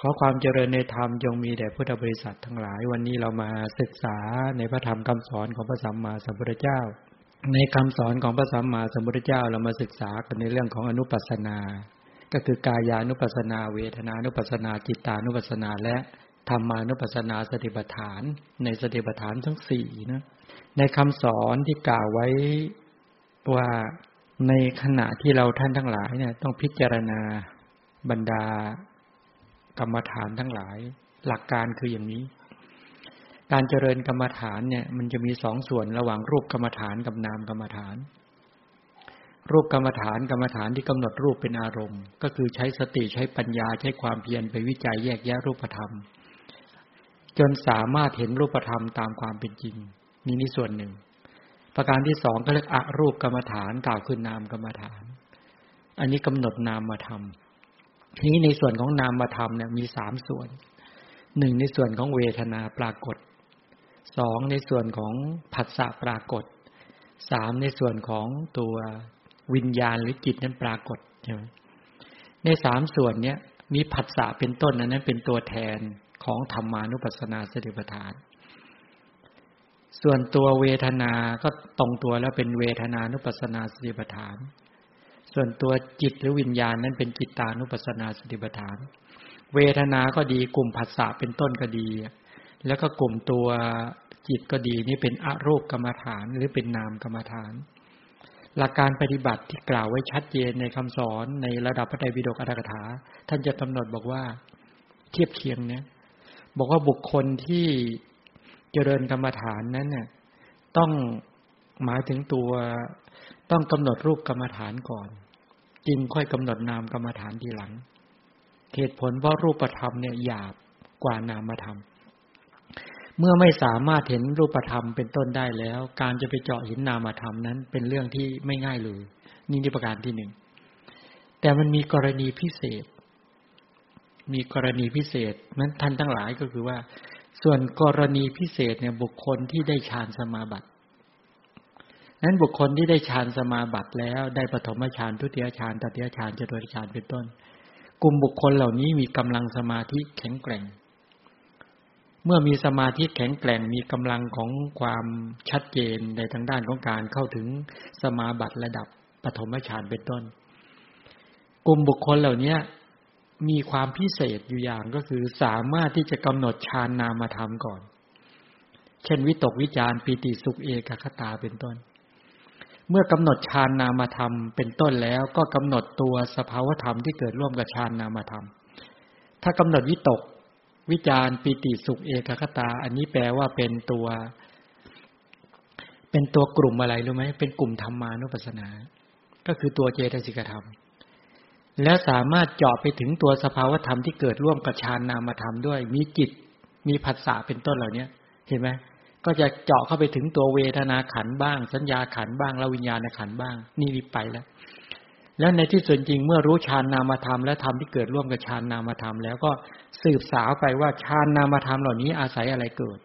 ขอความเจริญในธรรมจงมีแด่พุทธบริษัททั้งหลาย วันนี้เรามาศึกษาในพระธรรมคำสอนของพระสัมมาสัมพุทธเจ้า ในคำสอนของพระสัมมาสัมพุทธเจ้าเรามาศึกษากันในเรื่องของอนุปัสนา ก็คือกายานุปัสนา เวทนานุปัสนาจิตานุปัสนาและธรรมานุปัสนาสติปัฏฐาน ในสติปัฏฐานทั้งสี่นะในคำสอนที่กล่าวไว้ว่าในขณะที่เราท่านทั้งหลายเนี่ยต้องพิจารณาบรรดา กรรมฐานทั้งหลาย หลักการคืออย่างนี้ การเจริญกรรมฐานเนี่ย มันจะมีสองส่วนระหว่างรูปกรรมฐานกับนามกรรมฐาน รูปกรรมฐานกรรมฐานที่กำหนดรูปเป็นอารมณ์ ก็คือใช้สติใช้ปัญญาใช้ความเพียรไปวิจัยแยกแยะรูปธรรม จนสามารถเห็นรูปธรรมตามความเป็นจริง นี่นี่ส่วนหนึ่ง ประการที่สองก็เรียกอรูปกรรมฐานกล่าวคือนามกรรมฐาน อันนี้กำหนดนามมาทำ นี้ในส่วนของนามธรรมเนี่ยมีสามส่วนหนึ่งในส่วนของเวทนาปรากฏสองในส่วนของผัสสะปรากฏสามในส่วนของตัววิญญาณหรือจิตนั้นปรากฏใช่ไหมในสามส่วนเนี้ยมีผัสสะเป็นต้นนั้นนั้นเป็นตัวแทนของธรรมานุปัสสนาสติปัฏฐาน ส่วนตัวเวทนาก็ตรงตัวแล้วเป็นเวทนานุปัสสนาสติปัฏฐาน ส่วนตัวจิตหรือวิญญาณนั้นเป็นจิตตานุปัสสนาสติปัฏฐาน เวทนาก็ดีกลุ่มผัสสะเป็นต้นก็ดี แล้วก็กลุ่มตัวจิตก็ดีนี่เป็นอรูปกรรมฐานหรือเป็นนามกรรมฐาน หลักการปฏิบัติที่กล่าวไว้ชัดเจนในคำสอนในระดับพระไตรปิฎกอัตถกถา ท่านจะกำหนดบอกว่าเทียบเคียงเนี่ยบอกว่าบุคคลที่เจริญกรรมฐานนั้นเนี่ยต้องหมายถึงตัวต้องกำหนดรูปกรรมฐานก่อน จึงค่อยกำหนดนามกรรมฐานทีหลัง เหตุผลเพราะรูปธรรมเนี่ยหยาบกว่านามธรรม เมื่อไม่สามารถเห็นรูปธรรมเป็นต้นได้แล้ว การจะไปเจาะเห็นนามธรรมนั้น เป็นเรื่องที่ไม่ง่ายเลย นี่ในประการที่หนึ่ง แต่มันมีกรณีพิเศษ มีกรณีพิเศษนั้นท่านทั้งหลายก็คือว่า ส่วนกรณีพิเศษเนี่ยบุคคลที่ได้ฌานสมาบัติ นั้นบุคคลที่ได้ฌานสมาบัติแล้วได้ปฐมฌานทุติยฌานตติยฌานจตุตฌานเป็นต้น กลุ่มบุคคลเหล่านี้มีกำลังสมาธิแข็งแกร่ง เมื่อมีสมาธิแข็งแกร่งมีกำลังของความชัดเจนในทางด้านของการเข้าถึงสมาบัติระดับปฐมฌานเป็นต้น กลุ่มบุคคลเหล่านี้มีความพิเศษอยู่อย่างก็คือสามารถที่จะกำหนดฌานนามธรรมก่อน เช่นวิตกวิจารปีติสุขเอกคตาเป็นต้น เมื่อกำหนดฌานนามธรรมเป็นต้นแล้วก็กำหนดตัวสภาวธรรมที่เกิดร่วมกับฌานนามธรรม ถ้ากำหนดวิตก วิจารปิติสุขเอกคตา อันนี้แปลว่าเป็นตัว เป็นตัวกลุ่มอะไรรู้ไหมเป็นกลุ่มธรรมานุปัสสนา ก็คือตัวเจตสิกธรรม แล้วสามารถเจาะไปถึงตัวสภาวธรรมที่เกิดร่วมกับฌานนามธรรมด้วย มีจิต มีผัสสะเป็นต้นเหล่านี้เห็นไหม ก็จะเจาะเข้าไปถึงตัวเวทนาขันบ้าง สัญญาขันบ้างแล้ววิญญาณขันบ้าง นี่รีบไปแล้ว แล้วในที่ส่วนจริงเมื่อรู้ฌานนามธรรมและธรรมที่เกิดร่วมกับฌานนามธรรม แล้วก็สืบสาวไปว่าฌานนามธรรมเหล่านี้อาศัยอะไรเกิด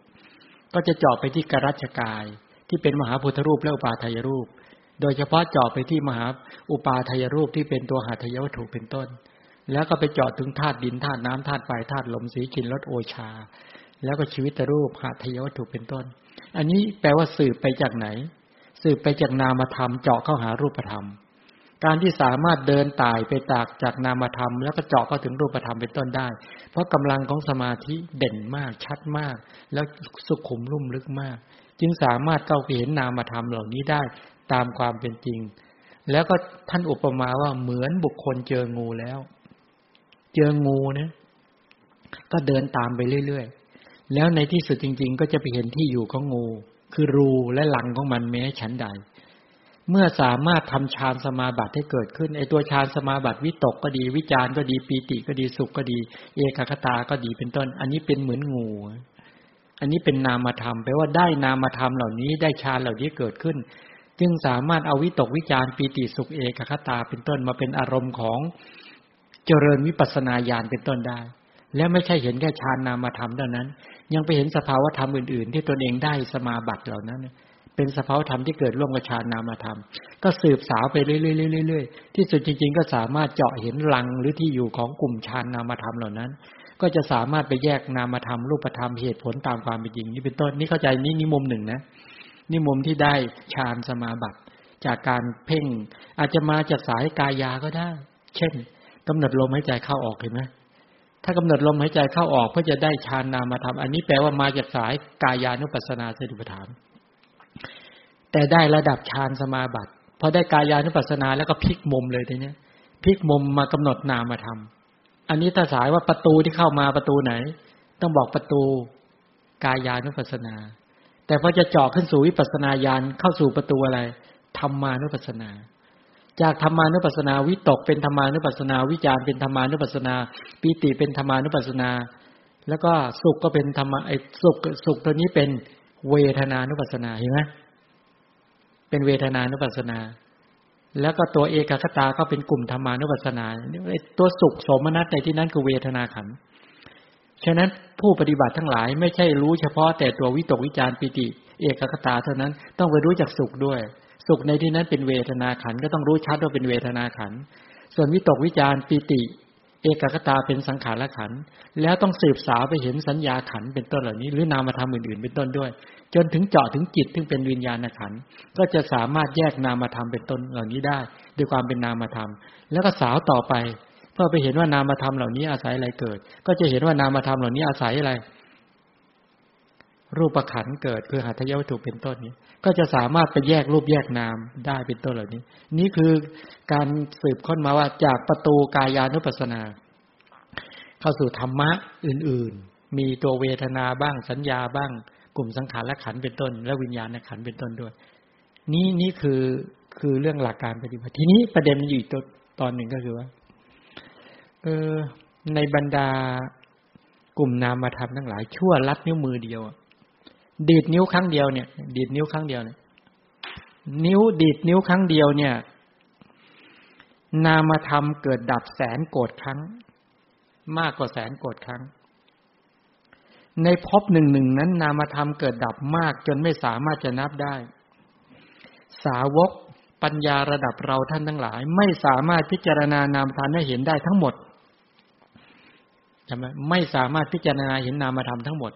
ก็จะเจาะไปที่กรัชกาย ที่เป็นมหาพุทธรูปและอุปาทายรูป โดยเฉพาะเจาะไปที่มหาอุปาทายรูปที่เป็นตัวหาทายวัตถุเป็นต้น แล้วก็ไปเจาะถึงธาตุดินธาตุน้ำธาตุไฟธาตุลมสีกินรสโอชา แล้วก็ชีวิตรูปหาทยวัตถุเป็นต้น อันนี้แปลว่าสืบไปจากไหน สืบไปจากนามธรรมเจาะเข้าหารูปธรรม การที่สามารถเดินตายไปตากจากนามธรรม แล้วก็เจาะเข้าถึงรูปธรรมเป็นต้นได้ เพราะกำลังของสมาธิเด่นมากชัดมาก แล้วสุขุมลุ่มลึกมาก จึงสามารถเข้าไปเห็นนามธรรมเหล่านี้ได้ตามความเป็นจริง แล้วก็ท่านอุปมาว่าเหมือนบุคคลเจองูแล้ว เจองูเนี่ยก็เดินตามไปเรื่อยๆ แล้วในที่สุดจริง ๆ ก็จะไปเห็นที่อยู่ของงู คือรูและหลังของมันแม้ฉันใด เมื่อสามารถทำฌานสมาบัติให้เกิดขึ้นไอตัวฌานสมาบัติวิตกก็ดี วิจารก็ดีปีติก็ดีสุขก็ดี เอกคตาก็ดีเป็นต้น อันนี้เป็นเหมือนงู อันนี้เป็นนามธรรมแปลว่าได้นามธรรมเหล่านี้ได้ฌานเหล่านี้เกิดขึ้น จึงสามารถเอาวิตกวิจารปีติสุขเอกคตาเป็นต้นมาเป็นอารมณ์ของเจริญวิปัสสนาญาณเป็นต้นได้ และไม่ใช่เห็นแค่ฌานนามธรรมเท่านั้น ยังไปเห็นสภาวธรรมอื่น ๆ ที่ตนเองได้สมาบัติเหล่านั้นเป็นสภาวธรรมที่เกิดร่วมกับฌานนามธรรม ก็สืบสาวไปเรื่อยๆที่สุดจริง ๆ ก็สามารถเจาะเห็นลังหรือที่อยู่ของกลุ่มฌานนามธรรมเหล่านั้น ก็จะสามารถไปแยกนามธรรมรูปธรรมเหตุผลตามความเป็นจริงนี่เป็นต้นนี่เข้าใจนี่นี่มุมหนึ่งนะนี่มุมที่ได้ฌานสมาบัติ จากการเพ่ง อาจจะมาจากสายกายาก็ได้ เช่นกำหนดลมหายใจเข้าออกเห็นไหม ถ้ากำหนดลมหายใจเข้าออกเพื่อจะได้ฌานนามธรรมอันนี้แปลว่ามาจากสายกายานุปัสสนาสติปัฏฐาน แต่ได้ระดับฌานสมาบัติพอได้กายานุปัสสนาแล้วก็พลิกมุมเลยทีเนี้ยพลิกมุมมากำหนดนามธรรมอันนี้ถ้าสายว่าประตูที่เข้ามาประตูไหน ต้องบอกประตูกายานุปัสสนา แต่พอจะเจาะขึ้นสู่วิปัสสนาญาณเข้าสู่ประตูอะไรธรรมานุปัสสนา จากธรรมานุปัสสนาวิตกเป็นธรรมานุปัสสนาวิจารเป็นธรรมานุปัสสนาปีติเป็นธรรมานุปัสสนา แล้วก็สุขก็เป็นธรรมะไอ้สุขสุขตัวนี้เป็นเวทนานุปัสสนาเห็นไหมเป็นเวทนานุปัสสนา แล้วก็ตัวเอกคตาก็เป็นกลุ่มธรรมานุปัสสนาตัวสุขสมนัตในที่นั้นคือเวทนาขันฉะนั้นผู้ปฏิบัติทั้งหลายไม่ใช่รู้เฉพาะแต่ตัววิตกวิจารปิติ เอกคตาเท่านั้นต้องไปรู้จักสุขด้วย สุขในที่นั้นเป็นเวทนาขันก็ต้องรู้ชัดว่าเป็นเวทนาขันส่วนวิตกวิจารปิติ เอกคตาเป็นสังขารขันแล้วต้องสืบสาวไปเห็นสัญญาขันเป็นต้นเหล่านี้ หรือนามธรรมอื่นๆเป็นต้นด้วย จนถึงเจาะถึงจิตถึงเป็นวิญญาณขันก็จะสามารถแยกนามธรรมเป็นต้นเหล่านี้ได้ ด้วยความเป็นนามธรรม แล้วก็สาวต่อไปเพื่อไปเห็นว่านามธรรมเหล่านี้อาศัยอะไรเกิด ก็จะเห็นว่านามธรรมเหล่านี้อาศัยอะไร รูปขันเกิดคือหัตถยวัตถุเป็นต้นนี้ ก็จะสามารถไปแยกรูปแยกนามได้เป็นต้นเหล่านี้ นี่คือการสืบค้นมาว่าจากประตูกายานุปัสสนา เข้าสู่ธรรมะอื่น ๆ มีตัวเวทนาบ้างสัญญาบ้าง กลุ่มสังขารและขันเป็นต้น และวิญญาณขันเป็นต้นด้วย นี่นี่คือคือเรื่องหลักการปฏิบัติ ทีนี้ประเด็นอยู่ตัวตอนหนึ่งก็คือว่าเออในบรรดากลุ่มนามธรรมทั้งหลายชั่วลัดนิ้วมือเดียว ดีดนิ้วครั้งเดียวเนี่ย ดีดนิ้วครั้งเดียวเนี่ยนิ้วดีดนิ้วครั้งเดียวเนี่ย นามธรรมเกิดดับแสนโกรธครั้ง มากกว่าแสนโกรธครั้ง ในภพหนึ่งหนึ่งนั้น นามธรรมเกิดดับมากจนไม่สามารถจะนับได้ สาวกปัญญาระดับเราท่านทั้งหลาย ไม่สามารถพิจารณานามธรรมให้เห็นได้ทั้งหมดใช่ไหมไม่สามารถพิจารณาเห็นนามธรรมทั้งหมด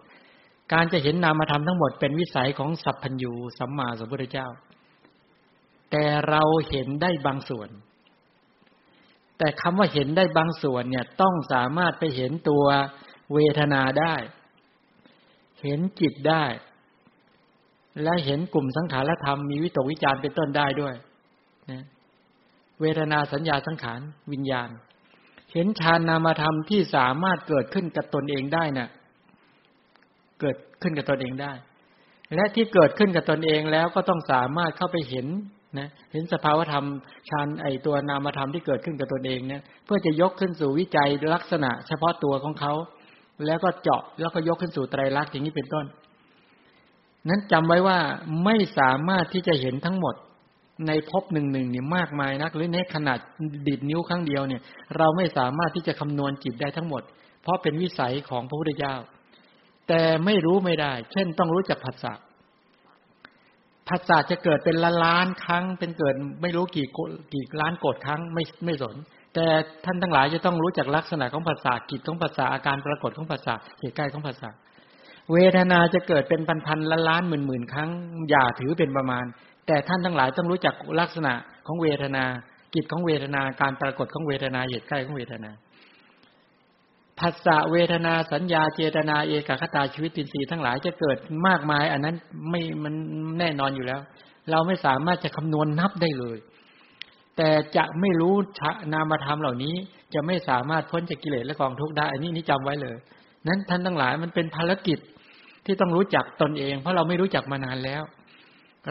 การจะเห็นนามธรรมทั้งหมดเป็นวิสัยของสัพพัญญูสัมมาสัมพุทธเจ้า แต่เราเห็นได้บางส่วน แต่คำว่าเห็นได้บางส่วนเนี่ยต้องสามารถไปเห็นตัวเวทนาได้ เห็นจิตได้ และเห็นกลุ่มสังขารธรรมมีวิตกวิจารเป็นต้นได้ด้วยนะเวทนาสัญญาสังขารวิญญาณ เห็นฌานนามธรรมที่สามารถเกิดขึ้นกับตนเองได้นะ่ะ เกิดขึ้นกับตนเองได้ และที่เกิดขึ้นกับตนเองแล้วก็ต้องสามารถเข้าไปเห็นนะเห็นสภาวธรรมฌานไอตัวนามธรรมที่เกิดขึ้นกับตนเองเนี่ยเพื่อจะยกขึ้นสู่วิจัยลักษณะ เฉพาะตัวของเขา แล้วก็เจาะแล้วก็ยกขึ้นสู่ไตรลักษณ์อย่างนี้เป็นต้น นั้นจำไว้ว่าไม่สามารถที่จะเห็นทั้งหมดในภพหนึ่งหนึ่งนี่มากมายนัก หรือในขนาดดิดนิ้วครั้งเดียวเนี่ย เราไม่สามารถที่จะคำนวณจิตได้ทั้งหมด เพราะเป็นวิสัยของพระพุทธเจ้า แต่ไม่รู้ไม่ได้ เช่นต้องรู้จักผัสสะผัสสะจะเกิดเป็นล้านล้านครั้ง เป็นเกิดไม่รู้กี่กี่ล้านโกดครั้งไม่ไม่สน แต่ท่านทั้งหลายจะต้องรู้จักลักษณะของภาษากิจของภาษาอาการปรากฏของภาษาเหตุใกล้ของภาษาเวทนาจะเกิดเป็นพันๆล้านล้านหมื่นหมื่นครั้ง อย่าถือเป็นประมาณ แต่ท่านทั้งหลายต้องรู้จักลักษณะของเวทนา กิจของเวทนาการปรากฏของเวทนาเหตุใกล้ของเวทนา ภาษาเวทนาสัญญาเจตนาเอกคตาชีวิตตินทรีย์ทั้งหลายจะเกิดมากมาย อันนั้นไม่มันแน่นอนอยู่แล้ว เราไม่สามารถจะคำนวณนับได้เลย แต่จะไม่รู้นามธรรมเหล่านี้ จะไม่สามารถพ้นจากกิเลสและกองทุกข์ได้ อันนี้นี่จำไว้เลย นั้นท่านทั้งหลายมันเป็นภารกิจที่ต้องรู้จักตนเอง เพราะเราไม่รู้จักมานานแล้ว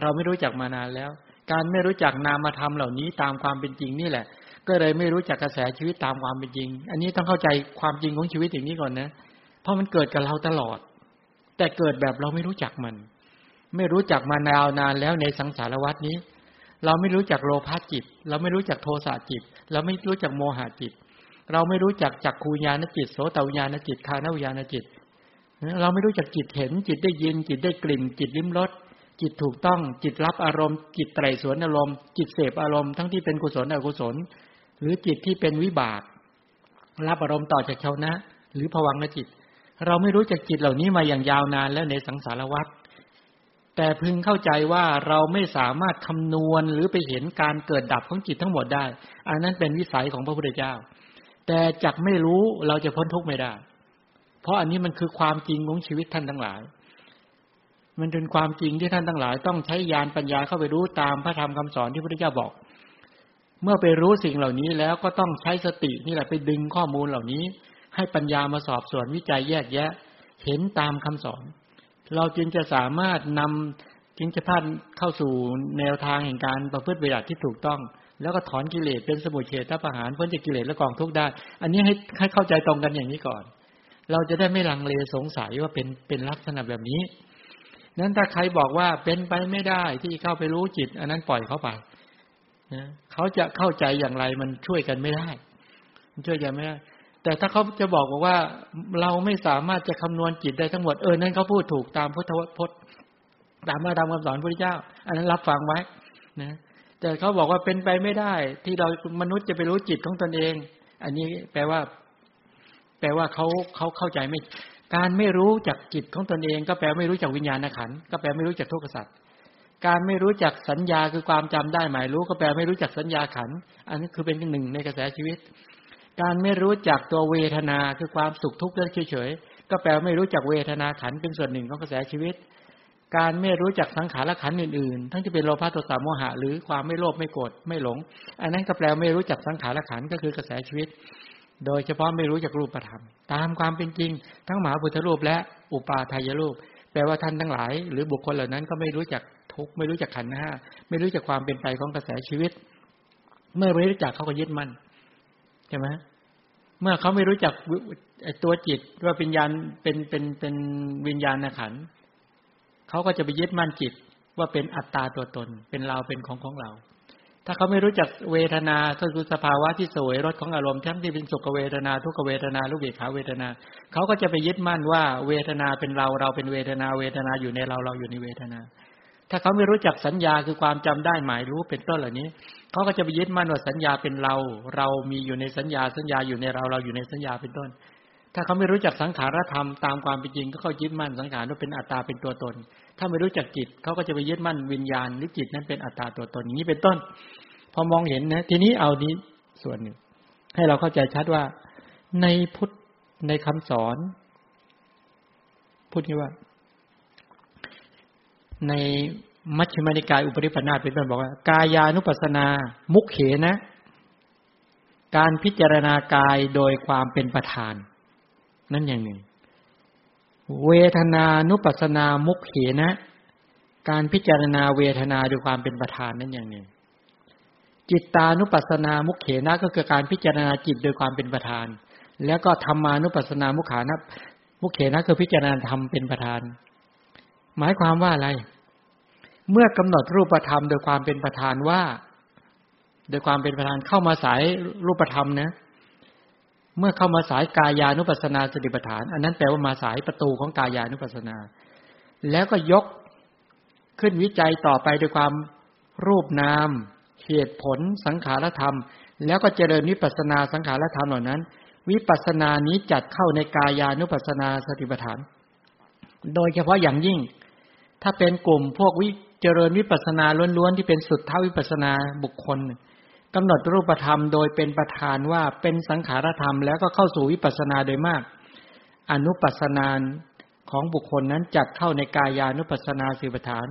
เราไม่รู้จักมานานแล้ว การไม่รู้จักนามธรรมเหล่านี้ตามความเป็นจริงนี่แหละ ก็เลยไม่รู้จักกระแสชีวิตตามความเป็นจริง อันนี้ต้องเข้าใจความจริงของชีวิตอย่างนี้ก่อนนะ เพราะมันเกิดกับเราตลอด แต่เกิดแบบเราไม่รู้จักมัน ไม่รู้จักมานานานแล้วในสังสารวัตนี้ เราไม่รู้จักโลภะจิต เราไม่รู้จักโทสะจิต เราไม่รู้จักโมหะจิต เราไม่รู้จักจักขูญาณจิตโสตวิญญาณจิตคานวิญญาณจิต เราไม่รู้จักจิตเห็น จิตได้ยิน จิตได้กลิ่น จิตลิ้มรสจิตถูกต้องจิตรับอารมณ์ จิตไตรสวนอารมณ์ จิตเสพอารมณ์ทั้งที่เป็นกุศลอกุศล หรือจิตที่เป็นวิบาก รับอารมณ์ต่อจากชาวนะ หรือผวังจิต เราไม่รู้จักจิตเหล่านี้มาอย่างยาวนานแล้วในสังสารวัฏแต่พึงเข้าใจว่าเราไม่สามารถคำนวณหรือไปเห็นการเกิดดับของจิตทั้งหมดได้ อันนั้นเป็นวิสัยของพระพุทธเจ้า แต่จักไม่รู้เราจะพ้นทุกข์ไม่ได้ เพราะอันนี้มันคือความจริงของชีวิตท่านทั้งหลาย มันเป็นความจริงที่ท่านทั้งหลาย ต้องใช้ยานปัญญาเข้าไปรู้ตามพระธรรมคำสอนที่พระพุทธเจ้าบอก เมื่อไปรู้สิ่งเหล่านี้แล้วก็ต้องใช้สตินี่แหละไปดึงข้อมูลเหล่านี้ ให้ปัญญามาสอบสวนวิจัยแยกแยะ เห็นตามคำสอน เราจึงจะสามารถนำจึงจะพานเข้าสู่แนวทางแห่งการประพฤติปฏิบัติที่ถูกต้อง แล้วก็ถอนกิเลสเป็นสมุทเฉทประหารพ้นจากกิเลสและกองทุกข์ได้ อันนี้ให้ให้เข้าใจตรงกันอย่างนี้ก่อน เราจะได้ไม่ลังเลสงสัยว่าเป็นเป็นลักษณะแบบนี้นั้นถ้าใครบอกว่าเป็นไปไม่ได้ที่เข้าไปรู้จิต อันนั้นปล่อยเขาไป นะเขาจะเข้าใจอย่างไรมันช่วยกันไม่ได้ มันช่วยกันไม่ได้ แต่ถ้าเขาจะบอกบอกว่าเราไม่สามารถจะคำนวณจิตได้ทั้งหมดเออนั่นเขาพูดถูกตามพุทธพจน์ตามมาตามคำสอนพระพุทธเจ้า อันนั้นรับฟังไว้นะแต่เขาบอกว่าเป็นไปไม่ได้ ที่เรามนุษย์จะไปรู้จิตของตนเอง อันนี้แปลว่า แปลว่าเขาเขาเข้าใจไม่ การไม่รู้จักจิตของตนเอง ก็แปลไม่รู้จักวิญญาณขันก็แปลไม่รู้จักทุกขสัตว์ การไม่รู้จักสัญญาคือความจำได้หมายรู้ก็แปลไม่รู้จักสัญญาขัน อันนี้คือเป็นหนึ่งในกระแสชีวิต การไม่รู้จักตัวเวทนาคือความสุขทุกข์เฉยๆก็แปลไม่รู้จักเวทนาขันเป็นส่วนหนึ่งของกระแสชีวิต การไม่รู้จักสังขารขันอื่นๆ ทั้งจะเป็นโลภะโทสะโมหะหรือความไม่โลภไม่โกรธไม่หลง อันนั้นก็แปลไม่รู้จักสังขารขันก็คือกระแสชีวิต โดยเฉพาะไม่รู้จักรูปธรรม ตามความเป็นจริง ทั้งหมหาพุทธรูปและอุปาทายรูป แปลว่าท่านทั้งหลาย หรือบุคคลเหล่านั้นก็ไม่รู้จัก ทุกไม่รู้จักขันธ์ห้าไม่รู้จักความเป็นไปของกระแสชีวิต เมื่อไม่รู้จักเขาก็ยึดมั่นใช่ไหมเมื่อเขาไม่รู้จักตัวจิตว่าวิญญาณเป็นเป็นเป็นวิญญาณขันเขาก็จะไปยึดมั่นจิตว่าเป็นอัตตาตัวตน เป็นเราเป็นของของเรา ถ้าเขาไม่รู้จักเวทนาก็คือสภาวะที่สวยรสของอารมณ์ทั้งที่เป็นสุขเวทนา ทุกเวทนาลูกเบขาเวทนา เขาก็จะไปยึดมั่นว่า เวทนาเป็นเราเราเป็นเวทนา เวทนาอยู่ในเราเราอยู่ในเวทนา ถ้าเขาไม่รู้จักสัญญาคือความจำได้หมายรู้เป็นต้นเหล่านี้เขาก็จะไปยึดมั่นว่าสัญญาเป็นเรา เรามีอยู่ในสัญญาสัญญาอยู่ในเราเราอยู่ในสัญญาเป็นต้น ถ้าเขาไม่รู้จักสังขารธรรมตามความเป็นจริงก็เขายึดมั่นสังขารว่าเป็นอัตตาเป็นตัวตน ถ้าไม่รู้จักจิตเขาก็จะไปยึดมั่นวิญญาณหรือจิตนั้นเป็นอัตตาตัวตนอย่างนี้เป็นต้น พอมองเห็นนะทีนี้เอานี้ส่วนหนึ่ง ให้เราเข้าใจชัดว่าในพุทธในคำสอนพูดง่ายว่า ในมัชฌิมานิกายอุปริปันาเป็นต้นบอกว่า กายานุปัสนา มุขเขนะ การพิจารณากายโดยความเป็นประธาน นั่นอย่างหนึ่ง เวทนานุปัสนามุขเขนะ การพิจารณาเวทนาโดยความเป็นประธานนั่นอย่างหนึ่ง จิตตานุปัสนามุขเขนะก็คือการพิจารณาจิตโดยความเป็นประธาน แล้วก็ธรรมานุปัสนามุขานะมุขเขนะคือพิจารณาธรรมเป็นประธาน หมายความว่าอะไร เมื่อกำหนดรูปธรรมโดยความเป็นประธานว่า โดยความเป็นประธานเข้ามาสายรูปธรรมนะ เมื่อเข้ามาสายกายานุปัสนาสติปัฏฐาน อันนั้นแปลว่ามาสายประตูของกายานุปัสนา แล้วก็ยกขึ้นวิจัยต่อไปโดยความรูปนาม เหตุผล สังขารธรรม แล้วก็เจริญวิปัสนาสังขารธรรมเหล่านั้น วิปัสนานี้จัดเข้าในกายานุปัสนาสติปัฏฐาน โดยเฉพาะอย่างยิ่ง ถ้าเป็นกลุ่มพวกวิเจริญวิปัสนาล้วนๆที่เป็นสุดท้าวิปัสนาบุคคลกำหนดรูปธรรมโดยเป็นประธานว่าเป็นสังขารธรรมแล้วก็เข้าสู่วิปัสนาโดยมาก อนุปัสนาของบุคคลนั้นจัดเข้าในกายานุปัสนาสิบฐาน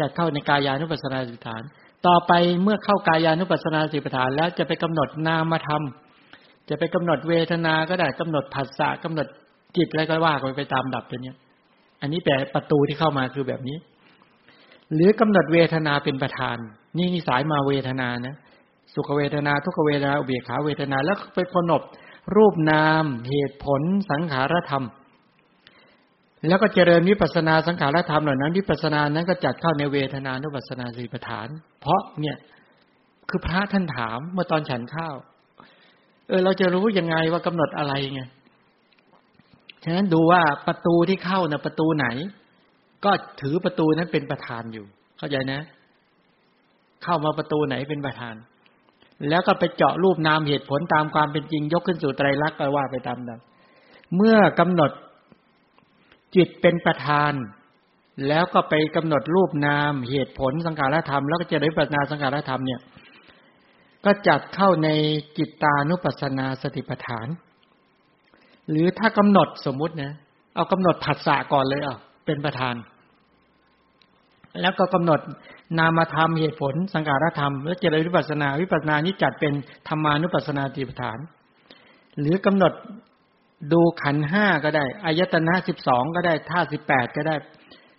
จัดเข้าในกายานุปัสนาสิบฐาน ต่อไปเมื่อเข้ากายานุปัสนาสิบฐาน แล้วจะไปกำหนดนามธรรม จะไปกำหนดเวทนาก็ได้กำหนดผัสสะกำหนดจิตอะไรก็ว่ากันไปตามดับตัวเนี้ย อันนี้แต่ประตูที่เข้ามาคือแบบนี้ หรือกำหนดเวทนาเป็นประธาน นี่นี่สายมาเวทนานะสุขเวทนาทุกเวทนาอุเบกขาเวทนาแล้วไปกำหนดรูปนามเหตุผลสังขารธรรม แล้วก็เจริญวิปัสนาสังขารธรรมเหล่านั้นวิปัสนานั้นก็จัดเข้าในเวทนานุปัสนาสีประฐาน เพราะเนี่ยคือพระท่านถามเมื่อตอนฉันข้าว เออ เราจะรู้ยังไงว่ากำหนดอะไรไง ฉะนั้นดูว่าประตูที่เข้านะประตูไหน ก็ถือประตูนั้นเป็นประธานอยู่ เข้าใจนะ เข้ามาประตูไหนเป็นประธาน แล้วก็ไปเจาะรูปนามเหตุผลตามความเป็นจริง ยกขึ้นสู่ไตรลักษณ์ก็ว่าไปตามนั้นเมื่อกำหนดจิตเป็นประธาน แล้วก็ไปกำหนดรูปนามเหตุผลสังขารธรรม แล้วก็จะได้ปัญนาสังขารธรรมเนี่ย ก็จัดเข้าในจิตตานุปัสสนาสติปัฏฐาน หรือถ้ากำหนดสมมุตินะเอากำหนดผัสสะก่อนเลยอะเป็นประธาน แล้วก็กำหนดนามธรรมเหตุผล สังขารธรรม แล้วเจริญวิปัสนา วิปัสนานี้จัดเป็นธรรมานุปัสนาติปฐาน หรือกำหนดดูขันห้าก็ได้อายตนะสิบสองก็ได้ท่าสิบแปดก็ได้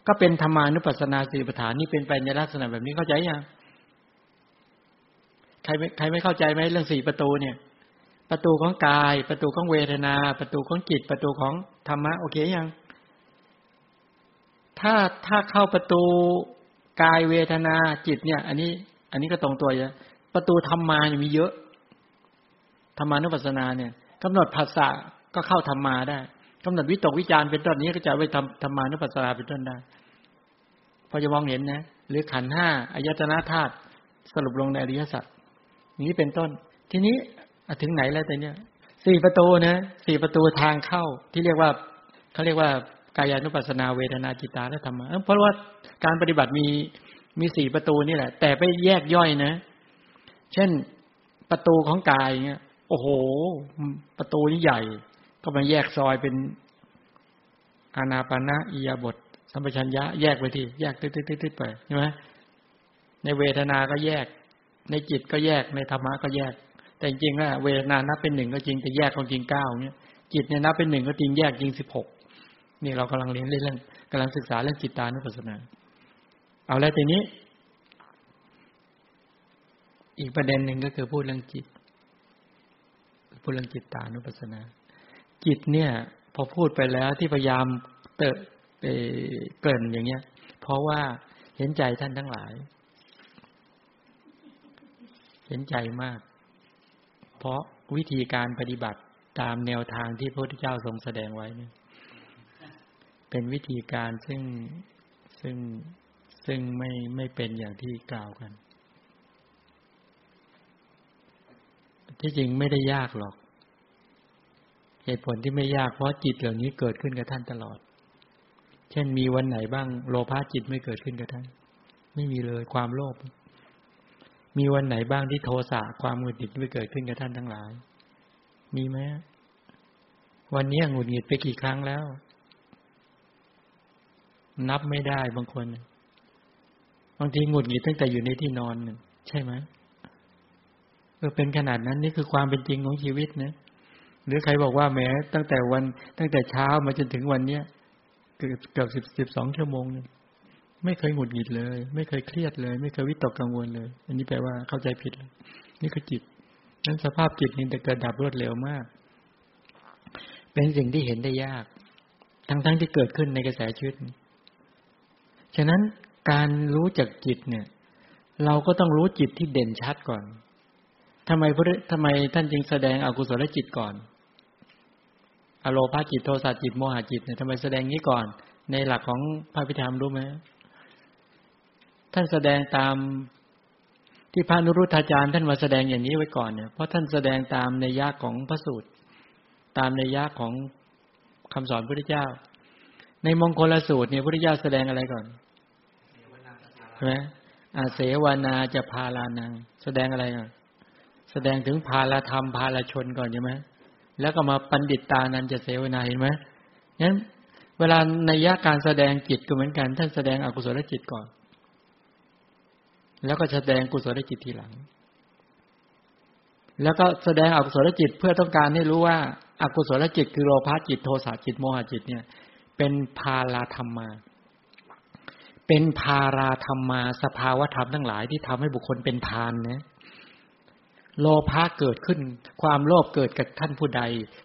ก็เป็นธรรมานุปัสสนาสีปฐานนี่เป็นไปในลักษณะแบบนี้เข้าใจยังใครไม่ใครไม่เข้าใจไหมเรื่องสี่ประตูเนี่ย ประตูของกาย ประตูของเวทนา ประตูของจิต ประตูของธรรมะ โอเคยัง ถ้าถ้าเข้าประตูกายเวทนาจิตเนี่ย อันนี้ อันนี้ก็ตรงตัวเยอะประตูธรรมาเนี่ยมีเยอะธรรมานุปัสสนาเนี่ยกำหนดภาษาก็เข้าธรรมาได้กำหนดวิตกวิจารเป็นต้นนี้ก็จะไปทำธรรมานุปัสสนาเป็นต้นได้ พอจะมองเห็นนะ หรือขันห้าอายตนะธาตุสรุปลงในอริยสัจนี้เป็นต้น ทีนี้ ถึงไหนแล้วแต่เนี้ยสี่ประตูนะสี่ประตูทางเข้าที่เรียกว่าเขาเรียกว่ากายานุปัสสนาเวทนาจิตาและธรรมะเพราะว่าการปฏิบัติมีมีสี่ประตูนี่แหละ แต่ไปแยกย่อยนะ เช่นประตูของกายเงี้ยโอ้โห ประตูนี้ใหญ่ ก็มาแยกซอยเป็นอานาปานะอียาบท สัมปชัญญะแยกไปทีแยกตึ๊ดๆไปใช่ไหมในเวทนาก็แยก ในจิตก็แยกในธรรมะก็แยก แต่จริงๆว่าเวทนานับเป็นหนึ่งก็จริงแต่แยกของจริงเก้าเนี้ยจิตเนี่ยนับเป็นหนึ่งก็จริงแยกจริงสิบหกนี่เรากำลังเรียนเรื่องกำลังศึกษาเรื่องจิตตานุปัสสนา เอาแล้วทีนี้ อีกประเด็นหนึ่งก็คือพูดเรื่องจิต พูดเรื่องจิตตานุปัสสนา จิตเนี่ย พอพูดไปแล้วที่พยายามเตะเกินอย่างเงี้ย เพราะว่าเห็นใจท่านทั้งหลาย เห็นใจมาก เพราะวิธีการปฏิบัติตามแนวทางที่พระพุทธเจ้าทรงแสดงไว้เนี่เป็นวิธีการซึ่งซึ่งซึ่งไม่ไม่เป็นอย่างที่กล่าวกัน ที่จริงไม่ได้ยากหรอก เหตุผลที่ไม่ยากเพราะจิตเหล่านี้เกิดขึ้นกับท่านตลอด เช่นมีวันไหนบ้าง โลภะจิตไม่เกิดขึ้นกับท่าน ไม่มีเลยความโลภ มีวันไหนบ้างที่โทสะความหงุดหงิดไม่เกิดขึ้นกับท่านทั้งหลาย มีไหมวันนี้หงุดหงิดไปกี่ครั้งแล้ว นับไม่ได้บางคนบางทีหงุดหงิดตั้งแต่อยู่ในที่นอนใช่ไหมเออเป็นขนาดนั้นนี่คือความเป็นจริงของชีวิตนะหรือใครบอกว่าแม้ ตั้งแต่วัน ตั้งแต่เช้ามาจนถึงวันเนี้ยเกือบเกือบสิบสิบสองชั่วโมงนึง ไม่เคยหงุดหงิดเลย ไม่เคยเครียดเลย ไม่เคยวิตกกังวลเลย อันนี้แปลว่าเข้าใจผิดนี่คือจิตนั้นสภาพจิตนี่จะเกิดดับรวดเร็วมาก เป็นสิ่งที่เห็นได้ยาก ทั้งๆทที่เกิดขึ้นในกระแสชีวิตฉะนั้นการรู้จักจิตเนี่ย เราก็ต้องรู้จิตที่เด่นชัดก่อนทำไมพระทำไมท่านจึงแสดงอกุศลจิตก่อน อโลภาจิตโทสะจิตโมหะจิตเนี่ยทำไมแสดงนี้ก่อน ในหลักของพระพิธามรู้ไหม ท่านแสดงตามที่พระนุรุธาจารย์ท่านมาแสดงอย่างนี้ไว้ก่อนเนี่ยเพราะท่านแสดงตามในยากของพระสูตร ตามในยากของคำสอนพระพุทธเจ้า ในมงคลสูตรเนี่ยพระพุทธเจ้าแสดงอะไรก่อนช่ไหมอาเสวนาจะพาลานัง แสดงอะไรอะแสดงถึงพาลธรรมพาลชนก่อนใช่ไหมแล้วก็มาปันดิตตานันจะเสวนาเห็นไหมงั้นเวลาในยะการแสดงจิตก็เหมือนกัน ท่านแสดงอกุศลจิตก่อน แล้วก็แสดงกุศลจิตทีหลัง แล้วก็แสดงอกุศลจิตเพื่อต้องการให้รู้ว่าอากุศลจิตคือโลภะจิตโทสะจิตโมหะจิตเนี่ย เป็นพาลาธรรมา เป็นพาราธรรมา สภาวธรรมทั้งหลายที่ทำให้บุคคลเป็นพานนะโลภะเกิดขึ้น ความโลภเกิดกับท่านผู้ใด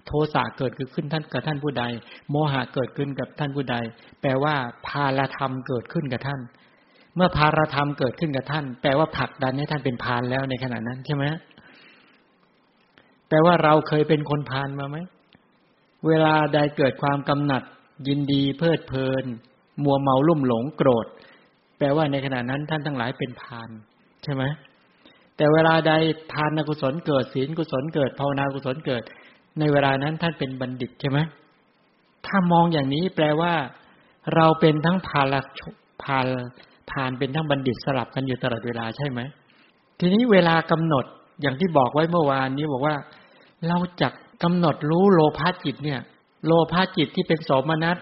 โทสะเกิดขึ้นท่านกับท่านผู้ใด โมหะเกิดขึ้นกับท่านผู้ใด แปลว่าพาราธรรมเกิดขึ้นกับท่าน เมื่อพารธรรมเกิดขึ้นกับท่าน แปลว่าผลักดันให้ท่านเป็นพานแล้วในขณะนั้นใช่ไหมแปลว่าเราเคยเป็นคนพานมาไหม เวลาใดเกิดความกำหนัด ยินดีเพลิดเพลิน มัวเมาลุ่มหลงโกรธ แปลว่าในขณะนั้นท่านทั้งหลายเป็นพานใช่ไหมแต่เวลาใดทานกุศลเกิดศีลกุศลเกิดภาวนากุศลเกิด ในเวลานั้นท่านเป็นบัณฑิตใช่ไหมถ้ามองอย่างนี้แปลว่า เราเป็นทั้งพาลพาล พานเป็นทั้งบัณฑิตสลับกันอยู่ตลอดเวลาใช่ไหม ทีนี้เวลากำหนดอย่างที่บอกไว้เมื่อวานนี้บอกว่า เราจะกำหนดรู้โลภะจิตเนี่ย โลภะจิตที่เป็นสมนัส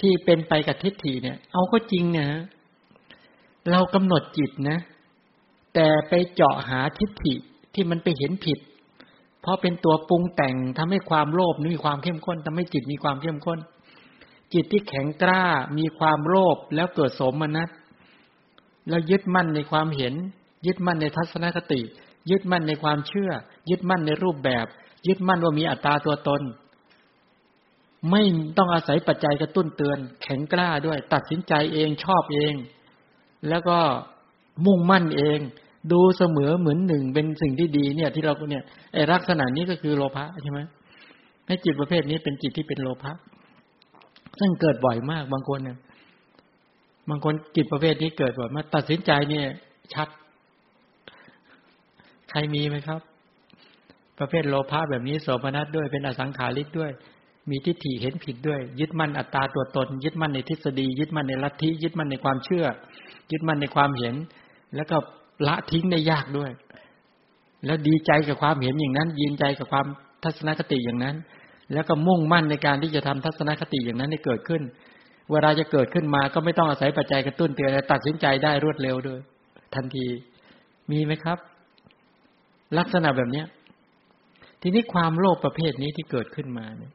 ที่เป็นไปกับทิฏฐิเนี่ย เอาก็จริงเนี่ยเรากำหนดจิตนะ แต่ไปเจาะหาทิฏฐิที่มันไปเห็นผิด เพราะเป็นตัวปรุงแต่งทำให้ความโลภมีความเข้มข้นทำให้จิตมีความเข้มข้น จิตที่แข็งกล้ามีความโลภแล้วเกิดสมนัต แล้วยึดมั่นในความเห็น ยึดมั่นในทัศนคติ ยึดมั่นในความเชื่อ ยึดมั่นในรูปแบบ ยึดมั่นว่ามีอัตตาตัวตน ไม่ต้องอาศัยปัจจัยกระตุ้นเตือน แข็งกล้าด้วย ตัดสินใจเองชอบเอง แล้วก็มุ่งมั่นเอง ดูเสมอเหมือนหนึ่งเป็นสิ่งที่ดีเนี่ย ที่เราเนี่ยไอ้ลักษณะนี้ก็คือโลภะใช่ไหมให้จิตประเภทนี้เป็นจิตที่เป็นโลภะซึ่งเกิดบ่อยมากบางคนเนี่ย บางคนจิตประเภทนี้เกิดแบ่อยมาตัดสินใจเนี่ย ชัด ใครมีไหมครับ ประเภทโลภะแบบนี้โสมนัสด้วยเป็นอสังขาริกด้วย มีทิฏฐิเห็นผิดด้วย ยึดมั่นอัตตาตัวตน ยึดมั่นในทฤษฎี ยึดมั่นในลัทธิยึดมั่นในความเชื่อ ยึดมั่นในความเห็น แล้วก็ละทิ้งได้ยากด้วย แล้วดีใจกับความเห็นอย่างนั้น ยินใจกับความทัศนคติอย่างนั้น แล้วก็มุ่งมั่นในการที่จะทำทัศนคติอย่างนั้นให้เกิดขึ้น เวลาจะเกิดขึ้นมาก็ไม่ต้องอาศัยปัจจัยกระตุ้นเตือนตัดสินใจได้รวดเร็วด้วย ทันที มีไหมครับ ลักษณะแบบเนี้ย ทีนี้ความโลภประเภทนี้ที่เกิดขึ้นมาเนี่ย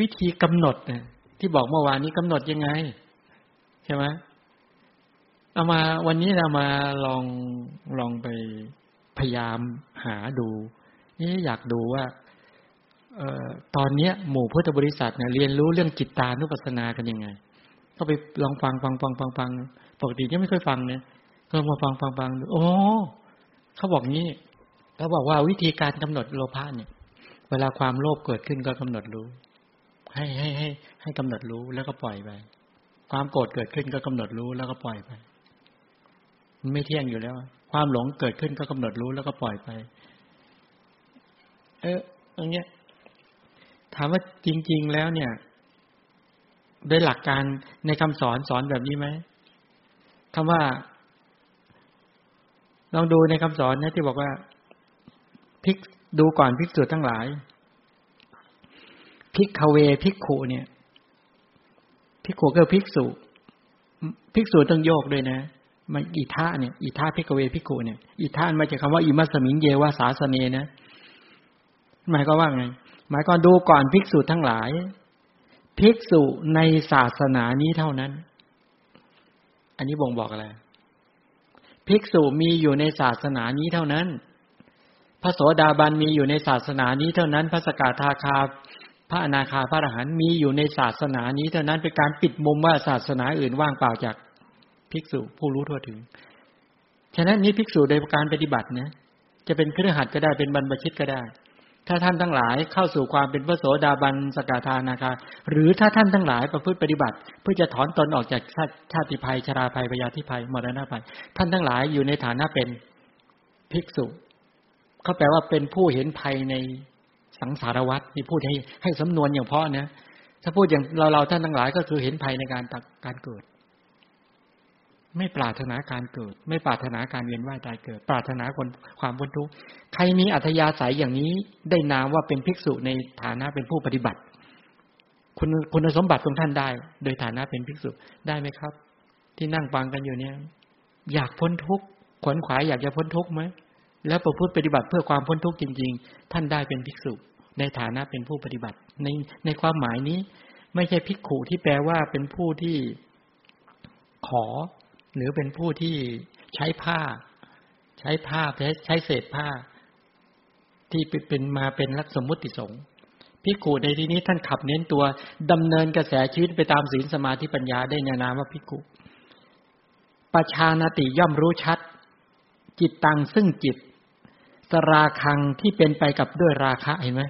วิธีกำหนดเนี่ยที่บอกเมื่อวานนี้กำหนดยังไง ใช่ไหมเอามาวันนี้เรามาลองลองไปพยายามหาดูนี่อยากดูว่าเออตอนเนี้ยหมู่พุทธบริษัทเนี่ยเรียนรู้เรื่องจิตตานุปัสสนากันยังไง ก็ไปลองฟังฟังฟังฟังฟังปกติยังไม่เคยฟังเนี่ยก็มาฟังฟังฟังโอ้เขาบอกงี้เขาบอกว่าวิธีการกำหนดโลภะเนี่ย เวลาความโลภเกิดขึ้นก็กำหนดรู้ ให้ให้ให้ ให้กำหนดรู้แล้วก็ปล่อยไปความโกรธเกิดขึ้นก็กำหนดรู้แล้วก็ปล่อยไปมันไม่เที่ยงอยู่แล้ว ความหลงเกิดขึ้นก็กำหนดรู้แล้วก็ปล่อยไป เอออย่างเงี้ย ถามว่าจริง ๆ แล้วเนี่ย โดยหลักการในคำสอนสอนแบบนี้ไหมคำว่า ลองดูในคำสอนนะที่บอกว่าพิกดูก่อนพิกษุทั้งหลาย พิกเวพิกขุเนี่ย พิกขุก็พิกษุพิกษุต้องโยกด้วยนะมันอีท่าเนี่ยอีท่าพิกเวพิกขุเนี่ยอีท่านมาจากคาว่าอิมัสมิงเยวาสาสเนนะหมายก็ว่าไง หมายก็ดูก่อนภิกษุทั้งหลาย ภิกษุในศาสนานี้เท่านั้น อันนี้บ่งบอกอะไร ภิกษุมีอยู่ในศาสนานี้เท่านั้น พระโสดาบันมีอยู่ในศาสนานี้เท่านั้น พระสกทาคา พระอนาคา พระอรหันต์มีอยู่ในศาสนานี้เท่านั้น เป็นการปิดมุมว่าศาสนาอื่นว่างเปล่าจากภิกษุผู้รู้ทั่วถึง ฉะนั้นนี้ภิกษุโดยการปฏิบัตินะจะเป็นเครือขัดก็ได้เป็นบรรพชิตก็ได้ ถ้าท่านทั้งหลายเข้าสู่ความเป็นพระโสดาบันสกทานาคาหรือถ้าท่านทั้งหลายประพฤติปฏิบัติ เพื่อจะถอนตนออกจากชาติภัยชราภัยพยาธิภัยมรณะภัย ท่านทั้งหลายอยู่ในฐานะเป็นภิกษุเขาแปลว่าเป็นผู้เห็นภัยในสังสารวัตรนี่พูดให้ให้สำนวนอย่างเพาะนะถ้าพูดอย่างเราเราท่านทั้งหลายก็คือเห็นภัยในการตักการเกิด ไม่ปรารถนาการเกิด ไม่ปรารถนาการเวียนว่ายตายเกิด ปรารถนาคนความพ้นทุกข์ใครมีอัธยาศัยอย่างนี้ได้นามว่าเป็นภิกษุในฐานะเป็นผู้ปฏิบัติ คุณคุณสมบัติของท่านได้ โดยฐานะเป็นภิกษุได้ไหมครับ ที่นั่งฟังกันอยู่เนี่ย อยากพ้นทุกข์ขวนขวายอยากจะพ้นทุกข์ไหมแล้วประพฤติปฏิบัติเพื่อความพ้นทุกข์จริง ๆ ท่านได้เป็นภิกษุ ในฐานะเป็นผู้ปฏิบัติ ในในความหมายนี้ ไม่ใช่ภิกขุที่แปลว่าเป็นผู้ที่ขอ หรือเป็นผู้ที่ใช้ผ้า ใช้ผ้าใช้เศษผ้า ที่เป็นมาเป็นลักสมมุติสงฆ์ภิกขุในที่นี้ท่านขับเน้นตัวดำเนินกระแสชีวิตไปตามศีลสมาธิปัญญาได้ในนามว่าภิกขุประชานติย่อมรู้ชัด จิตตังซึ่งจิต สราคังที่เป็นไปกับด้วยราคะเห็นไหม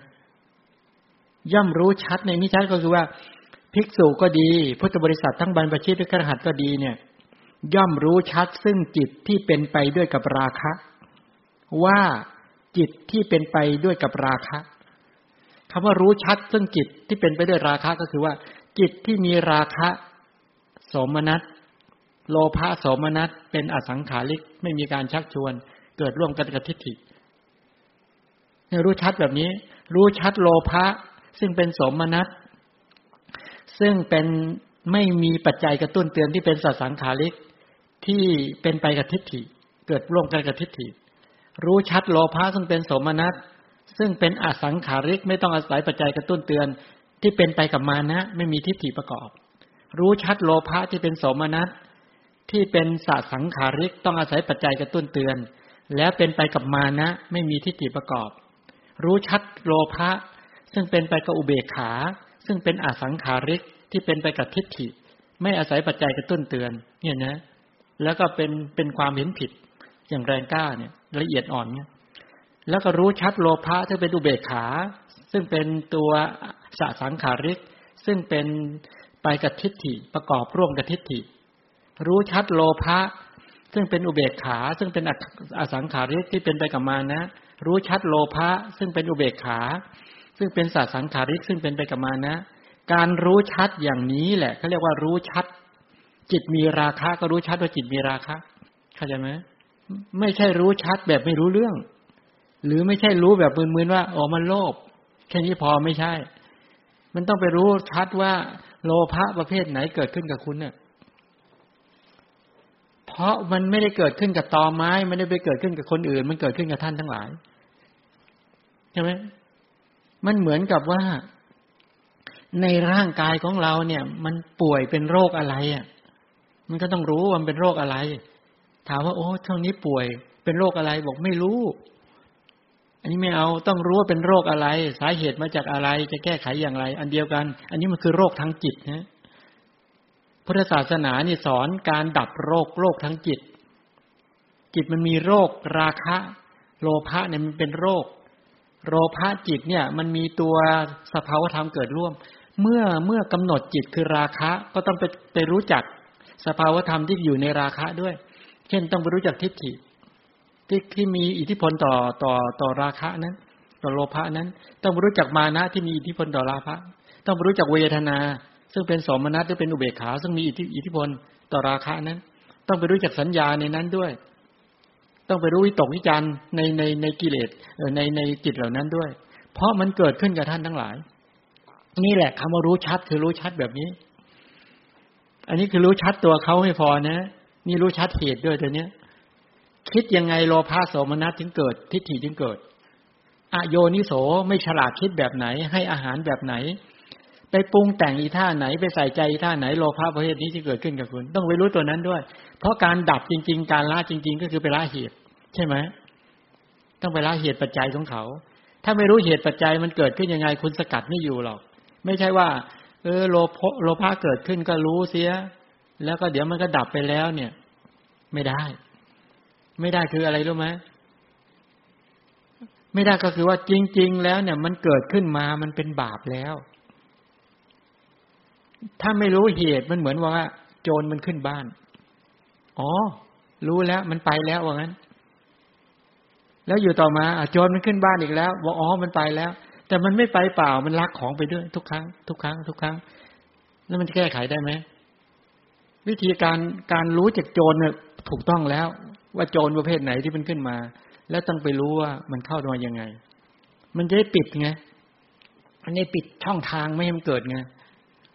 ย่อมรู้ชัดในนี้ชัดก็คือว่า ภิกษุก็ดี พุทธบริษัททั้งบรรพชิตและกรหัตก็ดีเนี่ย ย่อมรู้ชัดซึ่งจิตที่เป็นไปด้วยกับราคะ ว่าจิตที่เป็นไปด้วยกับราคะคำว่ารู้ชัดซึ่งจิตที่เป็นไปด้วยราคะก็คือว่า จิตที่มีราคะ สมนัสโลภะสมนัสเป็นอสังขาริกไม่มีการชักชวน เกิดร่วมกันกับทิฏฐิเนี่ยรู้ชัดแบบนี้ รู้ชัดโลภะซึ่งเป็นสมนัสซึ่งเป็นไม่มีปัจจัยกระตุ้นเตือนที่เป็นสัสังขาริก ที่เป็นไปกับทิฏฐิ เกิดร่วมกันกับทิฏฐิ รู้ชัดโลภะซึ่งเป็นสมนัสซึ่งเป็นอสังขาริกไม่ต้องอาศัยปัจจัยกระตุ้นเตือน ที่เป็นไปกับมานะไม่มีทิฏฐิประกอบ รู้ชัดโลภะที่เป็นสมนัสที่เป็นสสังขาริกต้องอาศัยปัจจัยกระตุ้นเตือน แล้วเป็นไปกับมานะไม่มีทิฏฐิประกอบ รู้ชัดโลภะซึ่งเป็นไปกับอุเบกขา ซึ่งเป็นอสังขาริกที่เป็นไปกับทิฏฐิ ไม่อาศัยปัจจัยกระตุ้นเตือน เนี่ยนะ แล้วก็เป็นเป็นความเห็นผิดอย่างแรงกล้าเนี่ย ละเอียดอ่อนเนี่ย แล้วก็รู้ชัดโลภะที่เป็นอุเบกขา ซึ่งเป็นตัวสสังขาริก ซึ่งเป็นไปกับทิฏฐิประกอบร่วมกับทิฏฐิ รู้ชัดโลภะซึ่งเป็นอุเบกขา ซึ่งเป็นอสังขาริกที่เป็นไปกับมานะ รู้ชัดโลภะซึ่งเป็นอุเบกขา ซึ่งเป็นสสังขาริกซึ่งเป็นไปกับมานะ การรู้ชัดอย่างนี้แหละเขาเรียกว่ารู้ชัด จิตมีราคะก็รู้ชัดว่าจิตมีราคะเข้าใจไหมไม่ใช่รู้ชัดแบบไม่รู้เรื่อง หรือไม่ใช่รู้แบบมึนๆว่าอ๋อมันโลภแค่นี้พอไม่ใช่ มันต้องไปรู้ชัดว่า โลภะประเภทไหนเกิดขึ้นกับคุณเนี่ยเพราะมันไม่ได้เกิดขึ้นกับตอไม้ไม่ได้ไปเกิดขึ้นกับคนอื่น มันเกิดขึ้นกับท่านทั้งหลายใช่ไหมมันเหมือนกับว่า ในร่างกายของเราเนี่ย มันป่วยเป็นโรคอะไรอะ มันก็ต้องรู้ว่ามันเป็นโรคอะไร ถามว่าโอ้เท่านี้ป่วย เป็นโรคอะไรบอกไม่รู้ อันนี้ไม่เอาต้องรู้ว่าเป็นโรคอะไร สาเหตุมาจากอะไร จะแก้ไขอย่างไร อันเดียวกัน อันนี้มันคือโรคทางจิตนะพุทธศาสนานี่สอนการดับโรคโรคทางจิต จิตมันมีโรคราคะ โลภะเนี่ยมันเป็นโรค โลภะจิตเนี่ย มันมีตัวสภาวธรรมเกิดร่วม เมื่อเมื่อกำหนดจิตคือราคะก็ต้องไปไปรู้จัก สภาวธรรมที่อยู่ในราคะด้วย เช่นต้องไปรู้จักทิฏฐิที่ที่มีอิทธิพลต่อต่อต่อราคะนั้น ต่อโลภะนั้น ต้องรู้จักมานะที่มีอิทธิพลต่อราคะ ต้องรู้จักเวทนา ซึ่งเป็นสมนัตหรือเป็นอุเบกขา ซึ่งมีอิทธิพลต่อราคะนั้น ต้องไปรู้จักสัญญาในนั้นด้วย ต้องไปรู้วิตกวิจารในในในกิเลสในในจิตเหล่านั้นด้วย เพราะมันเกิดขึ้นกับท่านทั้งหลาย นี่แหละคำว่ารู้ชัดคือรู้ชัดแบบนี้ อันนี้คือรู้ชัดตัวเขาไม่พอนะ นี่รู้ชัดเหตุด้วยตัวเนี้ย คิดยังไงโลภะโสมนัสถึงเกิด ทิฏฐิจึงเกิด อโยนิโสไม่ฉลาดคิดแบบไหน ให้อาหารแบบไหน ไปปรุงแต่งอีท่าไหน ไปใส่ใจอีท่าไหนโลภะประเภทนี้จะเกิดขึ้นกับคุณ ต้องไปรู้ตัวนั้นด้วย เพราะการดับจริง ๆ การละจริง ๆ ก็คือไปละเหตุ ใช่ไหมต้องไปละเหตุปัจจัยของเขา ถ้าไม่รู้เหตุปัจจัยมันเกิดขึ้นยังไงคุณสกัดไม่อยู่หรอก ไม่ใช่ว่า เออโลภโลภะเกิดขึ้นก็รู้เสีย แล้วก็เดี๋ยวมันก็ดับไปแล้ว เนี่ย ไม่ได้ ไม่ได้คืออะไรรู้ไหมไม่ได้ก็คือว่าจริง ๆ แล้วเนี่ย มันเกิดขึ้นมามันเป็นบาปแล้ว ถ้าไม่รู้เหตุมันเหมือนว่า โจรมันขึ้นบ้าน อ๋อ รู้แล้ว มันไปแล้วว่างั้น แล้วอยู่ต่อมาโจรมันขึ้นบ้านอีกแล้วว่าอ๋อมันไปแล้ว แต่มันไม่ไปเปล่ามันลักของไปด้วย ทุกครั้ง ทุกครั้ง ทุกครั้ง แล้วมันจะแก้ไขได้ไหมวิธีการการรู้จากโจรเนี่ยถูกต้องแล้ว ว่าโจรประเภทไหนที่มันขึ้นมา แล้วต้องไปรู้ว่ามันเข้ามายังไง มันจะได้ปิดไงอันนี้ปิดช่องทางไม่ให้มันเกิดไง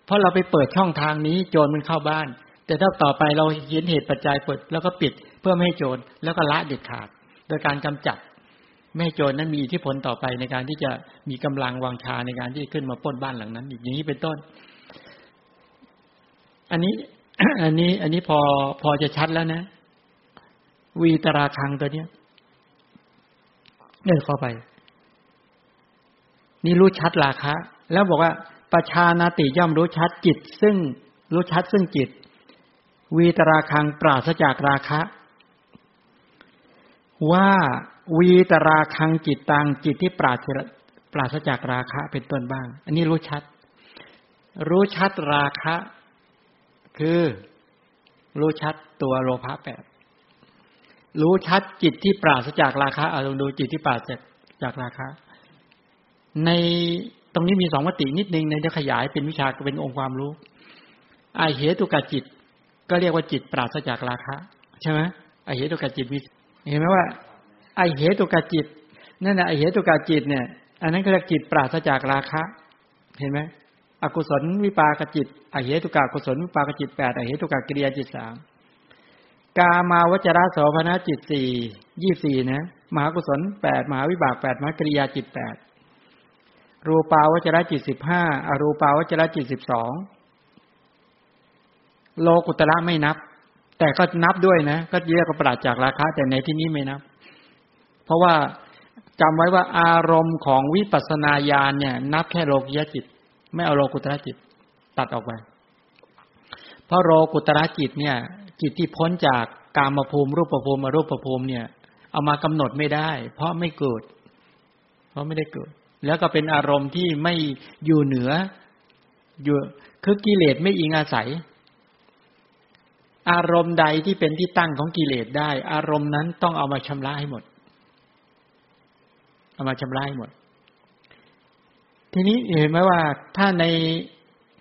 เพราะเราไปเปิดช่องทางนี้ โจรมันเข้าบ้าน แต่ถ้าต่อไปเราเห็นเหตุปัจจัยเปิด แล้วก็ปิดเพื่อไม่ให้โจรแล้วก็ละเด็ดขาด โดยการกำจัด ไม่โจรนั้นมีอิทธิพลต่อไปในการที่จะมีกำลังวางชาในการที่ขึ้นมาป้นบ้านหลังนั้น อีกอย่างนี้เป็นต้น อันนี้ อันนี้ อันนี้พอพอจะชัดแล้วนะ วีตราคังตัวเนี้ยเนี่ยเข้าไป นี่รู้ชัดราคะ แล้วบอกว่าประชานาติย่อมรู้ชัดจิต ซึ่งรู้ชัดซึ่งจิต วีตราคังปราศจากราคะ ว่า วีตราคังจิตตังจิตที่ปราศปราศจากราคะเป็นต้นบ้าง อันนี้รู้ชัด รู้ชัดราคะ คือรู้ชัดตัวโลภะแปดรู้ชัดจิตที่ปราศจากราคะเอาลองดูจิตที่ปราศจากจากราคะ ในตรงนี้มีสองมตินิดนึงในจะขยายเป็นวิชาเป็นองค์ความรู้ไอเหตุกาจิต ก็เรียกว่าจิตปราศจากราคะ ใช่ไหมไอเหตุกาจิตมีเห็นไหมว่า ไอเหตุกาจิตนั่นแหละไอเหตุกาจิตเนี่ย อันนั้นก็เรียกจิตปราศจากราคะ เห็นไหมอกุศลวิปากจิตอเหตุกากุศลวิปากจิตแปดอเหตุกากิริยาจิตสามกามาวจระโสภณจิตสี่ยี่สี่นะมหากุศลแปดมหาวิบากแปดมหากริยาจิตแปดรูปาวจระจิตสิบห้าอรูปาวจระจิตสิบสองโลกุตระไม่นับ แต่ก็นับด้วยนะ ก็เรียกว่าปราศจากราคะ แต่ในที่นี้ไม่นับ เพราะว่าจำไว้ว่าอารมณ์ของวิปัสสนาญาณเนี่ย นับแค่โลกิยจิต ไม่เอาโลกุตระจิต ตัดออกไปเพราะโลกุตระจิตเนี่ย จิตที่พ้นจากกามภูมิรูปภูมิอรูปภูมิเนี่ย เอามากำหนดไม่ได้ เพราะไม่เกิด เพราะไม่ได้เกิด แล้วก็เป็นอารมณ์ที่ไม่อยู่เหนือ อยู่คือกิเลสไม่อิงอาศัย อารมณ์ใดที่เป็นที่ตั้งของกิเลสได้ อารมณ์นั้นต้องเอามาชำระให้หมด เอามาชำระหหมด ทีนี้เห็นไหมว่าถ้าใน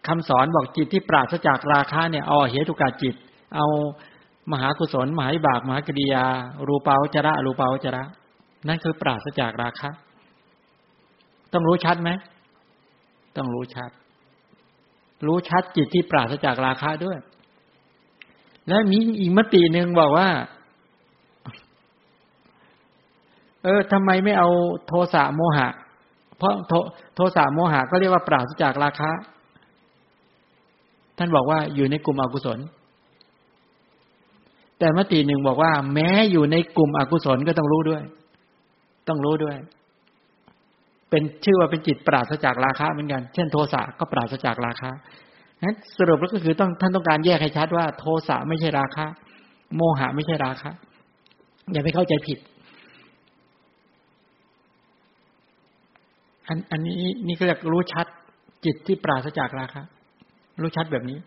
คำสอนบอกจิตที่ปราศจากราคะเนี่ยเอาเหตุกาจิต เอามหากุศล มหาบากมหากริยา รูปาวจระรูปาวจระ นั่นคือปราศจากราคะ ต้องรู้ชัดไหมต้องรู้ชัด รู้ชัดจิตที่ปราศจากราคะด้วย และมีอีกมติหนึ่งบอกว่า เออทำไมไม่เอาโทสะโมหะ เพราะโทโทสะโมหะก็เรียกว่าปราศจากราคะ ท่านบอกว่าอยู่ในกลุ่มอกุศล แต่มติหนึ่งบอกว่า แม้อยู่ในกลุ่มอกุศลก็ต้องรู้ด้วย ต้องรู้ด้วย เป็นชื่อว่าเป็นจิตปราศจากราคะเหมือนกัน เช่น โทสะก็ปราศจากราคะนั้นสรุปแล้วก็คือต้องท่านต้องการแยกให้ชัดว่า โทสะไม่ใช่ราคะ โมหะไม่ใช่ราคะ อย่าไปเข้าใจผิด อันอันนี้นี่ก็เรียกรู้ชัด จิตที่ปราศจากราคะรู้ชัดแบบนี้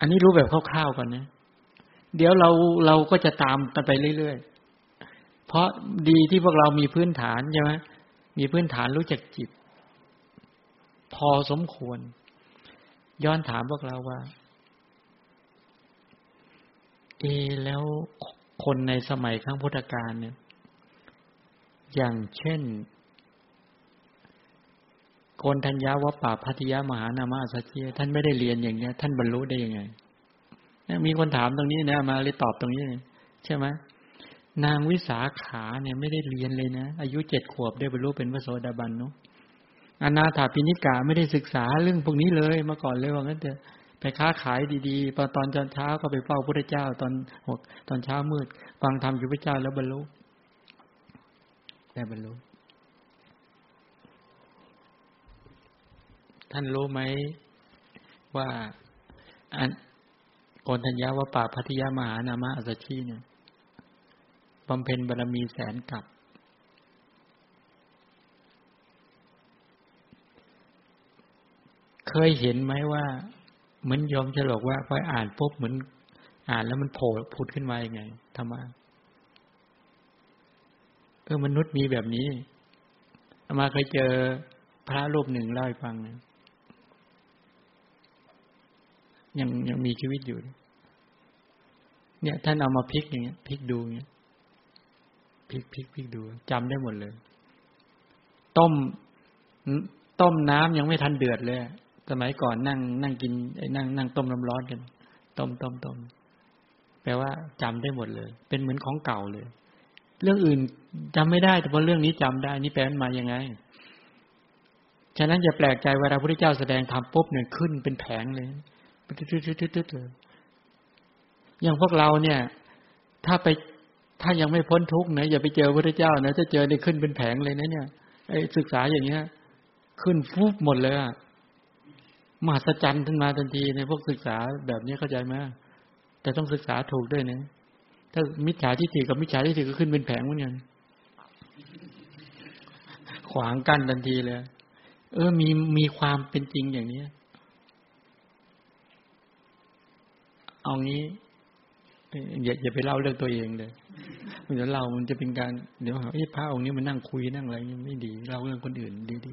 อันนี้รู้แบบคร่าวๆก่อนนะ เดี๋ยวเราเราก็จะตามกันไปเรื่อยๆ เพราะดีที่พวกเรามีพื้นฐานใช่ไหมมีพื้นฐานรู้จักจิต พอสมควร ย้อนถามพวกเราว่า เอแล้วคนในสมัยครั้งพุทธกาลเนี่ย อย่างเช่น กนทัญญาวป่าพัทยามหานามาสัจเจท่านไม่ได้เรียนอย่างเนี้ย ท่านบรรลุได้ยังไงมีคนถามตรงนี้นะมาเลยตอบตรงนี้ใช่ไหมนางวิสาขาเนี่ยไม่ได้เรียนเลยนะ อายุเจ็ดขวบได้บรรลุเป็นพระโสดาบันเนาะอนาถาปิณิกาไม่ได้ศึกษาเรื่องพวกนี้เลยมาก่อนเลยว่างั้นเถอะไปค้าขายดีๆพอตอนเช้าก็ไปเฝ้าพระเจ้า ตอนหกตอนเช้ามืด ฟังธรรมอยู่พระเจ้าแล้วบรรลุได้บรรลุ ท่านรู้ไหมว่าอันโกนทัญญาว่าป่าพัทยามหานามะอัสชีเนี่ยบำเพ็ญบารมีแสนกับ เคยเห็นไหมว่าเหมือนยอมฉลอกว่าพออ่านปุ๊บเหมือนอ่านแล้วมันโผล่พุดขึ้นมาอย่างไงทำไมะเออมนุษย์มีแบบนี้มาเคยเจอพระรูปหนึ่งเล่าให้ฟังนะ ยังยังมีชีวิตอยู่ เนี่ยท่านเอามาพลิกอย่างเงี้ยพลิกดูเงี้ยพลิกพลิกพลิกดูจำได้หมดเลย ต้มต้มน้ำยังไม่ทันเดือดเลย สมัยก่อนนั่ง นั่งกินไอ้นั่งนั่งต้มน้ำร้อนกัน ต้มต้มต้มแปลว่าจำได้หมดเลย เป็นเหมือนของเก่าเลย เรื่องอื่นจำไม่ได้ แต่พอเรื่องนี้จำได้ นี่แปลมายังไง ฉะนั้นอย่าแปลกใจเวลาพระพุทธเจ้าแสดงธรรมปุ๊บเนี่ยขึ้นเป็นแผงเลย อย่างพวกเราเนี่ย ถ้าไปถ้ายังไม่พ้นทุกข์นะอย่าไปเจอพระเจ้านะจะเจอได้ขึ้นเป็นแผงเลยนะเนี่ยไอ้ศึกษาอย่างเงี้ย ขึ้นฟุบหมดเลยอะมหัศจรรย์ขึ้นมาทันทีในพวกศึกษาแบบนี้เข้าใจไหมแต่ต้องศึกษาถูกด้วยนะถ้ามิจฉาทิฏฐิกับมิจฉาทิฏฐิก็ขึ้นเป็นแผงเหมือนกันขวางกั้นทันทีเลย เออมีมีความเป็นจริงอย่างเนี้ย เอางี้อย่าอย่าไปเล่าเรื่องตัวเองเลยเดี๋ยวเรามันจะเป็นการเดี๋ยวหาไอ้พระองค์นี้มันนั่งคุยนั่งอะไรไม่ดีเล่าเรื่องคนอื่นดี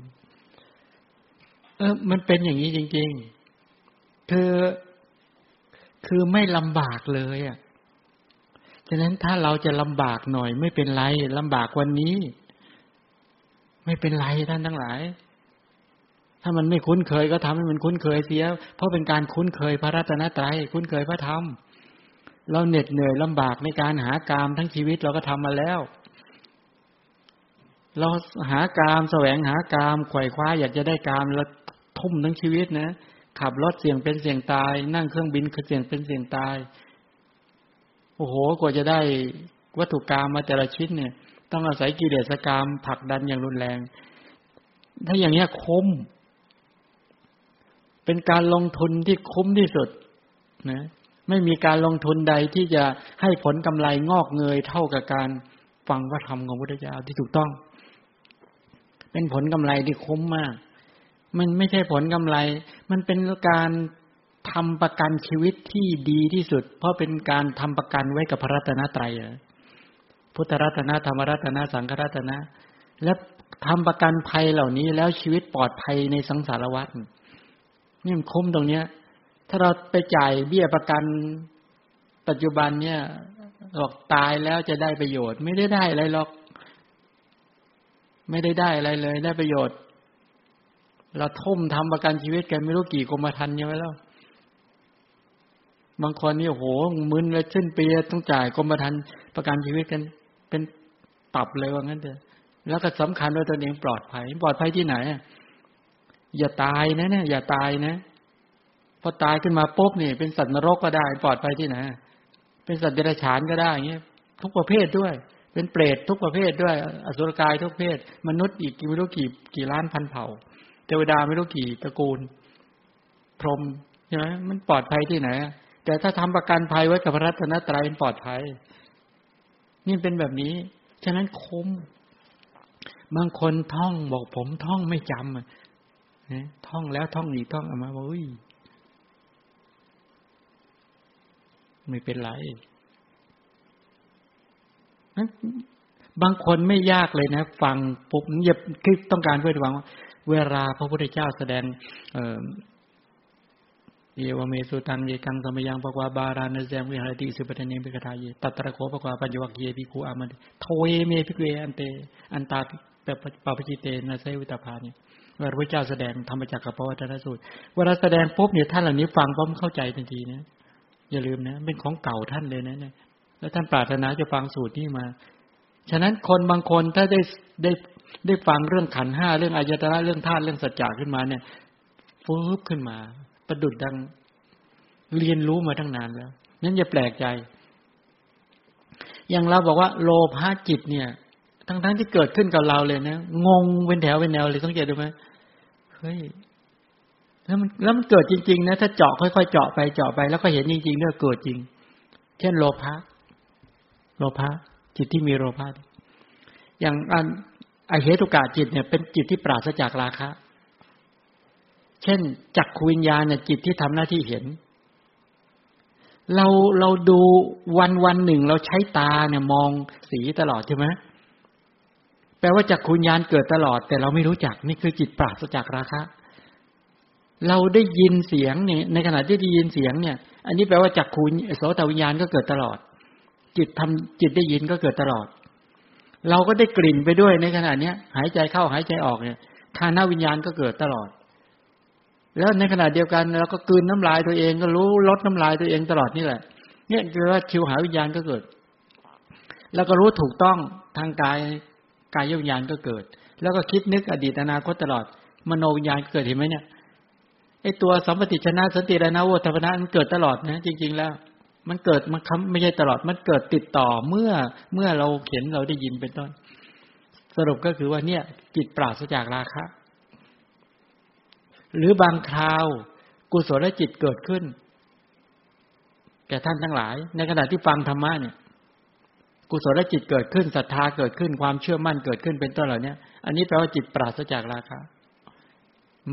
ๆเออ มันเป็นอย่างนี้จริง ๆ คือคือไม่ลำบากเลยอะฉะนั้นถ้าเราจะลำบากหน่อย ไม่เป็นไรลำบากวันนี้ ไม่เป็นไรท่านทั้งหลาย ถ้ามันไม่คุ้นเคยก็ทำให้มันคุ้นเคยเสีย เพราะเป็นการคุ้นเคยพระรัตนตรัยคุ้นเคยพระธรรม เราเหน็ดเหนื่อยลำบากในการหากามทั้งชีวิตเราก็ทำมาแล้ว เราหากามแสวงหากามไขว่คว้าอยากจะได้กามแล้วทุ่มทั้งชีวิตนะขับรถเสี่ยงเป็นเสี่ยงตาย นั่งเครื่องบินคือเสี่ยงเป็นเสี่ยงตาย โอ้โหกว่าจะได้วัตถุกรรมมาแต่ละชิ้นเนี่ย ต้องอาศัยกิเลสกรรมผลักดันอย่างรุนแรง ถ้าอย่างเนี้ยคม เป็นการลงทุนที่คุ้มที่สุดนะไม่มีการลงทุนใดที่จะให้ผลกำไรงอกเงยเท่ากับการฟังพระธรรมของพุทธเจ้าที่ถูกต้อง เป็นผลกำไรที่คุ้มมาก มันไม่ใช่ผลกำไร มันเป็นการทำประกันชีวิตที่ดีที่สุด เพราะเป็นการทำประกันไว้กับพระรัตนตรัยพุทธรัตนะธรรมรัตนะสังฆรัตนะ และทำประกันภัยเหล่านี้แล้วชีวิตปลอดภัยในสังสารวัฏ นี่มันคุ้มตรงเนี้ย ถ้าเราไปจ่ายเบี้ยประกันปัจจุบันเนี่ยบอกตายแล้วจะได้ประโยชน์ ไม่ได้ได้อะไรหรอก ไม่ได้ได้อะไรเลย ได้ประโยชน์ เราทุ่มทำประกันชีวิตกันไม่รู้กี่กรมธรรม์ยังไงแล้วบางคนนี่โหมึนเลยสิ้นปีต้องจ่ายกรมธรรม์ประกันชีวิตกัน เป็นปรับเลยว่างั้นเถอะแล้วก็สำคัญว่าตัวเองปลอดภัย ปลอดภัยที่ไหน อย่าตายนะเนี่ยอย่าตายนะพอตายขึ้นมาปุ๊บนี่เป็นสัตว์นรกก็ได้ปลอดภัยที่ไหนเป็นสัตว์เดรัจฉานก็ได้อย่างเงี้ยทุกประเภทด้วย เป็นเปรตทุกประเภทด้วย อสุรกายทุกประเภทมนุษย์อีกไม่รู้กี่กี่ล้านพันเผ่าเทวดาไม่รู้กี่ตระกูล พรหมใช่ไหมมันปลอดภัยที่ไหนแต่ถ้าทำประกันภัยไว้กับพระรัตนตรัยเป็นปลอดภัย นี่เป็นแบบนี้ ฉะนั้นคุ้ม บางคนท่องบอกผมท่องไม่จำท่องแล้วท่องอีกท่องออกมาบอกอุ้ยไม่เป็นไรบางคนไม่ยากเลยนะ ฟังปุ๊บอย่าคือต้องการเพื่อหวังว่า เวลาพระพุทธเจ้าแสดงเอเยวเมสุตังเยกังสมยังปะกวาบารานเซมวิหารติสุปเทเนมิกทาเยตัตระโคปะกวาปัญญวักเยปิคูอามันโทเอเมพิกเวอันเต อันตาเปปปจิเตนะเซวิตาภานี่เวลาพระเจ้าแสดงธรรมจักรกับพระวัฒนสูตรเวลาแสดงปุ๊บเนี่ยท่านเหล่านี้ฟังพร้อมเข้าใจทันทีนะอย่าลืมนะเป็นของเก่าท่านเลยนะเนี่ยแล้วท่านปรารถนาจะฟังสูตรนี้มา ฉะนั้นคนบางคนถ้าได้ได้ได้ฟังเรื่องขันห้าเรื่องอายตนะเรื่องธาตุเรื่องสัจจะขึ้นมาเนี่ยฟื้นขึ้นมา ประดุดดังเรียนรู้มาตั้งนานแล้ว นั้นอย่าแปลกใจ อย่างเราบอกว่า โลภะจิตเนี่ย ทั้งทั้งที่เกิดขึ้นกับเราเลยนะ งงเป็นแถวเป็นแนวเลยต้องเจอดูไหม เฮ้ยแล้วมันแล้วมันเกิดจริง ๆ นะ ถ้าเจาะค่อยๆเจาะไปเจาะไป แล้วก็เห็นจริงๆเนี่ยเกิดจริง เช่นโลภะโลภะจิตที่มีโลภะอย่างอันอเหตุกาจิตเนี่ยเป็นจิตที่ปราศจากราคะ เช่นจักขวิญญาณเนี่ยจิตที่ทำหน้าที่เห็น เราเราดูวันวันหนึ่งเราใช้ตาเนี่ยมองสีตลอดใช่ไหม แปลว่าจักขวิญญาณเกิดตลอด แต่เราไม่รู้จักนี่คือจิตปราศจากราคะ เราได้ยินเสียงเนี่ย ในขณะที่ได้ยินเสียงเนี่ย อันนี้แปลว่าจักขุโสตวิญญาณก็เกิดตลอด จิตทำจิตได้ยินก็เกิดตลอด เราก็ได้กลิ่นไปด้วยในขณะเนี้ย หายใจเข้าหายใจออกเนี่ยทานาวิญญาณก็เกิดตลอด แล้วในขณะเดียวกันเราก็กืนน้ำลายตัวเองก็รู้ลดน้ำลายตัวเองตลอดนี่แหละ เนี่ยคือว่าคิวหาวิญญาณก็เกิด แล้วก็รู้ถูกต้องทางกาย กายวิญญาณก็เกิด แล้วก็คิดนึกอดีตอนาคตตลอด มโนวิญญาณเกิดเห็นไหมเนี่ยไอตัวสัมปติชนะสติระนะโวทัพนะมันเกิดตลอดนะจริง ๆ แล้ว มันเกิดมันคำไม่ใช่ตลอดมันเกิดติดต่อเมื่อเมื่อเราเห็นเราได้ยินเป็นต้น สรุปก็คือว่าเนี่ย จิตปราศจากราคะ หรือบางคราว กุศลจิตเกิดขึ้น แก่ท่านทั้งหลาย ในขณะที่ฟังธรรมะเนี่ย กุศลจิตเกิดขึ้นศรัทธาเกิดขึ้นความเชื่อมั่นเกิดขึ้นเป็นต้นเหล่านี้อันนี้แปลว่าจิตปราศจากราคะ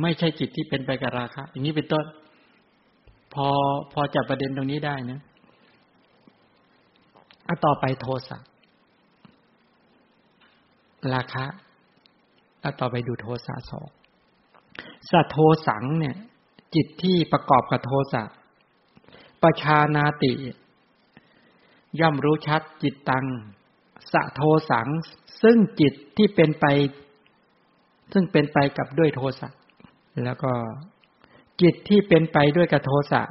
ไม่ใช่จิตที่เป็นไปกับราคะอย่างนี้เป็นต้น พอพอจับประเด็นตรงนี้ได้นะอะต่อไปโทสะราคะแล้วต่อไปดูโทสะสองสัโทสังเนี่ย จิตที่ประกอบกับโทสะประชานาติ ย่อมรู้ชัดจิตตังสะโทสัง ซึ่งจิตที่เป็นไป ซึ่งเป็นไปกับด้วยโทสะแล้วก็จิตที่เป็นไปด้วยกับโทสะ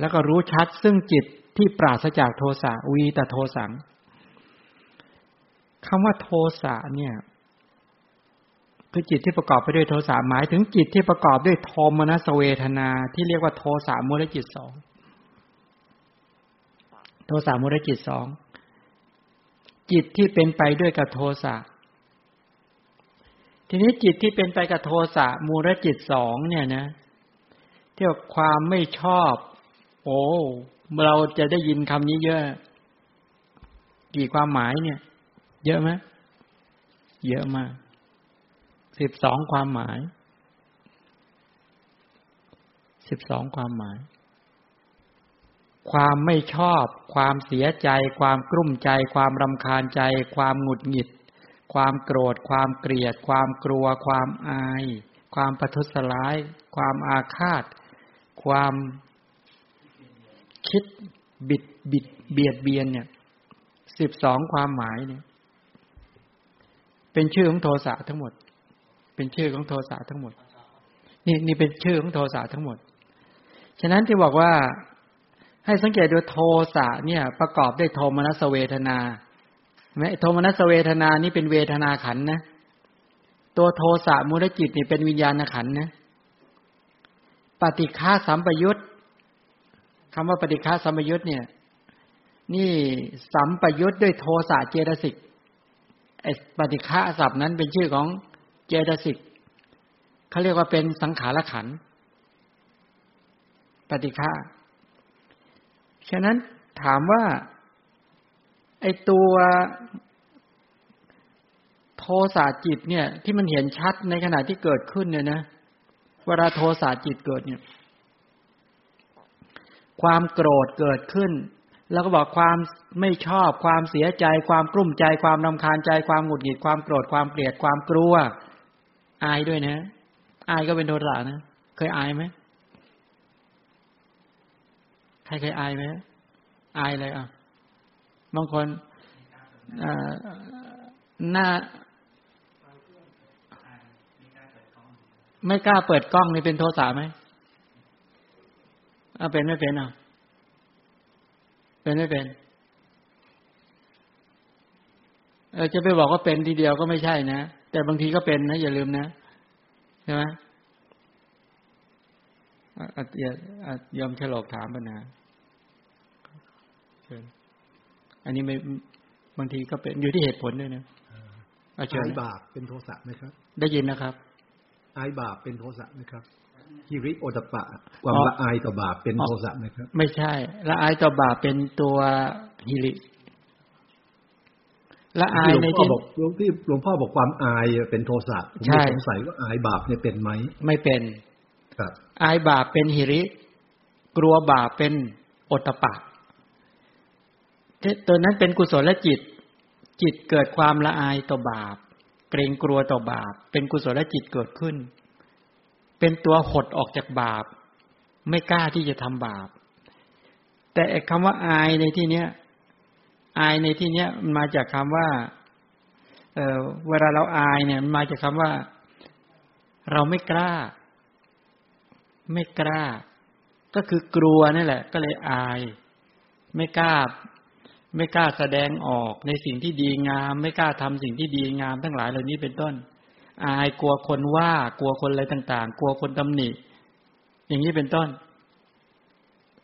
แล้วก็รู้ชัดซึ่งจิตที่ปราศจากโทสะวีตโทสังคำว่าโทสะเนี่ยคือจิตที่ประกอบไปด้วยโทสะหมายถึงจิตที่ประกอบด้วยโทมนัสเวทนาที่เรียกว่าโทสะมูลจิตสอง โทสะมูลจิตสองจิตที่เป็นไปด้วยกับโทสะทีนี้จิตที่เป็นไปกับโทสะมูลจิตสองเนี่ยนะเที่ยวความไม่ชอบ โอ้เราจะได้ยินคำนี้เยอะ กี่ความหมายเนี่ย เยอะไหมเยอะมากสิบสองความหมายสิบสองความหมาย ความไม่ชอบ ความเสียใจ ความกลุ้มใจ ความรำคาญใจ ความหงุดหงิด ความโกรธ ความเกลียด ความกลัว ความอาย ความประทุษร้าย ความอาฆาต ความคิดบิดบิดเบียดเบียนเนี่ยสิบสองความหมายเนี่ยเป็นชื่อของโทสะทั้งหมด เป็นชื่อของโทสะทั้งหมด นี่นี่เป็นชื่อของโทสะทั้งหมด ฉะนั้นที่บอกว่า ให้สังเกตดูโทสะเนี่ย ประกอบด้วยโทมนัสเวทนาไหมโทมนัสเวทนานี่เป็นเวทนาขันนะ ตัวโทสะมูลจิตนี่เป็นวิญญาณขันนะ ปฏิฆาสัมปยุตคำว่าปฏิฆาสัมปยุตเนี่ย นี่สัมปยุตด้วยโทสะเจตสิกไอปฏิฆาศัพท์นั้นเป็นชื่อของเจตสิกเขาเรียกว่าเป็นสังขารขันปฏิฆา ฉะนั้นถามว่า ไอตัวโทสะจิตเนี่ย ที่มันเห็นชัดในขณะที่เกิดขึ้นเนี่ยนะเวลาโทสะจิตเกิดเนี่ย ความโกรธเกิดขึ้น แล้วก็บอกความไม่ชอบ ความเสียใจ ความกลุ้มใจ ความรำคาญใจ ความหงุดหงิด ความโกรธ ความเกลียด ความกลัว อายด้วยนะ อายก็เป็นโทสะนะ เคยอายไหม ครเคยอายไหมอายเลยอะบางคนหน้า ไม่กล้าเปิดกล้องนี่เป็นโทสะไหมอ่าเป็นไม่เป็นอะเป็นไม่เป็นเออจะไปบอกว่าเป็นทีเดียวก็ไม่ใช่นะ แต่บางทีก็เป็นนะ อย่าลืมนะใช่ไหมยอมฉลอกถามปัญหา อันนี้ไม่บางทีก็เป็นอยู่ที่เหตุผลด้วยนะอาจารย์บาปเป็นโทสะไหมครับ ได้ยินนะครับ อายบาปเป็นโทสะไหมครับฮิริโอตปะความละอายต่อบาปเป็นโทสะไหมครับ ไม่ใช่ละอายต่อบาปเป็นตัวฮิริละอายในที่บอกหลวงที่หลวงพ่อบอกความอายเป็นโทสะผมสงสัยว่าอายบาปเนี่ยเป็นไหมไม่เป็นครับ อายบาปเป็นหิริ กลัวบาปเป็นอตปะ ตัวนั้นเป็นกุศลและจิต จิตเกิดความละอายต่อบาป เกรงกลัวต่อบาป เป็นกุศลและจิตเกิดขึ้น เป็นตัวหดออกจากบาป ไม่กล้าที่จะทำบาป แต่คำว่าอายในที่เนี้ย อายในที่เนี้ยมันมาจากคำว่าเออเวลาเราอายเนี่ยมันมาจากคำว่า เราไม่กล้า ไม่กล้า ก็คือกลัวนั่แหละ ก็เลยอาย ไม่กล้า ไม่กล้าแสดงออกในสิ่งที่ดีงาม ไม่กล้าทำสิ่งที่ดีงามทั้งหลายเหล่านี้เป็นต้น อายกลัวคนว่ากลัวคนอะไรต่าง ๆ กลัวคนตำหนิ อย่างนี้เป็นต้น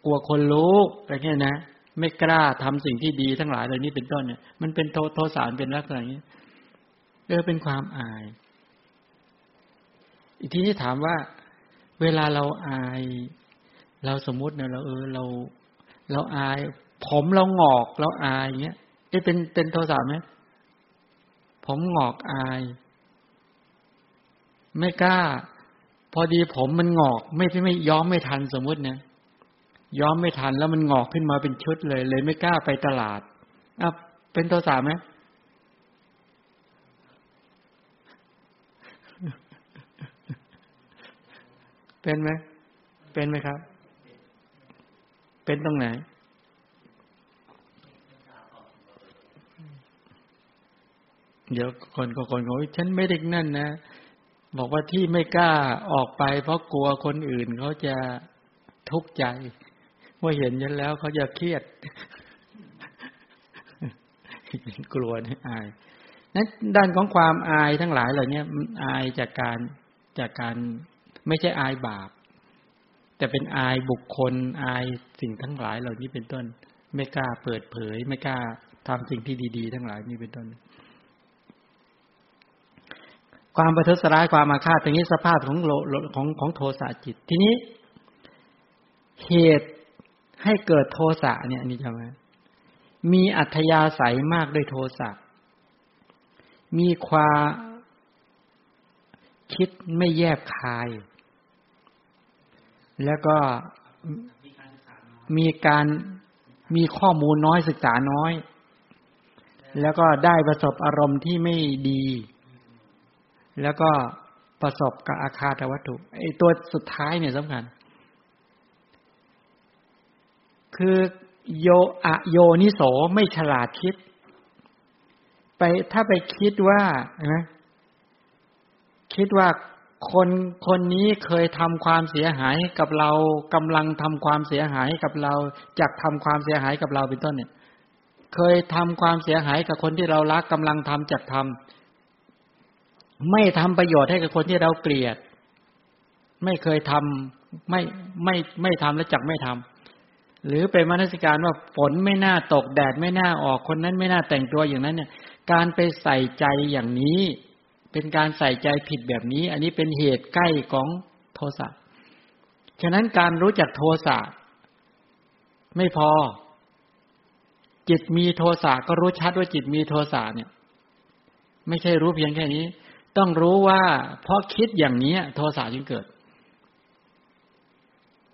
กลัวคนรู้อะไรเงี้ยนะไม่กล้าทำสิ่งที่ดีทั้งหลายเหล่านี้เป็นต้นเนี่ย มันเป็นโทโทสารเป็นลักษณะนี้เออเป็นความอาย อีกทีนี้ถามว่า เวลาเราอาย เราสมมุติเนี่ยเราเออเรา เราอาย ผมเราหงอกเราอายเงี้ยเอ๊ะเป็นเป็นโทสะไหมผมหงอกอาย ไม่กล้า พอดีผมมันหงอก ไม่ไม่ย้อมไม่ทันสมมุติเนี่ยย้อมไม่ทันแล้วมันงอกขึ้นมาเป็นชุดเลย เลยไม่กล้าไปตลาดอะเป็นโทสะไหมเป็นไหมเป็นไหมครับ เป็นตรงไหน เดี๋ยวคนก็คนบอกฉันไม่ได้นั่นนะ บอกว่าที่ไม่กล้าออกไป เพราะกลัวคนอื่นเขาจะทุกข์ใจว่าเห็นฉันแล้วเขาจะเครียดกลัวนี่อายนั้นด้านของความอายทั้งหลายเหล่านี้อายจากการจากการไม่ใช่อายบาป แต่เป็นอายบุคคลอายสิ่งทั้งหลายเหล่านี้เป็นต้น ไม่กล้าเปิดเผย ไม่กล้าทำสิ่งที่ดี ๆ ทั้งหลายนี้เป็นต้น ความประทุษร้ายความอาฆาตตรงนี้สภาพของโลของของโทสะจิต ทีนี้ เหตุให้เกิดโทสะเนี่ยนี่จำไหมมีอัธยาศัยมากด้วยโทสะมีความคิดไม่แยบคาย แล้วก็มีการมีข้อมูลน้อยศึกษาน้อย แล้วก็ได้ประสบอารมณ์ที่ไม่ดี แล้วก็ประสบกับอาคาตวัตถุไอ้ตัวสุดท้ายเนี่ยสำคัญ คือโยอโยนิโสไม่ฉลาดคิด ไปถ้าไปคิดว่านไหมคิดว่าคนคนนี้เคยทำความเสียหายกับเรากำลังทำความเสียหายกับเราจากทำความเสียหายกับเราเป็นต้นเนี่ย เคยทำความเสียหายกับคนที่เรารักกำลังทำจักทำ ไม่ทำประโยชน์ให้กับคนที่เราเกลียด ไม่เคยทำไม่ไม่ไม่ทำและจักไม่ทำหรือเป็นมนสิการว่าฝนไม่น่าตกแดดไม่น่าออกคนนั้นไม่น่าแต่งตัวอย่างนั้นเนี่ย การไปใส่ใจอย่างนี้ เป็นการใส่ใจผิดแบบนี้ อันนี้เป็นเหตุใกล้ของโทสะฉะนั้นการรู้จักโทสะไม่พอ จิตมีโทสะก็รู้ชัดว่าจิตมีโทสะเนี่ย ไม่ใช่รู้เพียงแค่นี้ ต้องรู้ว่าเพราะคิดอย่างนี้โทสะจึงเกิด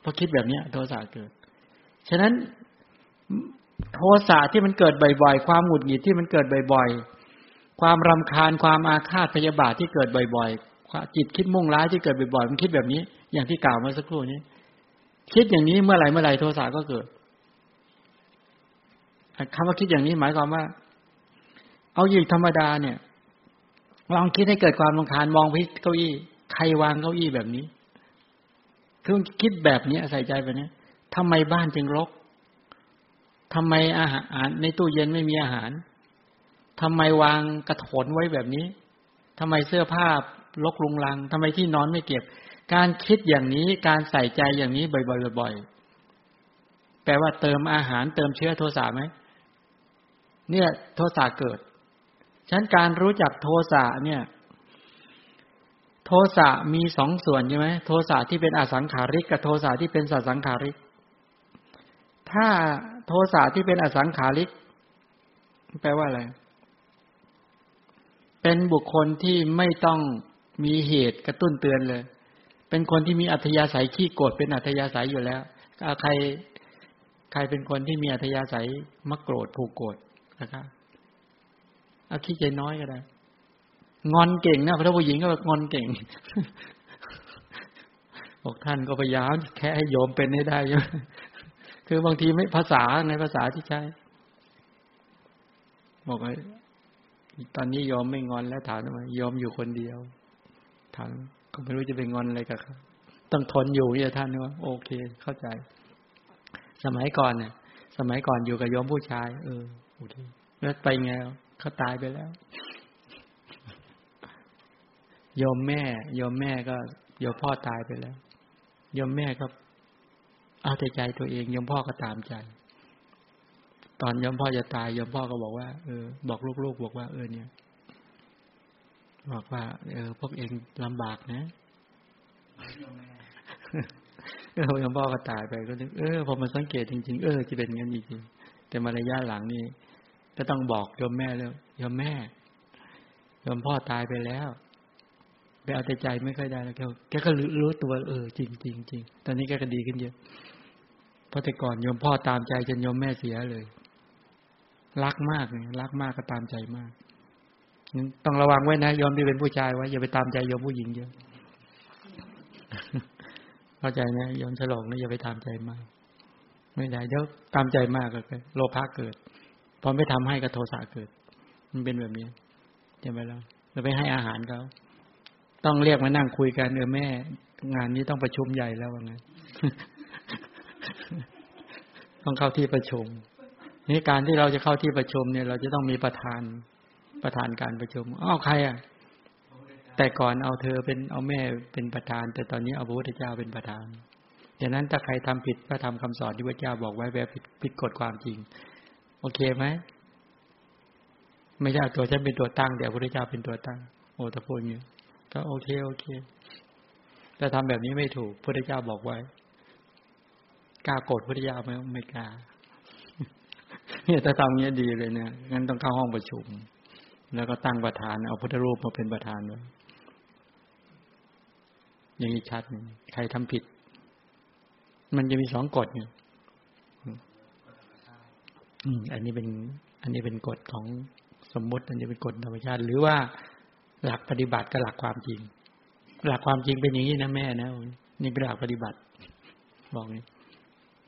เพราะคิดแบบนี้โทสะเกิด ฉะนั้นโทสะที่มันเกิดบ่อยๆ ความหงุดหงิดที่มันเกิดบ่อยๆ ความรำคาญความอาฆาตพยาบาทที่เกิดบ่อยๆ จิตคิดมุ่งร้ายที่เกิดบ่อยๆ มันคิดแบบนี้ อย่างที่กล่าวมาสักครู่นี้ คิดอย่างนี้เมื่อไหร่เมื่อไหร่โทสะก็เกิดคำว่าคิดอย่างนี้หมายความว่า เอาอยู่ธรรมดาเนี่ย ลองคิดให้เกิดความรำคาญมองพิเก้าอี้ใครวางเก้าอี้แบบนี้ คือคิดแบบนี้ใส่ใจไปนี้ทำไมบ้านจึงรกทำไมอาหาร ในตู้เย็นไม่มีอาหารทำไมวางกระถนไว้แบบนี้ทำไมเสื้อผ้าลกลุงลังทำไมที่นอนไม่เก็บ การคิดอย่างนี้การใส่ใจอย่างนี้บ่อยๆบ่อยๆแปลว่าเติมอาหารเติมเชื้อโทสะไหมเนี่ย โทสะเกิด ฉะนั้นการรู้จักโทสะเนี่ย โทสะมีสองส่วนใช่ไหมโทสะที่เป็นอสังขาริกกับโทสะที่เป็นสัสังขาริก ถ้าโทสะที่เป็นอสังขาริก แปลว่าอะไร เป็นบุคคลที่ไม่ต้องมีเหตุกระตุ้นเตือนเลย เป็นคนที่มีอัธยาศัยขี้โกรธเป็นอัธยาศัยอยู่แล้วใครใครเป็นคนที่มีอัธยาศัยมักโกรธผูกโกรธนะครับ เอาขี้ใจน้อยก็ได้ งอนเก่งนะพระผู้หญิงก็งอนเก่งบอกท่านก็พยายามแค่ให้โยมเป็นให้ได้ใช่ไหมคือบางทีไม่ภาษาในภาษาที่ใช้ บอกไว้ตอนนี้ยอมไม่งอนแล้วถามทำไมยอมอยู่คนเดียวถามก็ไม่รู้จะไปงอนอะไรกับเขาต้องทนอยู่เนี่ยท่านว่าโอเค เข้าใจ สมัยก่อนเนี่ย สมัยก่อนอยู่กับยอมผู้ชาย เออโอเคแล้วไปไง เขาตายไปแล้วยอมแม่ยอมแม่ก็ยอมพ่อตายไปแล้วยอมแม่ก็เอาแต่ใจตัวเองยอมพ่อก็ตามใจ ตอนยมพ่อจะตายยมพ่อก็บอกว่าเออบอกลูกๆบอกว่าเออเนี่ย บอกว่า เออ พวกเองลำบากนะเออยมพ่อก็ตายไปก็นึกเออพอมาสังเกตจริง ๆ เออจะเป็นงั้นจริงๆแต่มารยาหลังนี่ ก็ต้องบอกยมแม่แล้วยมแม่ยมพ่อตายไปแล้วไปเอาแต่ใจไม่ค่อยได้แล้วแกแกก็รู้ตัวเออจริงจริงจริงตอนนี้แกก็ดีขึ้นเยอะเพราะแต่ก่อนยมพ่อตามใจจนยมแม่เสียเลย รักมากเนี่ยรักมากก็ตามใจมากต้องระวังไว้นะยอมที่เป็นผู้ชายไว้อย่าไปตามใจยอมผู้หญิงเยอะเข้าใจนะยอมฉลองนะอย่าไปตามใจมาก ไม่ได้เดี๋ยวตามใจมากก็โลภะเกิด พอไม่ทำให้ก็โทสะเกิด มันเป็นแบบนี้ใช่ไหมล่ะเราไปให้อาหารเขาต้องเรียกมานั่งคุยกันเออแม่ งานนี้ต้องประชุมใหญ่แล้วว่างั้นต้องเข้าที่ประชุมนี่การที่เราจะเข้าที่ประชุมเนี่ย เราจะต้องมีประธานประธานการประชุมอ้าวใครอะ แต่ก่อนเอาเธอเป็นเอาแม่เป็นประธาน แต่ตอนนี้เอาพระพุทธเจ้าเป็นประธานดังนั้นถ้าใครทำผิดพระธรรมคำสอนที่พระเจ้าบอกไว้แบบผิดผิดกฎความจริง โอเคไหมไม่ใช่ตัวฉันเป็นตัวตั้งแต่พระพุทธเจ้าเป็นตัวตั้ง โอ้ถ้าพูดอย่างนี้ก็โอเค โอเคแต่ทำแบบนี้ไม่ถูกพระพุทธเจ้าบอกไว้กล้าโกรธพระพุทธเจ้าไหมไม่กล้าเนี่ยถ้าทำเงี้ยดีเลยเนี่ยงั้นต้องเข้าห้องประชุม แล้วก็ตั้งประธาน เอาพุทธรูปมาเป็นประธานไว้อย่างนี้ชัดใครทำผิด มันจะมีสองกฎเนี่ย อันนี้เป็น อันนี้เป็นกฎของสมมติ อันนี้เป็นกฎธรรมชาติ หรือว่าหลักปฏิบัติกับหลักความจริง หลักความจริงเป็นอย่างนี้นะแม่นะนี่เป็นหลักปฏิบัติบอกนี่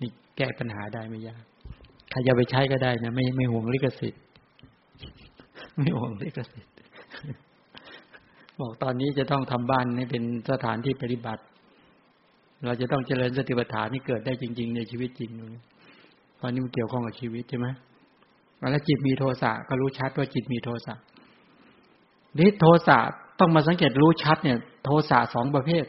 นี่แก้ปัญหาได้ไม่ยากใครจะไปใช้ก็ได้นะไม่ไม่ห่วงลิขสิทธิ์ ไม่ห่วงลิขสิทธิ์ บอกตอนนี้จะต้องทำบ้านให้เป็นสถานที่ปฏิบัติ เราจะต้องเจริญสติปัฏฐานที่เกิดได้จริง ๆ ในชีวิตจริงเพราะนี่มันเกี่ยวข้องกับชีวิตใช่ไหมแล้วจิตมีโทสะก็รู้ชัดว่าจิตมีโทสะนี่โทสะต้องมาสังเกตรู้ชัดเนี่ย โทสะสองประเภท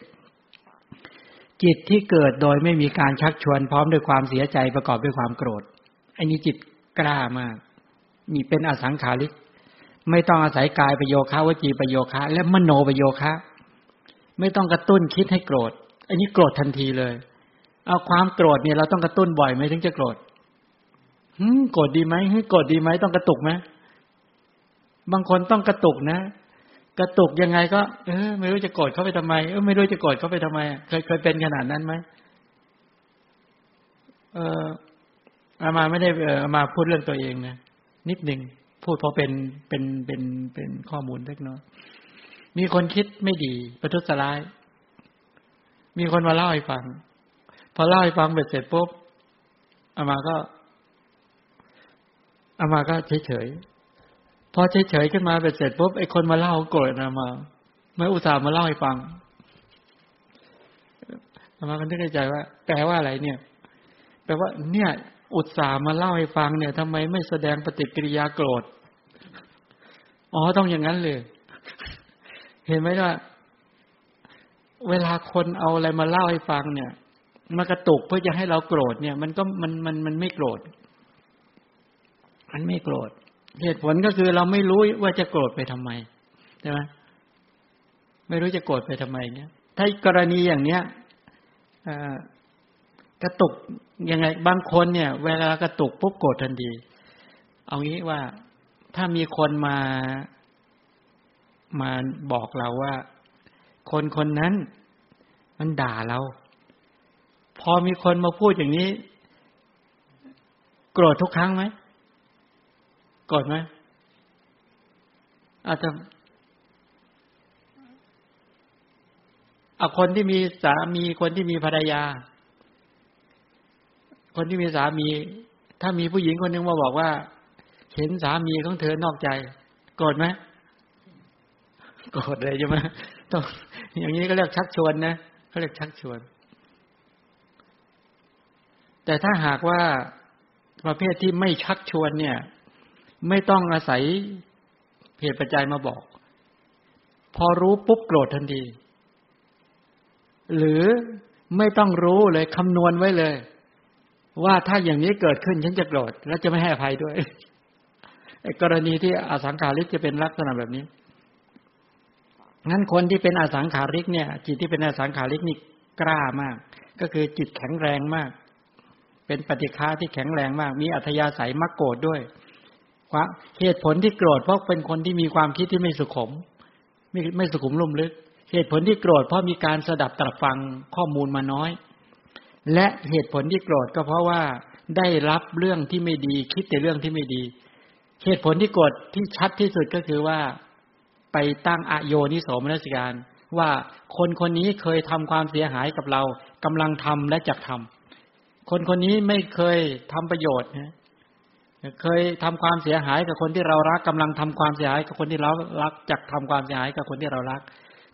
จิตที่เกิดโดยไม่มีการชักชวนพร้อมด้วยความเสียใจประกอบด้วยความโกรธอันนี้จิตกล้ามากนี่เป็นอสังขาริก ไม่ต้องอาศัยกายประโยคะวจีประโยคะ และมโนประโยคะ ไม่ต้องกระตุ้นคิดให้โกรธ อันนี้โกรธทันทีเลย เอาความโกรธเนี่ยเราต้องกระตุ้นบ่อยไหมถึงจะโกรธ ฮึโกรธดีไหมฮึโกรธดีไหมต้องกระตุกไหมบางคนต้องกระตุกนะ กระตุกยังไงก็ เออ ไม่รู้จะโกรธเขาไปทำไมเออไม่รู้จะโกรธเขาไปทำไม เคยเคยเป็นขนาดนั้นไหมเอออามาไม่ได้เออามาพูดเรื่องตัวเองนะนิดหนึ่งพูดเพราะเป็นเป็นเป็นเป็นข้อมูลเล็กน้อยมีคนคิดไม่ดี ประทุษร้าย มีคนมาเล่าให้ฟัง พอเล่าให้ฟังเสร็จปุ๊บอามาก็ อามาก็เฉยเฉยพอเฉยเฉยขึ้นมาเสร็จปุ๊บไอ้คนมาเล่าโกรธอามาไม่อุตส่าห์มาเล่าให้ฟังอามาก็นึกในใจว่า แปลว่าอะไรเนี่ย แปลว่า เนี่ย อุตส่าห์มาเล่าให้ฟังเนี่ยทำไมไม่แสดงปฏิกิริยาโกรธอ๋อต้องอย่างนั้นเลย เห็นไหมว่าเวลาคนเอาอะไรมาเล่าให้ฟังเนี่ย มากระตุกเพื่อจะให้เราโกรธเนี่ย มันก็มันมันมันไม่โกรธ มันไม่โกรธ เหตุผลก็คือเราไม่รู้ว่าจะโกรธไปทำไมใช่ไหมไม่รู้จะโกรธไปทำไมเนี่ยถ้ากรณีอย่างเนี้ยกระตุกยังไง บางคนเนี่ย เวลากระตุกปุ๊บโกรธทันทีเอางี้ว่าถ้ามีคนมามาบอกเราว่า คนคนนั้น มันด่าเรา พอมีคนมาพูดอย่างนี้ โกรธทุกครั้งไหม โกรธไหมอาจจะเอาคนที่มีสามีคนที่มีภรรยา คนที่มีสามี ถ้ามีผู้หญิงคนหนึ่งมาบอกว่า เห็นสามีของเธอนอกใจ โกรธไหมโกรธเลยใช่ไหมต้องอย่างนี้ก็เรียกชักชวนนะเขาเรียกชักชวน แต่ถ้าหากว่าประเภทที่ไม่ชักชวนเนี่ย ต้องอาศัยเหตุปัจจัยมาบอก พอรู้ปุ๊บโกรธทันที หรือไม่ต้องรู้เลยคำนวณไว้เลย ว่าถ้าอย่างนี้เกิดขึ้นฉันจะโกรธและจะไม่ให้อภัยด้วยกรณีที่อสังขาริกจะเป็นลักษณะแบบนี้งั้นคนที่เป็นอสังขาริกเนี่ย จิตที่เป็นอสังขาริกนี่กล้ามาก ก็คือจิตแข็งแรงมาก เป็นปฏิฆาที่แข็งแรงมาก มีอัธยาศัยมักโกรธด้วย เหตุผลที่โกรธเพราะเป็นคนที่มีความคิดที่ไม่สุขุมไม่ไม่สุขุมลุ่มลึก เหตุผลที่โกรธเพราะมีการสดับตรับฟังข้อมูลมาน้อย และเหตุผลที่โกรธก็เพราะว่าได้รับเรื่องที่ไม่ดี คิดแต่เรื่องที่ไม่ดี เหตุผลที่โกรธที่ชัดที่สุดก็คือว่า ไปตั้งอโยนิโสมนสิการ ว่าคนคนนี้เคยทำความเสียหายกับเรากำลังทำและจะทำคนคนนี้ไม่เคยทำประโยชน์นะ เคยทำความเสียหายกับคนที่เรารักกำลังทำความเสียหายกับคนที่เรารักจักทำความเสียหายกับคนที่เรารัก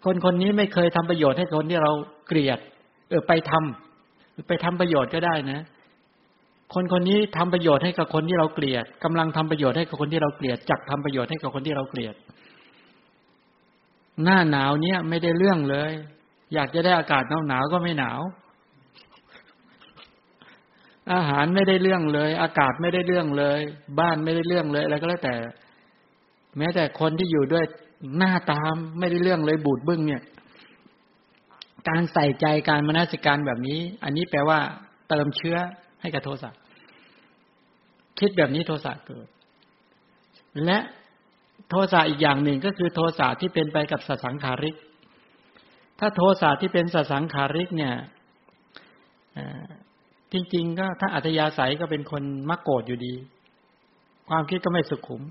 คนคนนี้ไม่เคยทำประโยชน์ให้คนที่เราเกลียด เออไปทำไปทำประโยชน์ก็ได้นะ คนคนนี้ทำประโยชน์ให้กับคนที่เราเกลียดกำลังทำประโยชน์ให้กับคนที่เราเกลียดจักทำประโยชน์ให้กับคนที่เราเกลียด หน้าหนาวเนี้ยไม่ได้เรื่องเลย อยากจะได้อากาศหนาวหนาวก็ไม่หนาว อาหารไม่ได้เรื่องเลย อากาศไม่ได้เรื่องเลย บ้านไม่ได้เรื่องเลยอะไรก็แล้วแต่ แม้แต่คนที่อยู่ด้วยหน้าตามไม่ได้เรื่องเลยบูดบึ้งเนี่ย การใส่ใจการมนสิการแบบนี้ อันนี้แปลว่า เติมเชื้อให้กับโทสะคิดแบบนี้โทสะเกิด และโทสะอีกอย่างหนึ่งก็คือโทสะที่เป็นไปกับสัสังขาริก ถ้าโทสะที่เป็นสัสังขาริกเนี่ย จริง ๆ ก็ถ้าอัธยาศัยก็เป็นคนมักโกรธอยู่ดี ความคิดก็ไม่สุขุม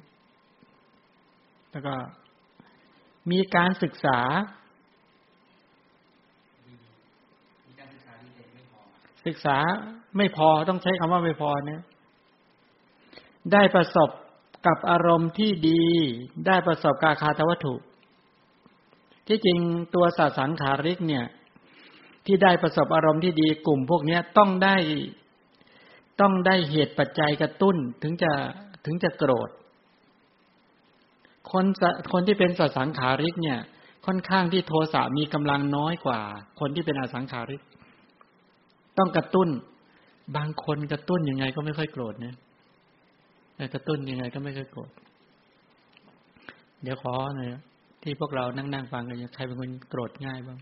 แล้วก็ มีการศึกษา ศึกษาไม่พอต้องใช้คำว่าไม่พอเนี่ยได้ประสบกับอารมณ์ที่ดี ได้ประสบกาคาตวัตถุ ที่จริงตัวสัสังขาริกเนี่ย ที่ได้ประสบอารมณ์ที่ดีกลุ่มพวกนี้ต้องได้ต้องได้เหตุปัจจัยกระตุ้นถึงจะถึงจะโกรธ คนคนที่เป็นสัสังขาริกเนี่ย ค่อนข้างที่โทสะมีกำลังน้อยกว่า คนที่เป็นอสังขาริก ต้องกระตุ้น บางคนกระตุ้นยังไงก็ไม่ค่อยโกรธเนี่ยกระตุ้นยังไงก็ไม่ค่อยโกรธเดี๋ยวขอหน่อยที่พวกเรานั่งนั่งฟังกันใครเป็นคนโกรธง่ายบ้าง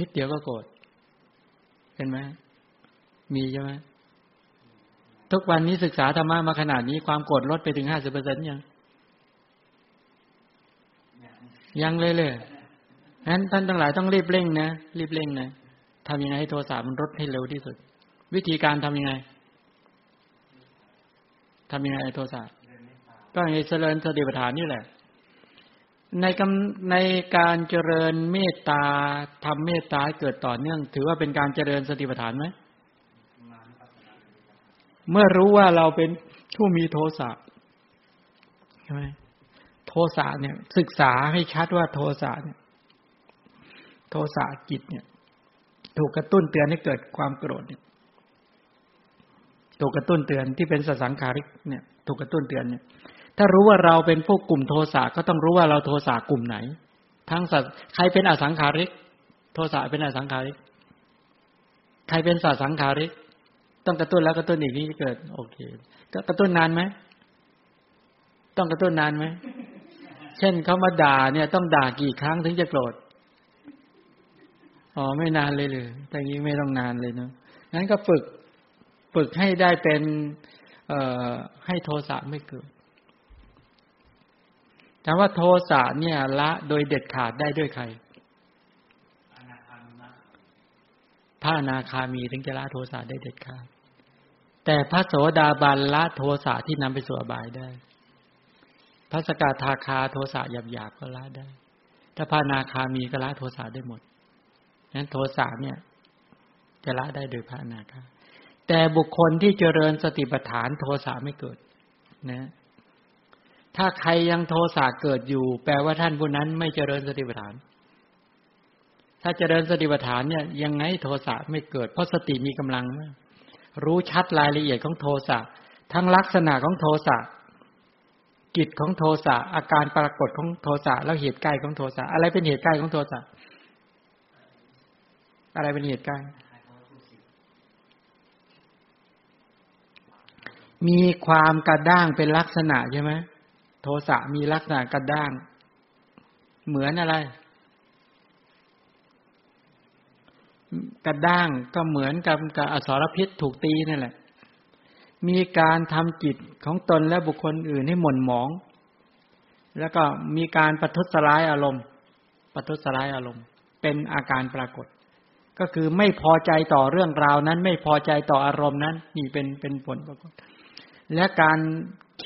นิดเดียวก็โกรธเห็นไหมมีใช่ไหมทุกวันนี้ศึกษาธรรมะมาขนาดนี้ความโกรธลดไปถึงห้าสิบเปอร์เซ็นต์ยัง ยังเลยเลยนั้นท่านทั้งหลายต้องรีบเร่งนะรีบเร่งนะทำยังไงให้โทสะมันลดให้เร็วที่สุด วิธีการทำยังไงทำยังไงโทสะก็ให้เจริญสติปัฏฐานนี่แหละ ในกำในการเจริญเมตตาทำเมตตาเกิดต่อเนื่อง ถือว่าเป็นการเจริญสติปัฏฐานไหมเมื่อรู้ว่าเราเป็นผู้มีโทสะใช่ไหมโทสะเนี่ย ศึกษาให้ชัดว่าโทสะเนี่ย โทสะจิตเนี่ย ถูกกระตุ้นเตือนให้เกิดความโกรธเนี่ยถูกกระตุ้นเตือนที่เป็นสสังขาริกเนี่ย ถูกกระตุ้นเตือนเนี่ย ถ้ารู้ว่าเราเป็นพวกกลุ่มโทสะก็ต้องรู้ว่าเราโทสะกลุ่มไหน ทั้งสัตว์ใครเป็นอสังขาริก โทสะเป็นอสังขาริก ใครเป็นสัตสังขาริก ต้องกระตุ้นแล้วกระตุ้นอีกนี่เกิด โอเค ก็กระตุ้นนานไหมต้องกระตุ้นนานไหมเช่นเขามาด่าเนี่ย ต้องด่ากี่ครั้งถึงจะโกรธอ๋อไม่นานเลยเลยแต่นี้ไม่ต้องนานเลยเนาะงั้นก็ฝึก ฝึกให้ได้เป็น เอ่อให้โทสะไม่เกิด ถามว่าโทสะเนี่ยละโดยเด็ดขาดได้ด้วยใครพระนาคามีถึงจะละโทสะได้เด็ดขาด แต่พระโสดาบันละโทสะที่นำไปสู่อบายได้ พระสกทาคาโทสะหยาบๆก็ละได้ ถ้าพระนาคามีก็ละโทสะได้หมดนั้นโทสะเนี่ย จะละได้โดยพระนาคาแต่บุคคลที่เจริญสติปัฏฐานโทสะไม่เกิด นะ ถ้าใครยังโทสะเกิดอยู่ แปลว่าท่านผู้นั้นไม่เจริญสติปัฏฐาน ถ้าเจริญสติปัฏฐานเนี่ยยังไงโทสะไม่เกิด เพราะสติมีกำลังรู้ชัดรายละเอียดของโทสะทั้งลักษณะของโทสะกิจของโทสะอาการปรากฏของโทสะแล้วเหตุใกล้ของโทสะอะไรเป็นเหตุใกล้ของโทสะอะไรเป็นเหตุใกล้มีความกระด้างเป็นลักษณะใช่ไหม โทสะมีลักษณะกระด้าง เหมือนอะไร กระด้างก็เหมือนกับกับอสรพิษถูกตีนั่นแหละ มีการทำจิตของตนและบุคคลอื่นให้หม่นหมอง แล้วก็มีการประทุษร้ายอารมณ์ประทุษร้ายอารมณ์ เป็นอาการปรากฏ ก็คือไม่พอใจต่อเรื่องราวนั้น ไม่พอใจต่ออารมณ์นั้น นี่เป็นเป็นผลปรากฏและการ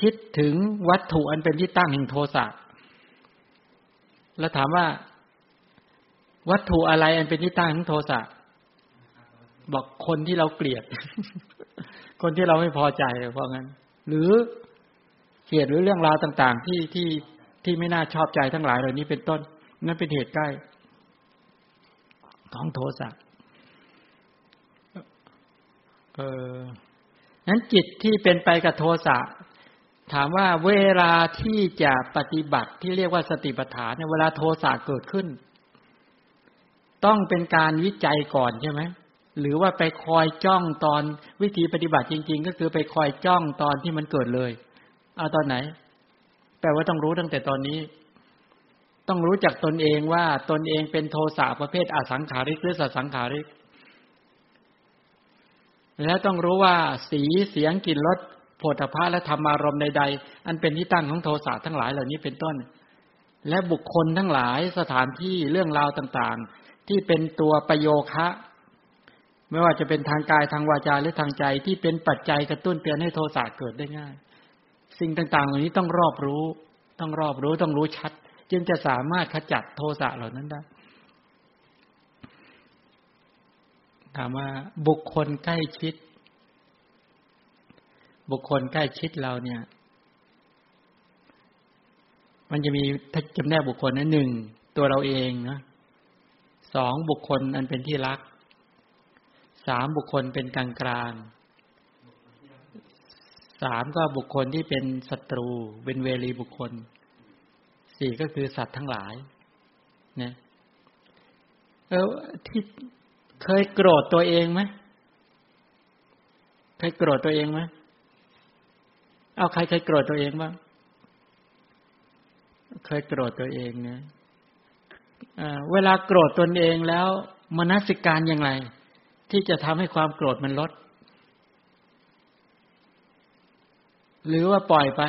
คิดถึงวัตถุอันเป็นที่ตั้งแห่งโทสะแล้วถามว่า วัตถุอะไรอันเป็นที่ตั้งของโทสะบอกคนที่เราเกลียด คนที่เราไม่พอใจเพราะงั้น หรือเหตุหรือเรื่องราวต่าง ๆ ที่ที่ที่ไม่น่าชอบใจทั้งหลายเหล่านี้เป็นต้น นั่นเป็นเหตุใกล้ ของโทสะเออนั้นจิตที่เป็นไปกับโทสะ ถามว่าเวลาที่จะปฏิบัติที่เรียกว่าสติปัฏฐานเนี่ยเวลาโทสะเกิดขึ้น ต้องเป็นการวิจัยก่อนใช่ไหมหรือว่าไปคอยจ้องตอนวิธีปฏิบัติจริง ๆ ก็คือไปคอยจ้องตอนที่มันเกิดเลย เอาตอนไหน แปลว่าต้องรู้ตั้งแต่ตอนนี้ ต้องรู้จักตนเองว่าตนเองเป็นโทสะประเภทอสังขาริกหรือสัสังขาริก แล้วต้องรู้ว่าสีเสียงกลิ่นรส โผฏฐะและธรรมารมณ์ใดๆ อันเป็นที่ตั้งของโทสะทั้งหลายเหล่านี้เป็นต้น และบุคคลทั้งหลายสถานที่เรื่องราวต่างๆ ที่เป็นตัวประโยคะ ไม่ว่าจะเป็นทางกายทางวาจาหรือทางใจที่เป็นปัจจัยกระตุ้นเตือนให้โทสะเกิดได้ง่าย สิ่งต่างๆ เหล่านี้ต้องรอบรู้ ต้องรอบรู้ต้องรู้ชัด จึงจะสามารถขจัดโทสะเหล่านั้นได้ถามว่าบุคคลใกล้ชิด บุคคลใกล้ชิดเราเนี่ย มันจะมีถ้าจำแนกบุคคลนะหนึ่งตัวเราเองนะสองบุคคลอันเป็นที่รักสามบุคคลเป็นกลางกลางสามก็บุคคลที่เป็นศัตรูเป็นเวรีบุคคลสี่ก็คือสัตว์ทั้งหลายเนี่ยเออที่เคยโกรธตัวเองไหมเคยโกรธตัวเองไหม เอาใครเคยโกรธตัวเองบ้างเคยโกรธตัวเองเนี่ยเวลาโกรธตนเองแล้วมนสิการอย่างไร ที่จะทำให้ความโกรธมันลด หรือว่าปล่อยไป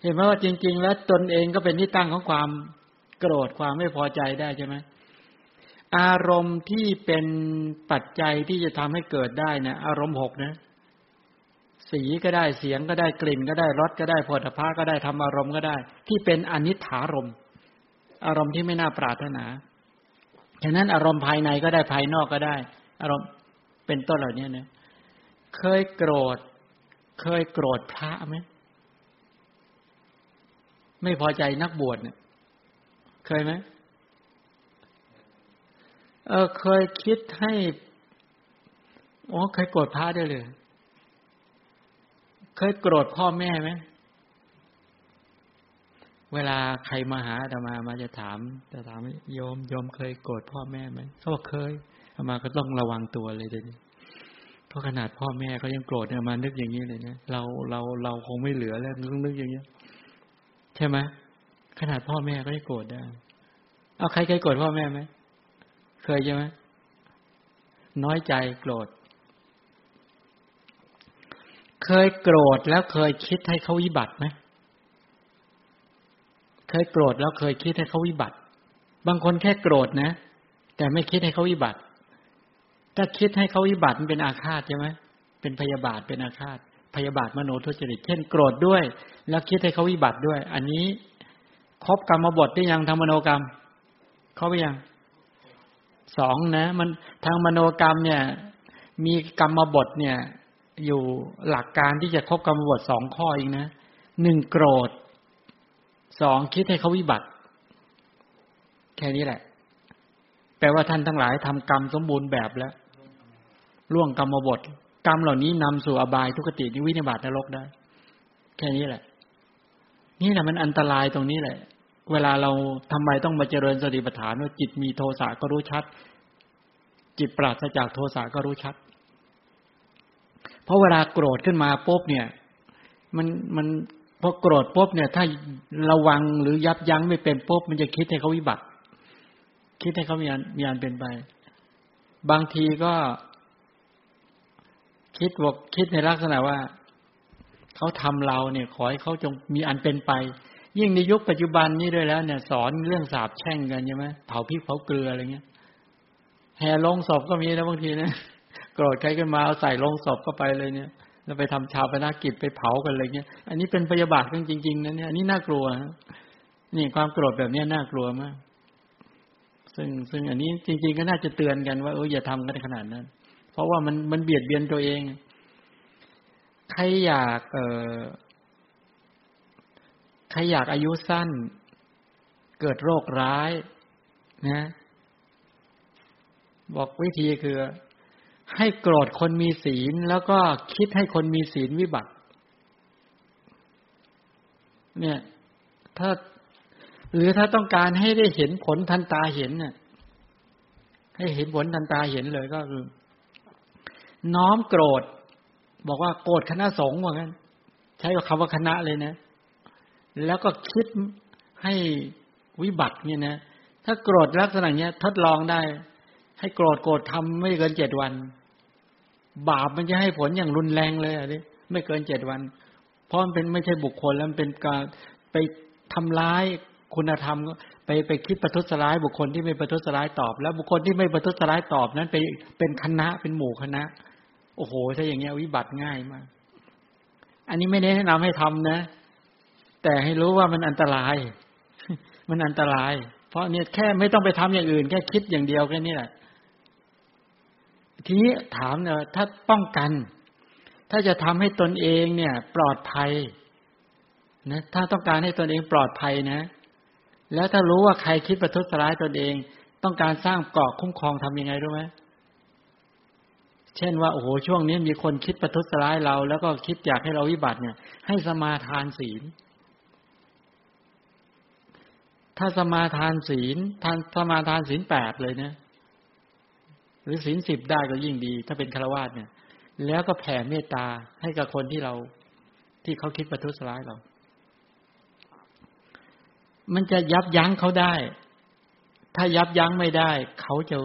เห็นไหมว่าจริง ๆ แล้วตนเองก็เป็นที่ตั้งของความโกรธความไม่พอใจได้ใช่ไหมอารมณ์ที่เป็นปัจจัยที่จะทำให้เกิดได้นะอารมณ์หกนะ สีก็ได้เสียงก็ได้กลิ่นก็ได้รสก็ได้ผลิภัณฑ์ก็ได้ทำอารมณ์ก็ได้ ที่เป็นอนิถารมอารมณ์ที่ไม่น่าปรารถนาฉะนั้นอารมณ์ภายในก็ได้ภายนอกก็ได้ อารมณ์เป็นต้นเหล่านี้นะเคยโกรธ เคยโกรธพระไหมไม่พอใจนักบวชเนี่ยเคยไหมเออเคยคิดให้อ๋อเคยโกรธพระได้เลย เคยโกรธพ่อแม่ไหมเวลาใครมาหาอาตมามาจะถามจะถามโยมโยมเคยโกรธพ่อแม่ไหมเขาบอกเคยอามาก็ต้องระวังตัวเลยเดี๋ยวนี้เพราะขนาดพ่อแม่เขายังโกรธเนี่ยมานึกอย่างนี้เลยเนี่ยเราเราเราคงไม่เหลือแล้วนึกนึกอย่างเงี้ใช่ไหมขนาดพ่อแม่ก็ยังโกรธได้เอาใครเคยโกรธพ่อแม่ไหมเคยใช่ไหมน้อยใจโกรธ เคยโกรธแล้วเคยคิดให้เขาวิบัติไหมเคยโกรธแล้วเคยคิดให้เขาวิบัติ บางคนแค่โกรธนะ แต่ไม่คิดให้เขาวิบัติ ถ้าคิดให้เขาวิบัติมันเป็นอาฆาตใช่ไหมเป็นพยาบาทเป็นอาฆาต พยาบาทมโนทุจริต เช่นโกรธด้วย แล้วคิดให้เขาวิบัติด้วย อันนี้ครบกรรมบทที่ยังทำมโนกรรมเขาไปยังสองนะ มันทางมโนกรรมเนี่ย มีกรรมบทเนี่ย อยู่หลักการที่จะครบกรรมบทสองข้อเองนะหนึ่งโกรธสองคิดให้เขาวิบัติ แค่นี้แหละ แปลว่าท่านทั้งหลายทำกรรมสมบูรณ์แบบแล้วล่วงกรรมบท กรรมเหล่านี้นำสู่อบายทุกตินิวินิบาตนรกได้ แค่นี้แหละ นี่แหละมันอันตรายตรงนี้แหละ เวลาเราทำไมต้องมาเจริญสติปัฏฐานว่าจิตมีโทสะก็รู้ชัด จิตปราศจากโทสะก็รู้ชัด เพราะเวลาโกรธขึ้นมาปุ๊บเนี่ย มันมันพอโกรธปุ๊บเนี่ย ถ้าระวังหรือยับยั้งไม่เป็นปุ๊บมันจะคิดให้เขาวิบัติ คิดให้เขามีอันมีอันเป็นไป บางทีก็ คิดบอกคิดในลักษณะว่าเขาทำเราเนี่ย ขอให้เขาจงมีอันเป็นไป ยิ่งในยุคปัจจุบันนี้ด้วยแล้ว เนี่ย สอนเรื่องสาบแช่งกันใช่ไหมเผาพริกเผาเกลืออะไรเงี้ยแห่ลงศพก็มีนะบางทีนะ โกรธใครขึ้นมาเอาใส่ลงศพเข้าไปเลยเนี่ย แล้วไปทำชาวปนากิจไปเผากันอะไรเงี้ย อันนี้เป็นพยาบาทกันจริงๆนะเนี่ยอันนี้น่ากลัวนี่ความโกรธแบบนี้น่ากลัวมาก ซึ่งซึ่งอันนี้จริง ๆ ก็น่าจะเตือนกันว่าเอออย่าทำกันขนาดนั้น เพราะว่ามันมันเบียดเบียนตัวเอง ใครอยากเออใครอยากอายุสั้น เกิดโรคร้ายนะ บอกวิธีคือ ให้โกรธคนมีศีลแล้วก็คิดให้คนมีศีลวิบัติ เนี่ย ถ้า หรือถ้าต้องการให้ได้เห็นผลทันตาเห็นน่ะให้เห็นผลทันตาเห็นเลยก็คือ น้อมโกรธ บอกว่าโกรธคณะสงฆ์ว่างั้น ใช้คำว่าคณะเลยนะ แล้วก็คิดให้วิบัติเนี่ยนะ ถ้าโกรธลักษณะเนี้ย ทดลองได้ ให้โกรธโกรธทำไม่เกินเจ็ดวัน บาปมันจะให้ผลอย่างรุนแรงเลยอะนี่ไม่เกินเจ็ดวัน เพราะมันเป็นไม่ใช่บุคคลแล้วมันเป็นการไปทำร้ายคุณธรรมไปไปคิดประทุษร้ายบุคคลที่ไม่ประทุษร้ายตอบ แล้วบุคคลที่ไม่ประทุษร้ายตอบนั้นไปเป็นคณะเป็นหมู่คณะ โอ้โหถ้าอย่างเงี้ยวิบัติง่ายมาก อันนี้ไม่ได้แนะนำให้ทำนะ แต่ให้รู้ว่ามันอันตราย มันอันตราย เพราะเนี่ยแค่ไม่ต้องไปทำอย่างอื่น แค่คิดอย่างเดียวแค่นี้แหละ ทีนี้ถามเนอะถ้าป้องกัน ถ้าจะทำให้ตนเองเนี่ย ปลอดภัยนะถ้าต้องการให้ตนเองปลอดภัยนะ แล้วถ้ารู้ว่าใครคิดประทุษร้ายตนเอง ต้องการสร้างเกราะคุ้มครองทํำยังไงรู้ไหมเช่นว่าโอ้โหช่วงนี้มีคนคิดประทุษร้ายเรา แล้วก็คิดอยากให้เราวิบัติเนี่ย ให้สมาทานศีล ถ้าสมาทานศีลทานสมาทานศีลแปดเลยเนะ หรือศีลสิบได้ก็ยิ่งดี ถ้าเป็นฆราวาสเนี่ย แล้วก็แผ่เมตตาให้กับคนที่เราที่เขาคิดประทุษร้ายเรา มันจะยับยั้งเขาได้ ถ้ายับยั้งไม่ได้ เขาจะ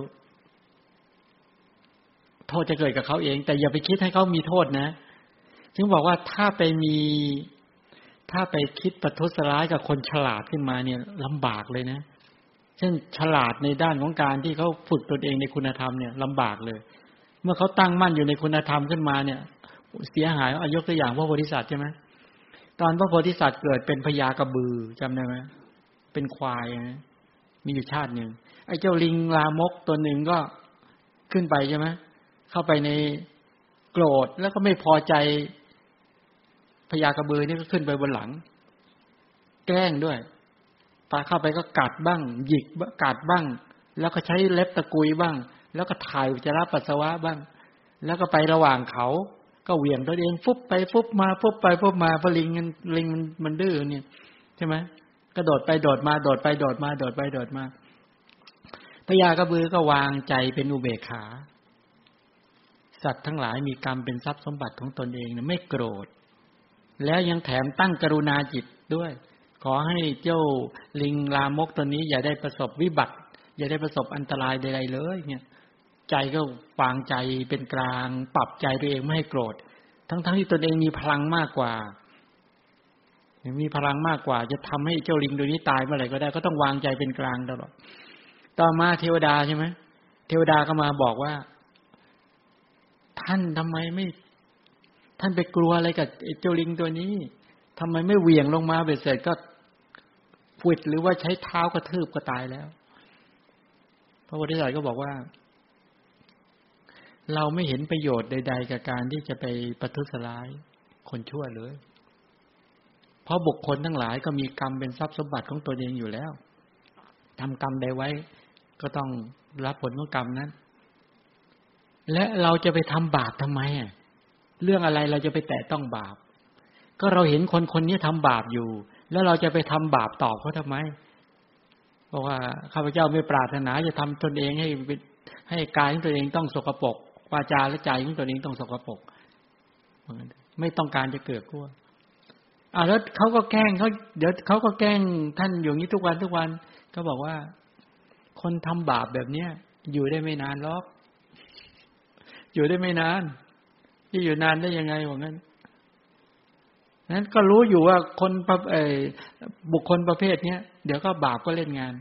โทษจะเกิดกับเขาเอง แต่อย่าไปคิดให้เขามีโทษนะ จึงบอกว่าถ้าไปมี ถ้าไปคิดประทุษร้ายกับคนฉลาดขึ้นมาเนี่ยลำบากเลยนะเช่นฉลาดในด้านของการที่เขาฝึกตนเองในคุณธรรมเนี่ยลำบากเลย เมื่อเขาตั้งมั่นอยู่ในคุณธรรมขึ้นมาเนี่ย เสียหายอายกตัวอย่างพระโพธิสัตว์ใช่ไหมตอนพระโพธิสัตว์เกิดเป็นพญากระบือจำได้ไหมเป็นควายนะมีอยู่ชาติหนึ่งไอ้เจ้าลิงลามกตัวหนึ่งก็ขึ้นไปใช่ไหมเข้าไปในโกรธแล้วก็ไม่พอใจพญากระบือนี่ก็ขึ้นไปบนหลัง แกล้งด้วย ปลาเข้าไปก็กัดบ้าง หยิกกัดบ้าง แล้วก็ใช้เล็บตะกุยบ้าง แล้วก็ถ่ายอุจจาระปัสสาวะบ้าง แล้วก็ไประหว่างเขา ก็เหวี่ยงตัวเองฟุบไปฟุบมาฟุบไปฟุบมาพลิงมันลิงมันมันดื้อเนี่ยใช่ไหมกระโดดไปโดดมาโดดไปโดดมาโดดไปโดดมาพญากระบือก็วางใจเป็นอุเบกขา สัตว์ทั้งหลายมีกรรมเป็นทรัพย์สมบัติของตนเองไม่โกรธ แล้วยังแถมตั้งกรุณาจิตด้วย ขอให้เจ้าลิงลามกตัวนี้ อย่าได้ประสบวิบัติ อย่าได้ประสบอันตรายใดๆเลยเนี่ย ใจก็วางใจเป็นกลาง ปรับใจตัวเองไม่ให้โกรธ ทั้งๆทที่ตนเองมีพลังมากกว่ามีพลังมากกว่า จะทำให้เจ้าลิงตัวนี้ตายเมื่อไหร่ก็ได้ก็ต้องวางใจเป็นกลางตลอดต่อมาเทวดาใช่ไหมเทวดาก็มาบอกว่า ท่านทำไมไม่ ท่านไปกลัวอะไรกับเจ้าลิงตัวนี้ทำไมไม่เหวี่ยงลงมาเบ็ดเสร็จก็ ฟุดหรือว่าใช้เท้ากระทืบก็ตายแล้ว พระพุทธเจ้าก็บอกว่า เราไม่เห็นประโยชน์ใด ๆ กับการที่จะไปประทุษร้ายคนชั่วเลย เพราะบุคคลทั้งหลายก็มีกรรมเป็นทรัพย์สมบัติของตัวเองอยู่แล้วทำกรรมใดไว้ ก็ต้องรับผลของกรรมนั้น และเราจะไปทำบาปทำไมเรื่องอะไรเราจะไปแตะต้องบาป ก็เราเห็นคนคนนี้ทำบาปอยู่ แล้วเราจะไปทำบาปตอบเขาทำไมเพราะว่าข้าพเจ้าไม่ปรารถนาจะทำตนเองให้ให้กายของตัวเองต้องสกปรกวาจาและใจของตัวเองต้องสกปรกไม่ต้องการจะเกิดกลัวอ่าแล้วเขาก็แกล้งเขาเดี๋ยวเขาก็แกล้งท่านอยู่นี้ทุกวันทุกวัน ก็บอกว่า คนทำบาปแบบเนี้ยอยู่ได้ไม่นานหรอก อยู่ได้ไม่นานที่อยู่นานได้ยังไงว่างั้น นั้นก็รู้อยู่ว่าคนบุคคลประเภทเนี้ยเดี๋ยวก็บาปก็เล่นงาน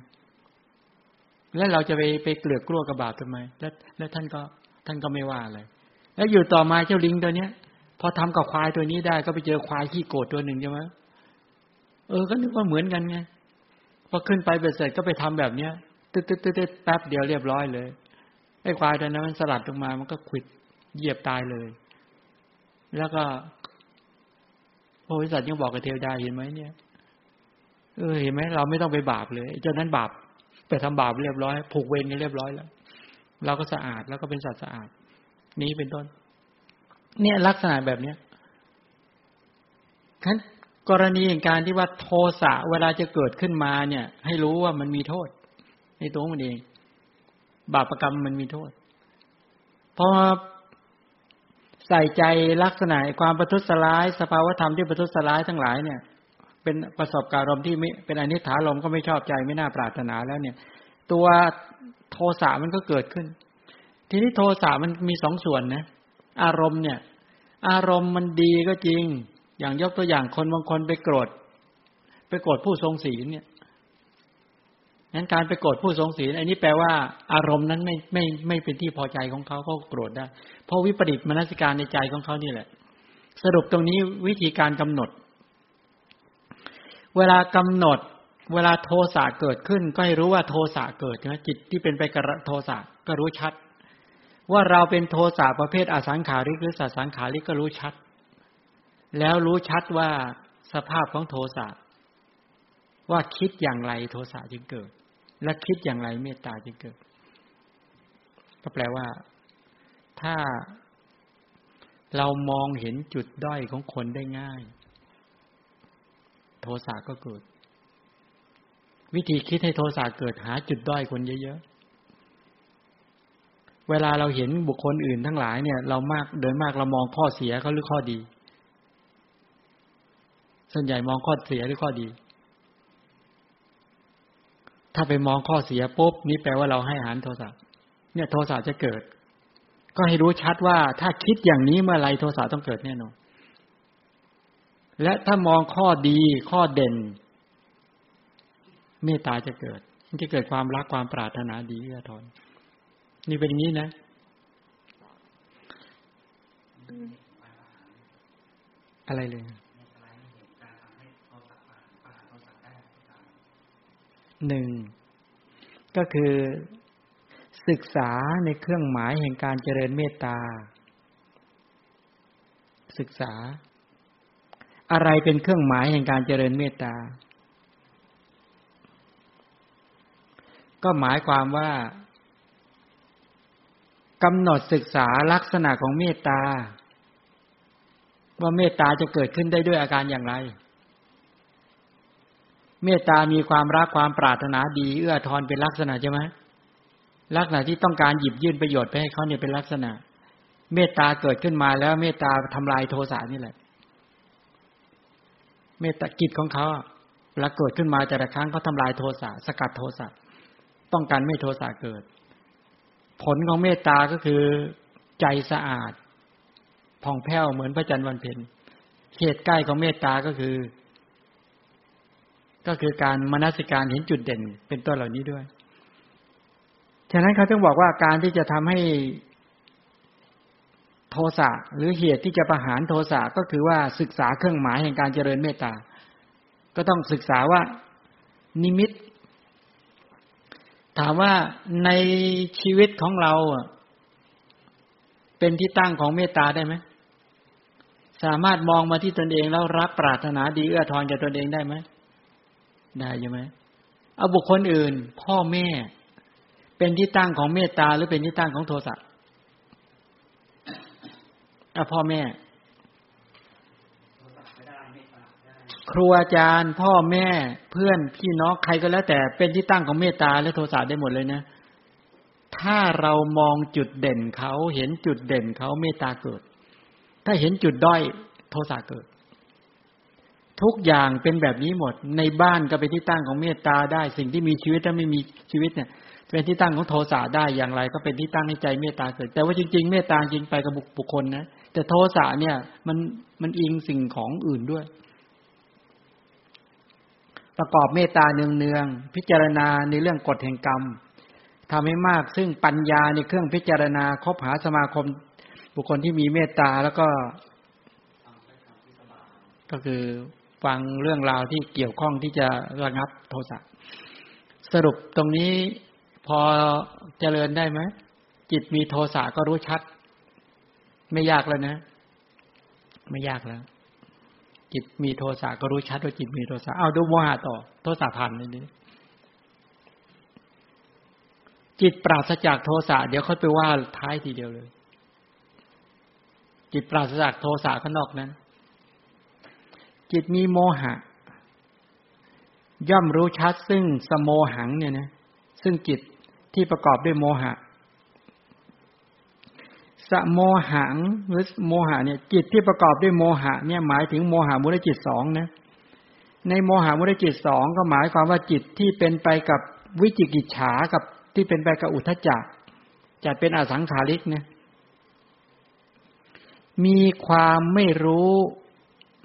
แล้วเราจะไปไปเกลือกกลัวกับบาปทำไม แล้วแล้วท่านก็ท่านก็ไม่ว่าอะไรแล้วอยู่ต่อมาเจ้าลิงตัวเนี้ย พอทำกับควายตัวนี้ได้ก็ไปเจอควายขี้โกรธตัวหนึ่งใช่ไหมเออก็นึกว่าเหมือนกันไงพอขึ้นไปเบ็ดเสร็จก็ไปทำแบบเนี้ยตึ๊ดตึ๊ดตึ๊ดแป๊บเดียวเรียบร้อยเลยไอ้ควายตัวนั้นมันสลัดลงมามันก็ขิดเหยียบตายเลย แล้วก็ พระวิสัทยังบอกกับเทวดาเห็นไหมเนี่ย เออเห็นไหมเราไม่ต้องไปบาปเลยเจ้านั้นบาปไปทำบาปเรียบร้อย ผูกเวรกันเรียบร้อยแล้วเราก็สะอาดแล้วก็เป็นสัตว์สะอาด นี้เป็นต้น เนี่ยลักษณะแบบเนี้ยั้นกรณีอย่างการที่ว่าโทสะเวลาจะเกิดขึ้นมาเนี่ย ให้รู้ว่ามันมีโทษ ในตัวมันเอง บาปรกรรมมันมีโทษพอ ใส่ใจลักษณะความประทุษร้าย สภาวธรรมที่ประทุษร้ายทั้งหลายเนี่ย เป็นประสบการณ์มที่ไม่เป็นอนิถาลมก็ไม่ชอบใจไม่น่าปรารถนาแล้วเนี่ย ตัวโทสะมันก็เกิดขึ้น ทีนี้โทสะมันมีสองส่วนนะอารมณ์เนี่ย อารมณ์มันดีก็จริง อย่างยกตัวอย่างคนบางคนไปโกรธไปโกรธผู้ทรงศีลเนี่ย นั้นการไปโกรธผู้ทรงศีลอันนี้แปลว่าอารมณ์นั้นไม่ไม่ไม่เป็นที่พอใจของเขาเขาโกรธได้ เพราะวิปริตมนสิการในใจของเขานี่แหละ สรุปตรงนี้วิธีการกำหนด เวลากำหนด เวลาโทสะเกิดขึ้น ก็ให้รู้ว่าโทสะเกิดนะจิตที่เป็นไปกับโทสะก็รู้ชัด ว่าเราเป็นโทสะประเภทอสังขาริกหรือสัสังขาริกก็รู้ชัด แล้วรู้ชัดว่าสภาพของโทสะว่าคิดอย่างไรโทสะจึงเกิด และคิดอย่างไรเมตตาจึงเกิด ก็แปลว่า ถ้าเรามองเห็นจุดด้อยของคนได้ง่าย โทสะก็เกิด วิธีคิดให้โทสะเกิดหาจุดด้อยคนเยอะๆ เวลาเราเห็นบุคคลอื่นทั้งหลายเนี่ย เรามากเดินมากเรามองข้อเสียเขาหรือข้อดี ส่วนใหญ่มองข้อเสียหรือข้อดี ถ้าไปมองข้อเสียปุ๊บนี่แปลว่าเราให้อาหารโทสะเนี่ยโทสะจะเกิด ก็ให้รู้ชัดว่าถ้าคิดอย่างนี้เมื่อไรโทสะต้องเกิดแน่นอนและถ้ามองข้อดีข้อเด่น เมตตาจะเกิดจะเกิดความรักความปรารถนาดีเอื้อทอนนี่เป็นอย่างนี้นะ อะไรเลย หนึ่งก็คือศึกษาในเครื่องหมายแห่งการเจริญเมตตา ศึกษา อะไรเป็นเครื่องหมายแห่งการเจริญเมตตา ก็หมายความว่ากำหนดศึกษาลักษณะของเมตตา ว่าเมตตาจะเกิดขึ้นได้ด้วยอาการอย่างไร เมตตามีความรักความปรารถนาดี เอื้อทอนเป็นลักษณะใช่ไหมลักษณะที่ต้องการหยิบยื่นประโยชน์ไปให้เขาเนี่ยเป็นลักษณะ เมตตาเกิดขึ้นมาแล้ว เมตตาทำลายโทสะนี่แหละ เมตตากิจของเขาเวลาเกิดขึ้นมาแต่ละครั้งเขาทาลายโทสะสกัดโทสะต้องการไม่โทสะเกิด ผลของเมตตาก็คือใจสะอาดผ่องแผ้วเหมือนพระจันทร์วันเพ็ญเขตใกล้ของเมตตาก็คือ ก็คือการมนสิการเห็นจุดเด่น เป็นต้นเหล่านี้ด้วย ฉะนั้นเขาต้องบอกว่าการที่จะทำให้โทสะหรือเหตุที่จะประหารโทสะก็คือว่าศึกษาเครื่องหมายแห่งการเจริญเมตตา ก็ต้องศึกษาว่านิมิต ถามว่าในชีวิตของเราเป็นที่ตั้งของเมตตาได้ไหมสามารถมองมาที่ตนเองแล้วรักปรารถนาดีเอื้อทอนแก่ตนเองได้ไหม ได้ใช่ไหมเอาบุคคลอื่น พ่อแม่ เป็นที่ตั้งของเมตตาหรือเป็นที่ตั้งของโทสะเอาพ่อแม่ ครูอาจารย์ พ่อแม่เพื่อนพี่น้องใครก็แล้ว แต่เป็นที่ตั้งของเมตตาและโทสะได้หมดเลยนะ ถ้าเรามองจุดเด่นเขาเห็นจุดเด่นเขาเมตตาเกิด ถ้าเห็นจุดด้อยโทสะเกิด ทุกอย่างเป็นแบบนี้หมด ในบ้านก็เป็นที่ตั้งของเมตตาได้ สิ่งที่มีชีวิตถ้าไม่มีชีวิตเนี่ยเป็นที่ตั้งของโทสะได้อย่างไร ก็เป็นที่ตั้งให้ใจเมตตาเกิด แต่ว่าจริงๆ เมตตาจริงไปกับบุคคลนะแต่โทสะเนี่ยมันมันอิงสิ่งของอื่นด้วย ประกอบเมตตาเนืองๆพิจารณาในเรื่องกฎแห่งกรรมทำให้มากซึ่งปัญญาในเครื่องพิจารณาคบหาสมาคม บุคคลที่มีเมตตาแล้วก็ก็คือ ฟังเรื่องราวที่เกี่ยวข้องที่จะระงับโทสะสรุปตรงนี้พอเจริญได้ไหมจิตมีโทสะก็รู้ชัด ไม่ยากแล้วนะ ไม่ยากแล้ว จิตมีโทสะก็รู้ชัดว่าจิตมีโทสะเอาดูโมหะต่อ โทสะผ่านเลยนี้จิตปราศจากโทสะเดี๋ยวเขาไปว่าท้ายทีเดียวเลย จิตปราศจากโทสะข้างนอกนั้น จิตมีโมหะ ย่อมรู้ชัดซึ่งสโมหังเนี่ยนะซึ่งจิตที่ประกอบด้วยโมหะ สโมหังหรือโมหะเนี่ย จิตที่ประกอบด้วยโมหะ เนี่ยหมายถึงโมหะมุลจิตสองนะ ในโมหะมุลจิตสองก็หมายความว่าจิตที่เป็นไปกับวิจิกิจฉากับที่เป็นไปกับอุทจจะจัดเป็นอสังขาริกเนี่ยมีความไม่รู้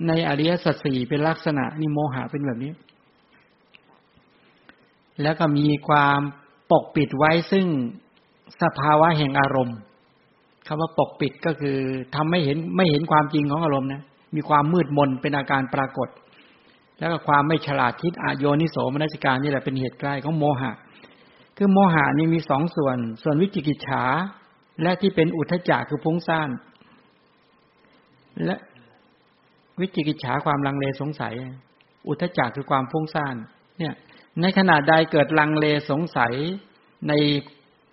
ในอริยสัจสี่เป็นลักษณะนี่โมหะเป็นแบบนี้ แล้วก็มีความปกปิดไว้ซึ่งสภาวะแห่งอารมณ์คำว่าปกปิดก็คือทำไม่เห็นไม่เห็นความจริงของอารมณ์นะมีความมืดมนเป็นอาการปรากฏ แล้วก็ความไม่ฉลาดคิดอโยนิโสมนัสิการนี่แหละเป็นเหตุใกล้ของโมหะ คือโมหะนี่มีสองส่วน ส่วนวิจิกิจฉาและที่เป็นอุทธจจะคือฟุ้งซ่านและ วิจิกิจฉาความลังเลสงสัย อุทจจะคือความฟุ้งซ่านเนี่ยในขณะใดเกิดลังเลสงสัยใน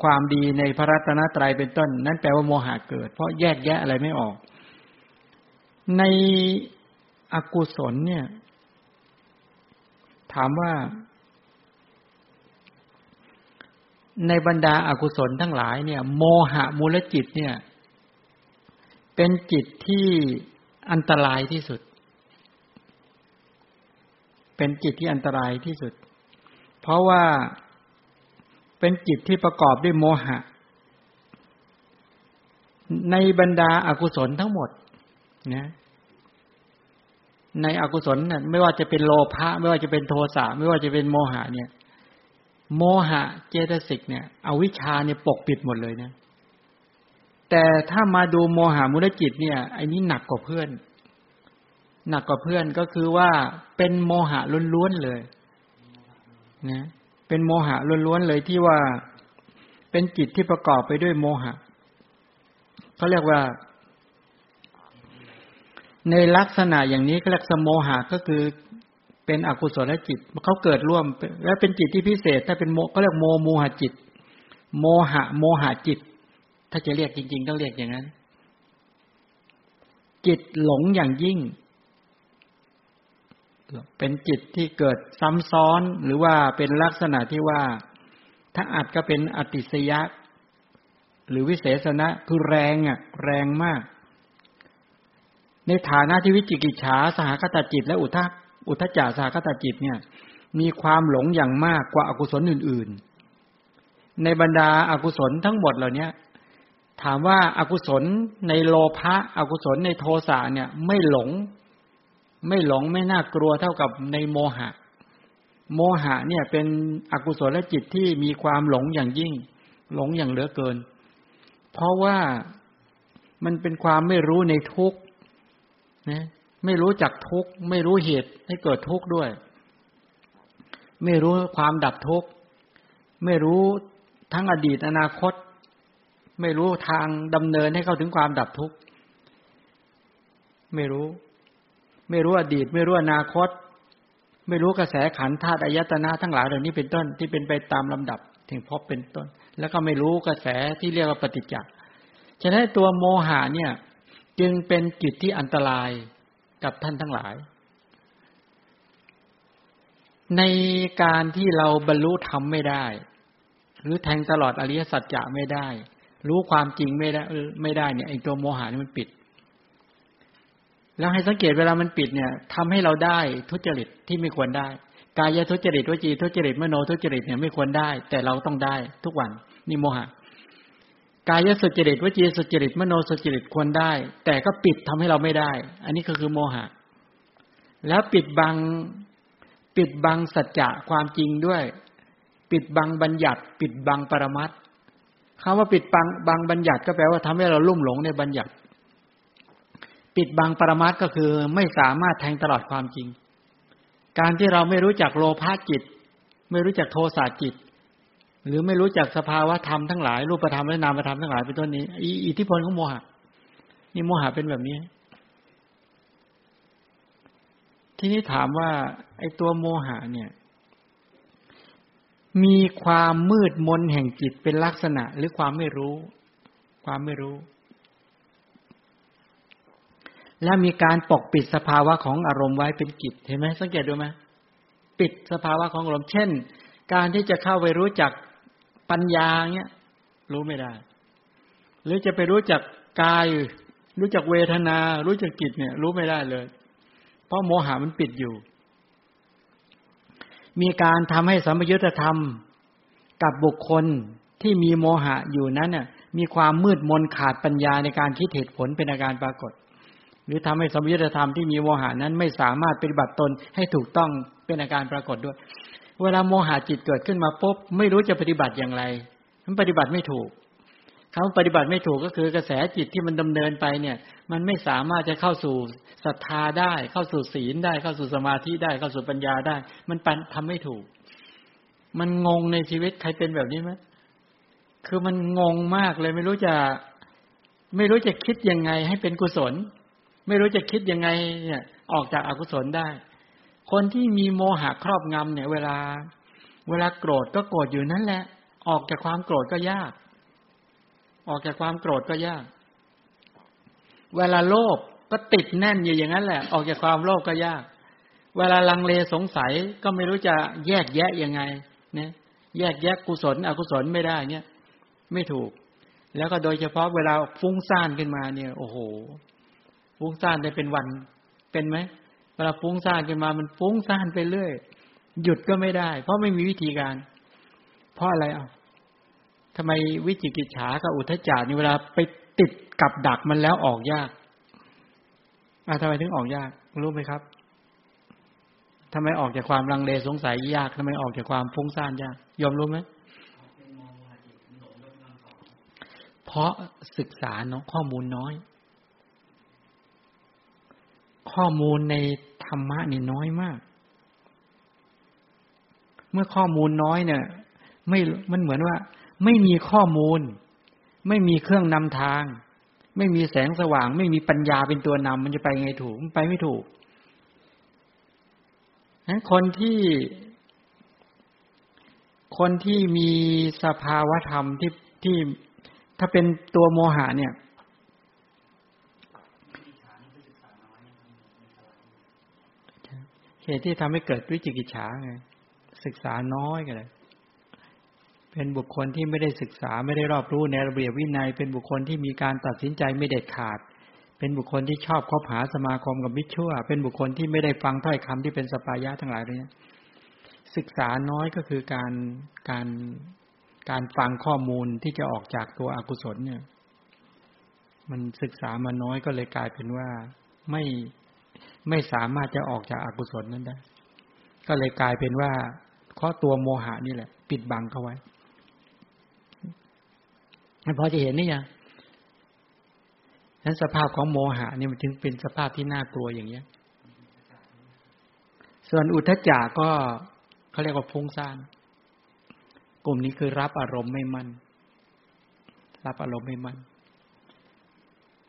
ความดีในพระรัตนตรัยเป็นต้น นั่นแปลว่าโมหะเกิด เพราะแยกแยะอะไรไม่ออก ในอกุศลเนี่ย ถามว่า ในบรรดาอากุศลทั้งหลายเนี่ย โมหะมูลจิตเนี่ย เป็นจิตที่ อันตรายที่สุด เป็นจิตที่อันตรายที่สุด เพราะว่าเป็นจิตที่ประกอบด้วยโมหะ ในบรรดาอากุศลทั้งหมดนะในอกุศลน่ะไม่ว่าจะเป็นโลภะไม่ว่าจะเป็นโทสะไม่ว่าจะเป็นโมหะเนี่ย โมหะเจตสิกเนี่ย อวิชาเนี่ยปกปิดหมดเลยนะ แต่ถ้ามาดูโมหะมุลจิตเนี่ยไอ้นี้หนักกว่าเพื่อน หนักกว่าเพื่อนก็คือว่าเป็นโมหะล้วนๆเลยนะเป็นโมหะล้วนๆเลยที่ว่า เป็นจิตที่ประกอบไปด้วยโมหะเขาเรียกว่า ในลักษณะอย่างนี้ก็เรียกสมโมหะก็คือเป็นอกุศลจิตเขาเกิดร่วม แล้วเป็นจิตที่พิเศษ ถ้าเป็นโมก็เรียกโมโมหจิต โมหะ โมหะจิต ถ้าจะเรียกจริง ๆ ต้องเรียกอย่างนั้น จิตหลงอย่างยิ่ง เป็นจิตที่เกิดซ้ำซ้อนหรือว่าเป็นลักษณะที่ว่า ถ้าอาจก็เป็นอติสยะ หรือวิเศษณะคือแรงอะ แรงมาก ในฐานะที่วิจิกิจฉาสหคตจิต และอุทกอุทจจาสาคตจิตเนี่ย มีความหลงอย่างมากกว่าอากุศลอื่น ๆ ในบรรดาอากุศลทั้งหมดเหล่านี้ ถามว่าอากุศลในโลภะอกุศลในโทสะเนี่ย ไม่หลง ไม่หลงไม่น่ากลัวเท่ากับในโมหะ โมหะเนี่ยเป็นอกุศลและจิตที่มีความหลงอย่างยิ่ง หลงอย่างเหลือเกิน เพราะว่ามันเป็นความไม่รู้ในทุกนะไม่รู้จักทุกไม่รู้เหตุให้เกิดทุกด้วย ไม่รู้ความดับทุกไม่รู้ทั้งอดีตอนาคต ไม่รู้ทางดำเนินให้เข้าถึงความดับทุกข์ ไม่รู้ ไม่รู้อดีต ไม่รู้อนาคต ไม่รู้กระแสขันธาตุอายตนะทั้งหลายเหล่านี้เป็นต้นที่เป็นไปตามลำดับถึงพบเป็นต้น แล้วก็ไม่รู้กระแสที่เรียกว่าปฏิจจ์ฉะนั้นตัวโมหะเนี่ย จึงเป็นจิตที่อันตรายกับท่านทั้งหลาย ในการที่เราบรรลุธรรมไม่ได้ หรือแทงตลอดอริยสัจจะไม่ได้ รู้ความจริงไม่ได้ไม่ได้เนี่ยไอ้ตัวโมหะนี่มันปิด แล้วให้สังเกตเวลามันปิดเนี่ยทำให้เราได้ทุจริตที่ไม่ควรได้ กายทุจริตวจีทุจริตมโนทุจริตเนี่ยไม่ควรได้ แต่เราต้องได้ทุกวันนี่โมหะกายสุจริตวจีสุจริตมโนสุจริตควรได้ แต่ก็ปิดทำให้เราไม่ได้ อันนี้ก็คือโมหะ แล้วปิดบังปิดบังสัจจะความจริงด้วย ปิดบังบัญญัติ ปิดบังปรมัต คำว่าปิดบังบังบัญญัติก็แปลว่าทำให้เราลุ่มหลงในบัญญัติ ปิดบังปรมัตก็คือไม่สามารถแทงตลอดความจริง การที่เราไม่รู้จักโลภะจิต ไม่รู้จักโทสะจิต หรือไม่รู้จักสภาวะธรรมทั้งหลายรูปธรรมและนามธรรมทั้งหลายเป็นต้นนี้อิทธิพลของโมหะนี่โมหะเป็นแบบนี้ ทีนี้ถามว่า ไอ้ตัวโมหะเนี่ย มีความมืดมนแห่งจิตเป็นลักษณะหรือความไม่รู้ ความไม่รู้ และมีการปกปิดสภาวะของอารมณ์ไว้เป็นกิจเห็นไหมสังเกตดูไหมปิดสภาวะของอารมณ์เช่น การที่จะเข้าไปรู้จักปัญญาเนี้ยรู้ไม่ได้ หรือจะไปรู้จักกาย รู้จักเวทนา รู้จักจิตเนี่ย รู้ไม่ได้เลย เพราะโมหะมันปิดอยู่ มีการทำให้สัมยุญธรรม กับบุคคลที่มีโมหะอยู่นั้นน่ะมีความมืดมนขาดปัญญาในการคิดเหตุผลเป็นอาการปรากฏ หรือทำให้สมยุทธธรรมที่มีโมหะนั้นไม่สามารถปฏิบัติตนให้ถูกต้องเป็นอาการปรากฏด้วย เวลาโมหะจิตเกิดขึ้นมาปุ๊บไม่รู้จะปฏิบัติอย่างไรมันปฏิบัติไม่ถูก คำปฏิบัติไม่ถูกก็คือกระแสจิตที่มันดำเนินไปเนี่ย มันไม่สามารถจะเข้าสู่ศรัทธาได้ เข้าสู่ศีลได้ เข้าสู่สมาธิได้ เข้าสู่ปัญญาได้ มันปันทำไม่ถูก มันงงในชีวิตใครเป็นแบบนี้ไหมคือมันงงมากเลยไม่รู้จะ ไม่รู้จะคิดยังไงให้เป็นกุศล ไม่รู้จะคิดยังไง เนี่ย ออกจากอากุศลได้ คนที่มีโมหะครอบงำเนี่ย เวลา เวลาโกรธก็โกรธอยู่นั่นแหละ ออกจากความโกรธก็ยาก ออกจากความโกรธก็ยาก เวลาโลภก็ติดแน่นอยู่อย่างนั้นแหละ ออกจากความโลภก็ยาก เวลาลังเลสงสัยก็ไม่รู้จะแยกแยะยังไง เนี่ย แยกแยะกุศล อกุศลไม่ได้ เนี่ย ไม่ถูก แล้วก็โดยเฉพาะเวลาฟุ้งซ่านขึ้นมาเนี่ย โอ้โห ฟุ้งซ่านได้เป็นวัน เป็นไหมเวลาฟุ้งซ่านขึ้นมา มันฟุ้งซ่านไปเรื่อย หยุดก็ไม่ได้ เพราะไม่มีวิธีการ เพราะอะไรอะ ทำไมวิจิกิจฉากับอุทจจานี่เวลาไปติดกับดักมันแล้วออกยากอ่าทำไมถึงออกยาก รู้ไหมครับทำไมออกจากความลังเลสงสัยยากทำไมออกจากความฟุ้งซ่านยาก ยอมรู้ไหมเพราะศึกษาเนาะข้อมูลน้อย ข้อมูลในธรรมะนี่น้อยมาก เมื่อข้อมูลน้อยเนี่ย ไม่มันเหมือนว่า ไม่มีข้อมูล ไม่มีเครื่องนำทาง ไม่มีแสงสว่าง ไม่มีปัญญาเป็นตัวนำมันจะไปไงถูกมันไปไม่ถูกนั้นคนที่ คนที่มีสภาวธรรมที่ที่ถ้าเป็นตัวโมหะเนี่ย เหตุที่ทำให้เกิดวิจิกิจฉาไงศึกษาน้อยกันเลย เป็นบุคคลที่ไม่ได้ศึกษาไม่ได้รอบรู้ในระเบียบวินัย เป็นบุคคลที่มีการตัดสินใจไม่เด็ดขาด เป็นบุคคลที่ชอบคบหาสมาคมกับมิชั่วเป็นบุคคลที่ไม่ได้ฟังถ้อยคำที่เป็นสปายะทั้งหลายเลยศึกษาน้อยก็คือการการการฟังข้อมูลที่จะออกจากตัวอกุศลเนี่ย มันศึกษามาน้อยก็เลยกลายเป็นว่าไม่ไม่สามารถจะออกจากอากุศลนั้นได้ ก็เลยกลายเป็นว่าข้อตัวโมหะนี่แหละ ปิดบังเขาไว้ พอจะเห็นนี่ยังนั้นสภาพของโมหะนี่มันถึงเป็นสภาพที่น่ากลัวอย่างเนี้ย ส่วนอุทจจาก็เขาเรียกว่าพุ่งสร้างกลุ่มนี้คือรับอารมณ์ไม่มัน่น รับอารมณ์ไม่มัน่น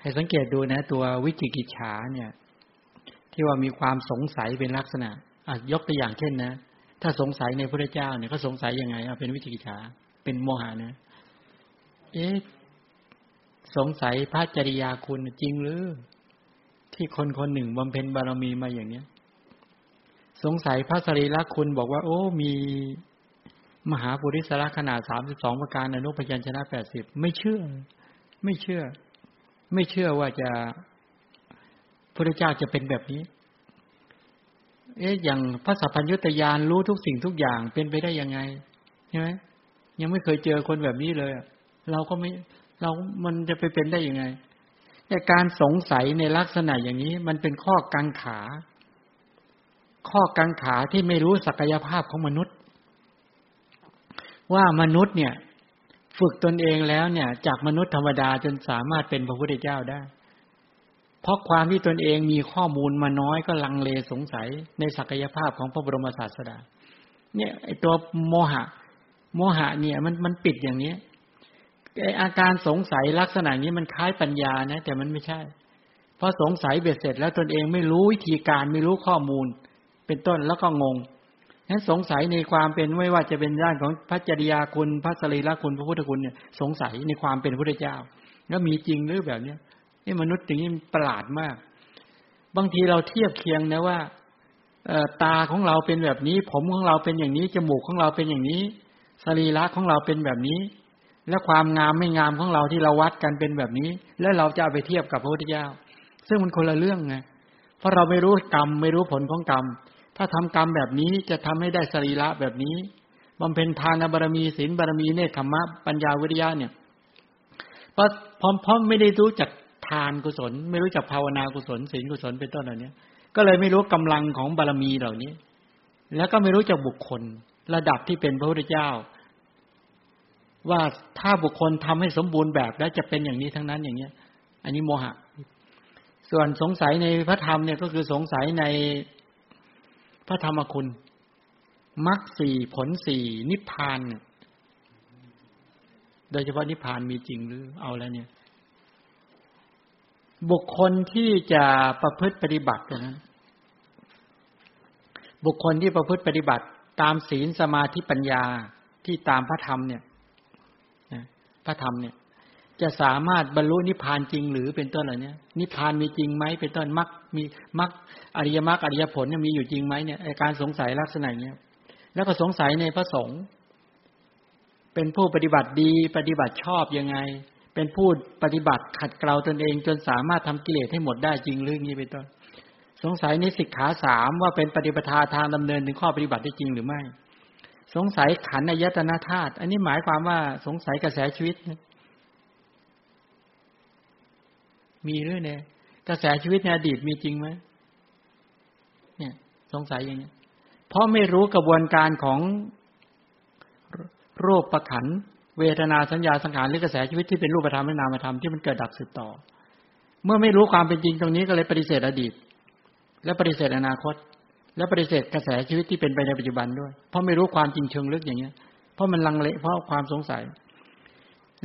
ให้สังเกตดูนะ ตัววิจิกิจฉาเนี่ย ที่ว่ามีความสงสัยเป็นลักษณะอะยกตัวอย่างเช่นนะ ถ้าสงสัยในพระเจ้าเนี่ยเขาสงสัยยังไงเป็นวิจิกิจฉา เป็นโมหะนะ เอ๊ะสงสัยพระจริยาคุณจริงหรือ ที่คนคนหนึ่งบำเพ็ญบารมีมาอย่างเนี้ย สงสัยพระสรีระคุณบอกว่า โอ้ มีมหาปุริสระขนาดสามสิบสองประการอนุพยัญชนะแปดสิบไม่เชื่อ ไม่เชื่อ ไม่เชื่อว่าจะพระเจ้าจะเป็นแบบนี้ เอ๊ะอย่างพระสัพพัญญุตยานรู้ทุกสิ่งทุกอย่างเป็นไปได้ยังไงใช่ไหมยังไม่เคยเจอคนแบบนี้เลย เราก็ไม่เรา มันจะไปเป็นได้ยังไงแต่การสงสัยในลักษณะอย่างนี้ มันเป็นข้อกังขา ข้อกังขาที่ไม่รู้ศักยภาพของมนุษย์ ว่ามนุษย์เนี่ย ฝึกตนเองแล้วเนี่ย จากมนุษย์ธรรมดาจนสามารถเป็นพระพุทธเจ้าได้ เพราะความที่ตนเองมีข้อมูลมาน้อยก็ลังเลสงสัยในศักยภาพของพระบรมศาสดา เนี่ยไอตัวโมหะ โมหะเนี่ย มันมันปิดอย่างนี้ ออาการสงสัยลักษณะนี้มันคล้ายปัญญานะ แต่มันไม่ใช่ เพราะสงสัยเบ็ดเสร็จ แล้วตนเองไม่รู้วิธีการไม่รู้ข้อมูล เป็นต้นแล้วก็งงนั้นสงสัยในความเป็นไม่ว่าจะเป็นด้านของพระจริยาคุณพระสรีระคุณพระพุทธคุณเนี่ยสงสัยในความเป็นพระพุทธเจ้า แล้วมีจริงหรือแบบเนี้ยนี่มนุษย์อย่างนี้ประหลาดมาก บางทีเราเทียบเคียงนะว่าตาของเราเป็นแบบนี้ ผมของเราเป็นอย่างนี้จมูกของเราเป็นอย่างนี้สรีระของเราเป็นแบบนี้ และความงามไม่งามของเราที่เราวัดกันเป็นแบบนี้ แล้วเราจะเอาไปเทียบกับพระพุทธเจ้า ซึ่งมันคนละเรื่องไงเพราะเราไม่รู้กรรมไม่รู้ผลของกรรม ถ้าทำกรรมแบบนี้จะทำให้ได้สรีระแบบนี้บำเพ็ญทานบารมีศีลบารมีเนคขมะปัญญาวิริยะเนี่ยเพราะพร้อมๆไม่ได้รู้จักทานกุศล ไม่รู้จักภาวนากุศลศีลกุศลเป็นต้นเหล่านี้ก็เลยไม่รู้กำลังของบารมีเหล่านี้ แล้วก็ไม่รู้จักบุคคล ระดับที่เป็นพระพุทธเจ้า ว่าถ้าบุคคลทำให้สมบูรณ์แบบแล้วจะเป็นอย่างนี้ทั้งนั้นอย่างเนี้ย อันนี้โมหะ ส่วนสงสัยในพระธรรมเนี่ยก็คือสงสัยในพระธรรมคุณมรรคสี่ผลสี่นิพพานโดยเฉพาะนิพพานมีจริงหรือเอาแล้วเนี่ย บุคคลที่จะประพฤติปฏิบัตินั้นบุคคลที่ประพฤติปฏิบัติ ตามศีลสมาธิปัญญาที่ตามพระธรรมเนี่ย พระธรรมเนี่ย จะสามารถบรรลุนิพพานจริงหรือเป็นต้นอะไรเนี่ยนิพพานมีจริงไหมเป็นต้นมรรคมีมรรคอริยมรรคอริยผลเนี่ยมีอยู่จริงไหมเนี่ยการสงสัยลักษณะเนี้ยแล้วก็สงสัยในพระสงฆ์เป็นผู้ปฏิบัติดีปฏิบัติชอบยังไง เป็นผู้ปฏิบัติขัดเกลาตนเอง จนสามารถทำกิเลสให้หมดได้จริงหรืองี้เป็นต้น สงสัยในสิกขาสามว่าเป็นปฏิปทาทางดำเนินถึงข้อปฏิบัติได้จริงหรือไม่ สงสัยขันอายตนาธาตุอันนี้หมายความว่าสงสัยกระแสชีวิตมีหรือเนี่ยกระแสชีวิตในอดีตมีจริงไหมเนี่ย สงสัยอย่างนี้เพราะไม่รู้กระบวนการของโรคประขัน เวทนาสัญญาสังขารหรือกระแสชีวิตที่เป็นรูปธรรมและนามธรรมที่มันเกิดดับสืบต่อ เมื่อไม่รู้ความเป็นจริงตรงนี้ก็เลยปฏิเสธอดีต และปฏิเสธอนาคต และปฏิเสธกระแสชีวิตที่เป็นไปในปัจจุบันด้วย เพราะไม่รู้ความจริงเชิงลึกอย่างเงี้ย เพราะมันลังเลเพราะความสงสัย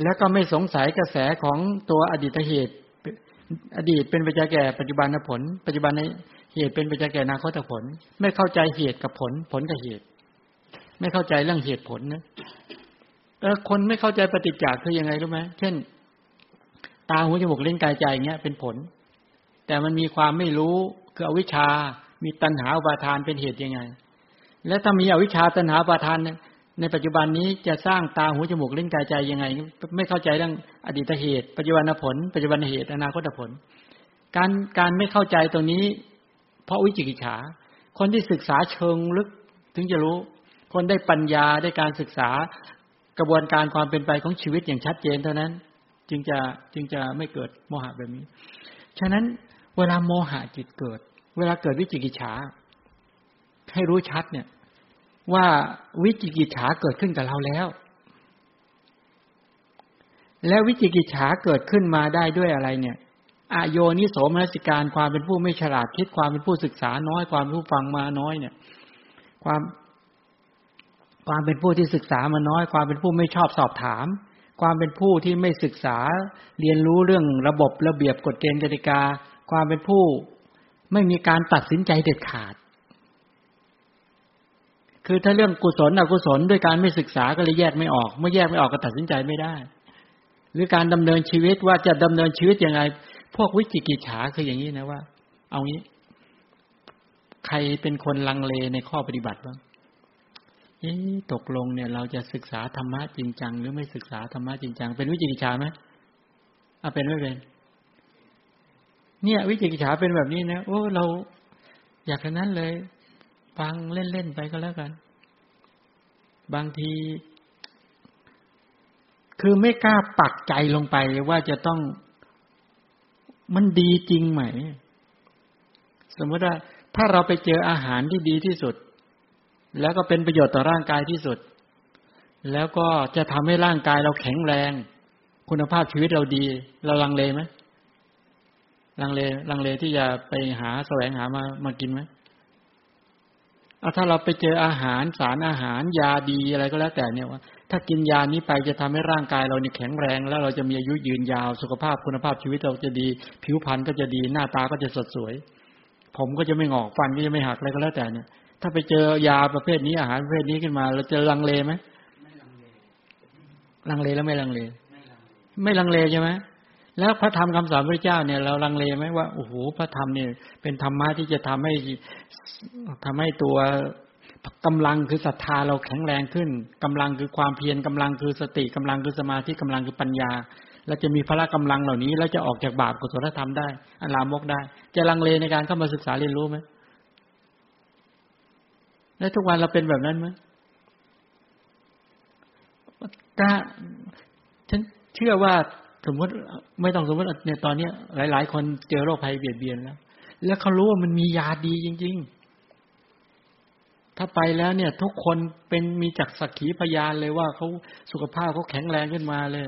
แล้วก็ไม่สงสัยกระแสของตัวอดีตเหตุ อดีตเป็นปัจจัยแก่ปัจจุบันผล ปัจจุบันในเหตุเป็นปัจจัยแก่อนาคตผล ไม่เข้าใจเหตุกับผล ผลกับเหตุ ไม่เข้าใจเรื่องเหตุผลนะเออคนไม่เข้าใจปฏิจจ์คือยังไงรู้ไหมเช่น ตาหูจมูกเล่นกายใจเงี้ยเป็นผล แต่มันมีความไม่รู้คืออวิชชา มีตัณหาอุปาทานเป็นเหตุยังไง แล้วถ้ามีอวิชชาตัณหาอุปาทานในปัจจุบันนี้จะสร้างตาหูจมูกเล่นกายใจยังไง ไม่เข้าใจเรื่องอดีตเหตุ ปัจจุบันผล ปัจจุบันเหตุอนาคตผล การการไม่เข้าใจตรงนี้ เพราะวิจิกิจฉา คนที่ศึกษาเชิงลึกถึงจะรู้ คนได้ปัญญาได้การศึกษากระบวนการความเป็นไปของชีวิตอย่างชัดเจนเท่านั้น จึงจะจึงจะไม่เกิดโมหะแบบนี้ ฉะนั้นเวลาโมหะจิตเกิด เวลาเกิดวิจิกิจฉา ให้รู้ชัดเนี่ย ว่าวิจิกิจฉาเกิดขึ้นกับเราแล้ว แล้ววิจิกิจฉาเกิดขึ้นมาได้ด้วยอะไรเนี่ยอโยนิโสมนสิการความเป็นผู้ไม่ฉลาดคิดความเป็นผู้ศึกษาน้อยความผู้ฟังมาน้อยเนี่ย ความความเป็นผู้ที่ศึกษามาน้อย ความเป็นผู้ไม่ชอบสอบถาม ความเป็นผู้ที่ไม่ศึกษาเรียนรู้เรื่องระบบระเบียบกฎเกณฑ์กติกา ความเป็นผู้ ไม่มีการตัดสินใจเด็ดขาด คือถ้าเรื่องกุศลอกุศลด้วยการไม่ศึกษาก็เลยแยกไม่ออก เมื่อแยกไม่ออกก็ตัดสินใจไม่ได้ หรือการดำเนินชีวิตว่าจะดำเนินชีวิตยังไง พวกวิจิกิจฉาคืออย่างนี้นะว่า เอางี้ ใครเป็นคนลังเลในข้อปฏิบัติบ้างเอ๊ตกลงเนี่ย เราจะศึกษาธรรมะจริงจัง หรือไม่ศึกษาธรรมะจริงจัง เป็นวิจิกิจฉาไหมอะเป็นไม่เป็น เนี่ย วิจิกิจฉาเป็นแบบนี้นะโอ้เราอยากแค่นั้นเลย ฟังเล่นๆไปก็แล้วกัน บางที คือไม่กล้าปักใจลงไปว่าจะต้องมันดีจริงไหม สมมติว่าถ้าเราไปเจออาหารที่ดีที่สุด แล้วก็เป็นประโยชน์ต่อร่างกายที่สุด แล้วก็จะทำให้ร่างกายเราแข็งแรง คุณภาพชีวิตเราดี เราลังเลไหม ลังเลลังเลที่จะไปหาแสวงหามามากินไหมเอาถ้าเราไปเจออาหารสารอาหารยาดีอะไรก็แล้วแต่เนี่ยว่า ถ้ากินยานี้ไปจะทำให้ร่างกายเราเนี่ยแข็งแรง แล้วเราจะมีอายุยืนยาวสุขภาพคุณภาพชีวิตเราจะดี ผิวพรรณก็จะดีหน้าตาก็จะสดสวย ผมก็จะไม่งอกฟันก็จะไม่หักอะไรก็แล้วแต่เนี่ย ถ้าไปเจอยาประเภทนี้อาหารประเภทนี้ขึ้นมา เราจะลังเลไหมลังเลแล้วไม่ลังเล ไม่ลังเลใช่ไหม แล้วพระธรรมคำสอนพระเจ้าเนี่ยเราลังเลไหมว่าโอ้โหพระธรรมเนี่ยเป็นธรรมะที่จะทำให้ทำให้ตัวกำลังคือศรัทธาเราแข็งแรงขึ้นกำลังคือความเพียรกำลังคือสติกำลังคือสมาธิกำลังคือปัญญาเราจะมีพละกำลังเหล่านี้ แล้วจะออกจากบาปกุศลธรรมได้อันลามกได้ จะลังเลในการเข้ามาศึกษาเรียนรู้ไหมแล้วทุกวันเราเป็นแบบนั้นไหมถ้าฉันเชื่อว่า สมมติไม่ต้องสมมติเนี่ยตอนนี้หลาย ๆ คนเจอโรคภัยเบียดเบียนแล้ว แล้วเขารู้ว่ามันมียาดีจริง ๆ ถ้าไปแล้วเนี่ย ทุกคนเป็นมีจักสักขีพยานเลยว่าเขาสุขภาพเขาแข็งแรงขึ้นมาเลย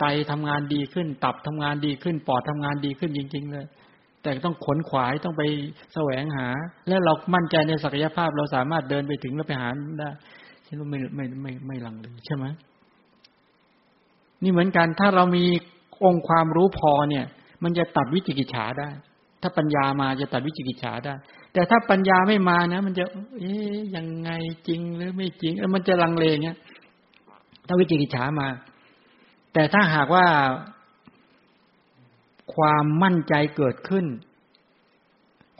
ไตทำงานดีขึ้น ตับทำงานดีขึ้น ปอดทำงานดีขึ้นจริง ๆ เลย แต่ต้องขนขวายต้องไปแสวงหา และเรามั่นใจในศักยภาพเราสามารถเดินไปถึงแล้วไปหาได้ฉันไม่ไม่ไม่ไม่ลังเลยใช่ไหม นี่เหมือนกันถ้าเรามีองค์ความรู้พอเนี่ย มันจะตัดวิจิกิจฉาได้ ถ้าปัญญามาจะตัดวิจิกิจฉาได้ แต่ถ้าปัญญาไม่มานะ มันจะ เอ๊ยยังไงจริงหรือไม่จริง มันจะลังเลเงี้ยถ้าวิจิกิจฉามา แต่ถ้าหากว่าความมั่นใจเกิดขึ้น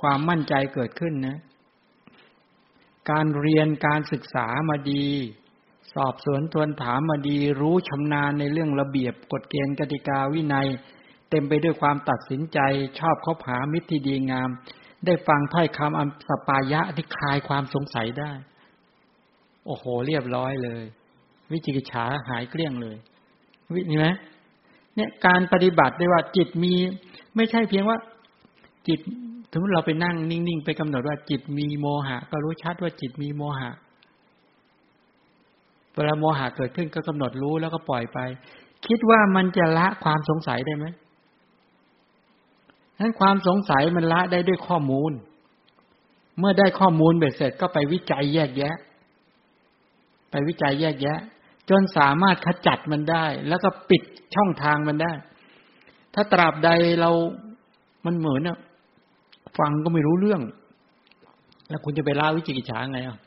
ความมั่นใจเกิดขึ้นนะ การเรียนการศึกษามาดี สอบสวนทวนถามมาดีรู้ชำนาญในเรื่องระเบียบกฎเกณฑ์กติกาวินัย เต็มไปด้วยความตัดสินใจชอบคบหามิตรที่ดีงาม ได้ฟังถ้อยคำอันสปายะที่คลายความสงสัยได้ โอ้โห เรียบร้อยเลย วิจิกิจฉาหายเกลี้ยงเลย เห็นไหมเนี่ยการปฏิบัติได้ว่าจิตมี ไม่ใช่เพียงว่า จิตถึงเราไปนั่งนิ่งๆ ไปกำหนดว่าจิตมีโมหะ ก็รู้ชัดว่าจิตมีโมหะ เวลาโมหะเกิดขึ้นก็กำหนดรู้แล้วก็ปล่อยไป คิดว่ามันจะละความสงสัยได้ไหมนั้นความสงสัยมันละได้ด้วยข้อมูล เมื่อได้ข้อมูลเบ็ดเสร็จก็ไปวิจัยแยกแยะ ไปวิจัยแยกแยะ จนสามารถขจัดมันได้ แล้วก็ปิดช่องทางมันได้ ถ้าตราบใดเรามันเหมือนอะฟังก็ไม่รู้เรื่อง แล้วคุณจะไปละวิจิกิจฉาไงอะ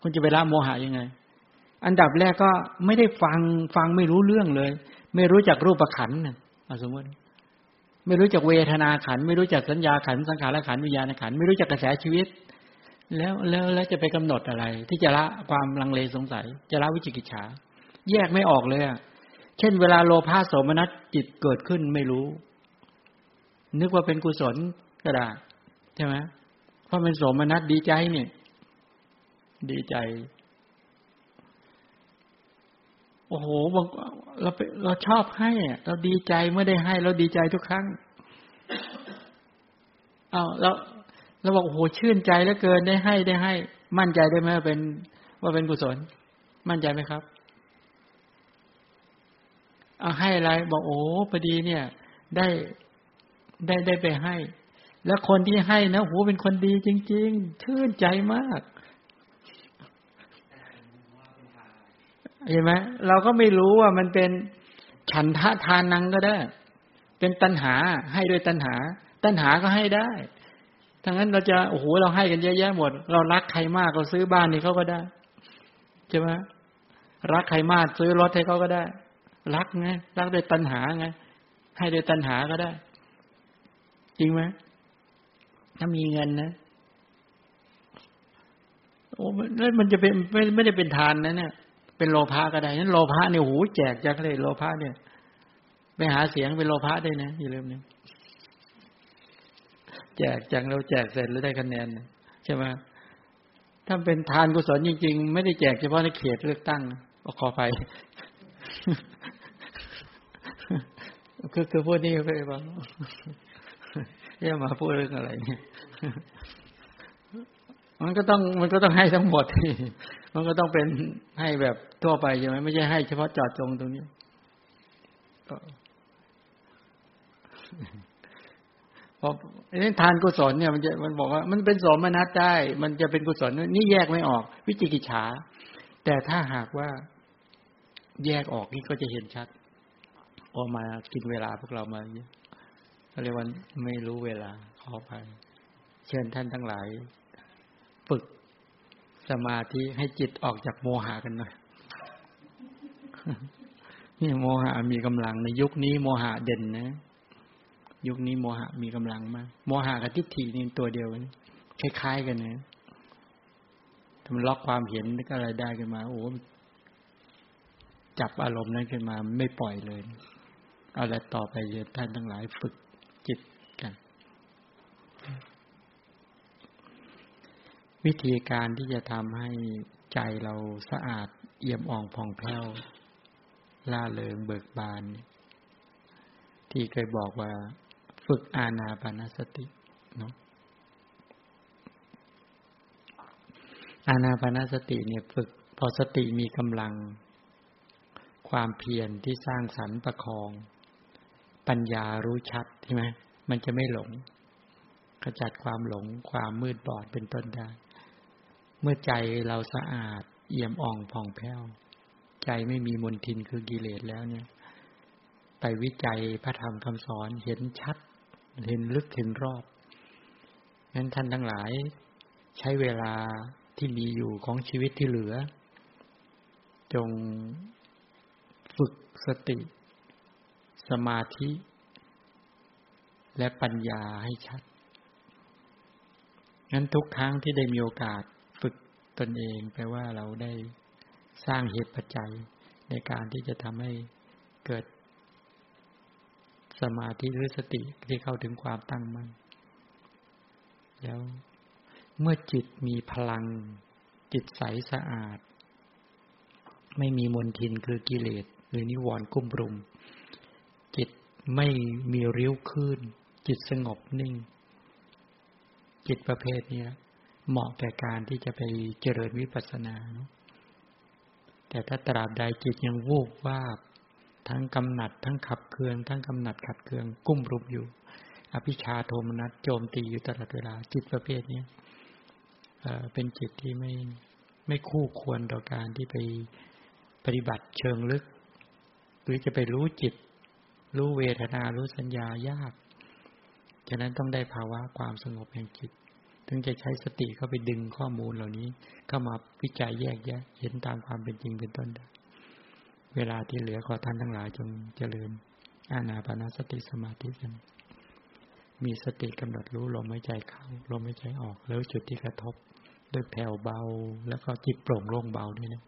คุณจะไปละโมหะยังไง อันดับแรกก็ไม่ได้ฟังฟังไม่รู้เรื่องเลย ไม่รู้จักรูปขันนะสมมติ ไม่รู้จักเวทนาขัน ไม่รู้จักสัญญาขัน สังขารขันวิญญาณขัน ไม่รู้จักกระแสชีวิต แล้วแล้วแล้วจะไปกำหนดอะไร ที่จะละความลังเลสงสัย จะละวิจิกิจฉา แยกไม่ออกเลยอะเช่น เวลาโลภะโสมนัสจิตเกิดขึ้นไม่รู้ นึกว่าเป็นกุศลก็ได้ใช่ไหมเพราะเป็นโสมนัสดีใจเนี่ย ดีใจ โอ้โหบางเราเราชอบให้เราดีใจเมื่อได้ให้ เราดีใจทุกครั้งเอาเราเราบอกโอ้โหชื่นใจเหลือเกินได้ให้ได้ให้ มั่นใจได้ไหมว่าเป็นว่าเป็นกุศล มั่นใจไหมครับเอาให้อะไรบอกโอ้พอดีเนี่ย ได้ได้ได้ไปให้ แล้วคนที่ให้นะโหเป็นคนดีจริง ๆ ชื่นใจมาก เห็นไหมเราก็ไม่รู้ว่ามันเป็นฉันทะทานังก็ได้ เป็นตัณหาให้ด้วยตัณหา ตัณหาก็ให้ได้ทั้งนั้นเราจะโอ้โหเราให้กันเยอะแยะหมด เรารักใครมากเราซื้อบ้านนี่เขาก็ได้ใช่ไหมรักใครมากซื้อรถให้เขาก็ได้ รักไงรักด้วยตัณหาไงให้ด้วยตัณหาก็ได้ จริงไหมถ้ามีเงินนะโอ้แล้วมันจะเป็นไม่ไม่ได้เป็นทานนะเนี่ย เป็นโลภะก็ได้นั้นโลภะเนี่ยหูแจกจากเลยโลภะเนี่ยไปหาเสียงเป็นโลภะได้นะอย่าลืมนะแจกจังเราแจกเสร็จแล้วได้คะแนนใช่ไหมถ้าเป็นทานกุศลจริง ๆ ไม่ได้แจกเฉพาะในเขตเลือกตั้งขอไปคือคือพูดนี่ไปบ้างอย่ามาพูดเรื่องอะไรเนี่ยมันก็ต้องมันก็ต้องให้ทั้งหมด มันก็ต้องเป็นให้แบบทั่วไปใช่ไหมไม่ใช่ให้เฉพาะจอดจงตรงนี้พอนี่ทานกุศลเนี่ยมันจะมันบอกว่า มันเป็นสมนัตได้ มันจะเป็นกุศลนี่แยกไม่ออก วิจิกิจฉา แต่ถ้าหากว่าแยกออกนี่ก็จะเห็นชัด ออกมากินเวลาพวกเรามาเยอะเรียกว่าไม่รู้เวลาขอไปเชิญท่านทั้งหลาย ฝึก สมาธิให้จิตออกจากโมหะกันหน่อยนี่โมหะมีกำลังในยุคนี้โมหะเด่นนะ ยุคนี้โมหะมีกำลังมาก โมหะกับทิฏฐินี่ตัวเดียวกันคล้ายๆกันนะทำล็อกความเห็นก็อะไรได้กันมา โอ้จับอารมณ์นั้นขึ้นมาไม่ปล่อยเลย เอาละต่อไปเยท่านทั้งหลายฝึกจิตกัน วิธีการที่จะทำให้ใจเราสะอาดเอี่ยมอ่องผ่องแผ้วล่าเริงเบิกบาน ที่เคยบอกว่าฝึกอาณาปานสติเนาะอาณาปานสติเนี่ยฝึกพอสติมีกำลัง ความเพียรที่สร้างสรรค์ประคอง ปัญญารู้ชัดใช่ไหมมันจะไม่หลงขจัดความหลงความมืดบอดเป็นต้นได้ เมื่อใจเราสะอาด เอี่ยมอ่องผ่องแผ้ว ใจไม่มีมนทินคือกิเลสแล้วเนี่ย ไปวิจัยพระธรรมคำสอนเห็นชัด เห็นลึกเห็นรอบงั้นท่านทั้งหลายใช้เวลาที่มีอยู่ของชีวิตที่เหลือ จงฝึกสติ สมาธิ และปัญญาให้ชัดงั้นทุกครั้งที่ได้มีโอกาส ตนเองแปลว่าเราได้สร้างเหตุปัจจัยในการที่จะทำให้เกิดสมาธิหรือสติที่เข้าถึงความตั้งมั่น แล้วเมื่อจิตมีพลัง จิตใสสะอาด ไม่มีมนทินคือกิเลส หรือนิวรณ์กุ้มรุม จิตไม่มีริ้วขึ้นจิตสงบนิ่ง จิตประเภทนี้ เหมาะแก่การที่จะไปเจริญวิปัสสนาเนาะแต่ถ้าตราบใดจิตยังวูบว่าทั้งกำหนัด ทั้งขับเคืองทั้งกำหนัดขับเคืองกุ้มรุมอยู่ อภิชาโทมนัสโจมตีอยู่ตลอดเวลาจิตประเภทนี้เป็นจิตที่ไม่ไม่คู่ควรต่อการที่ไปปฏิบัติเชิงลึก หรือจะไปรู้จิต รู้เวทนารู้สัญญายาก ฉะนั้นต้องได้ภาวะความสงบแห่งจิต ถึงจะใช้สติเข้าไปดึงข้อมูลเหล่านี้ เข้ามาวิจัยแยกแยะ เห็นตามความเป็นจริงเป็นต้นได้เวลาที่เหลือขอท่านทั้งหลายจงเจริญ อาณาปณสติสมาธิกันมีสติกำหนดรู้ลมหายใจเข้าลมหายใจออก แล้วจุดที่กระทบด้วยแผ่วเบา แล้วก็จิตโปร่งโล่งเบาด้วยนะ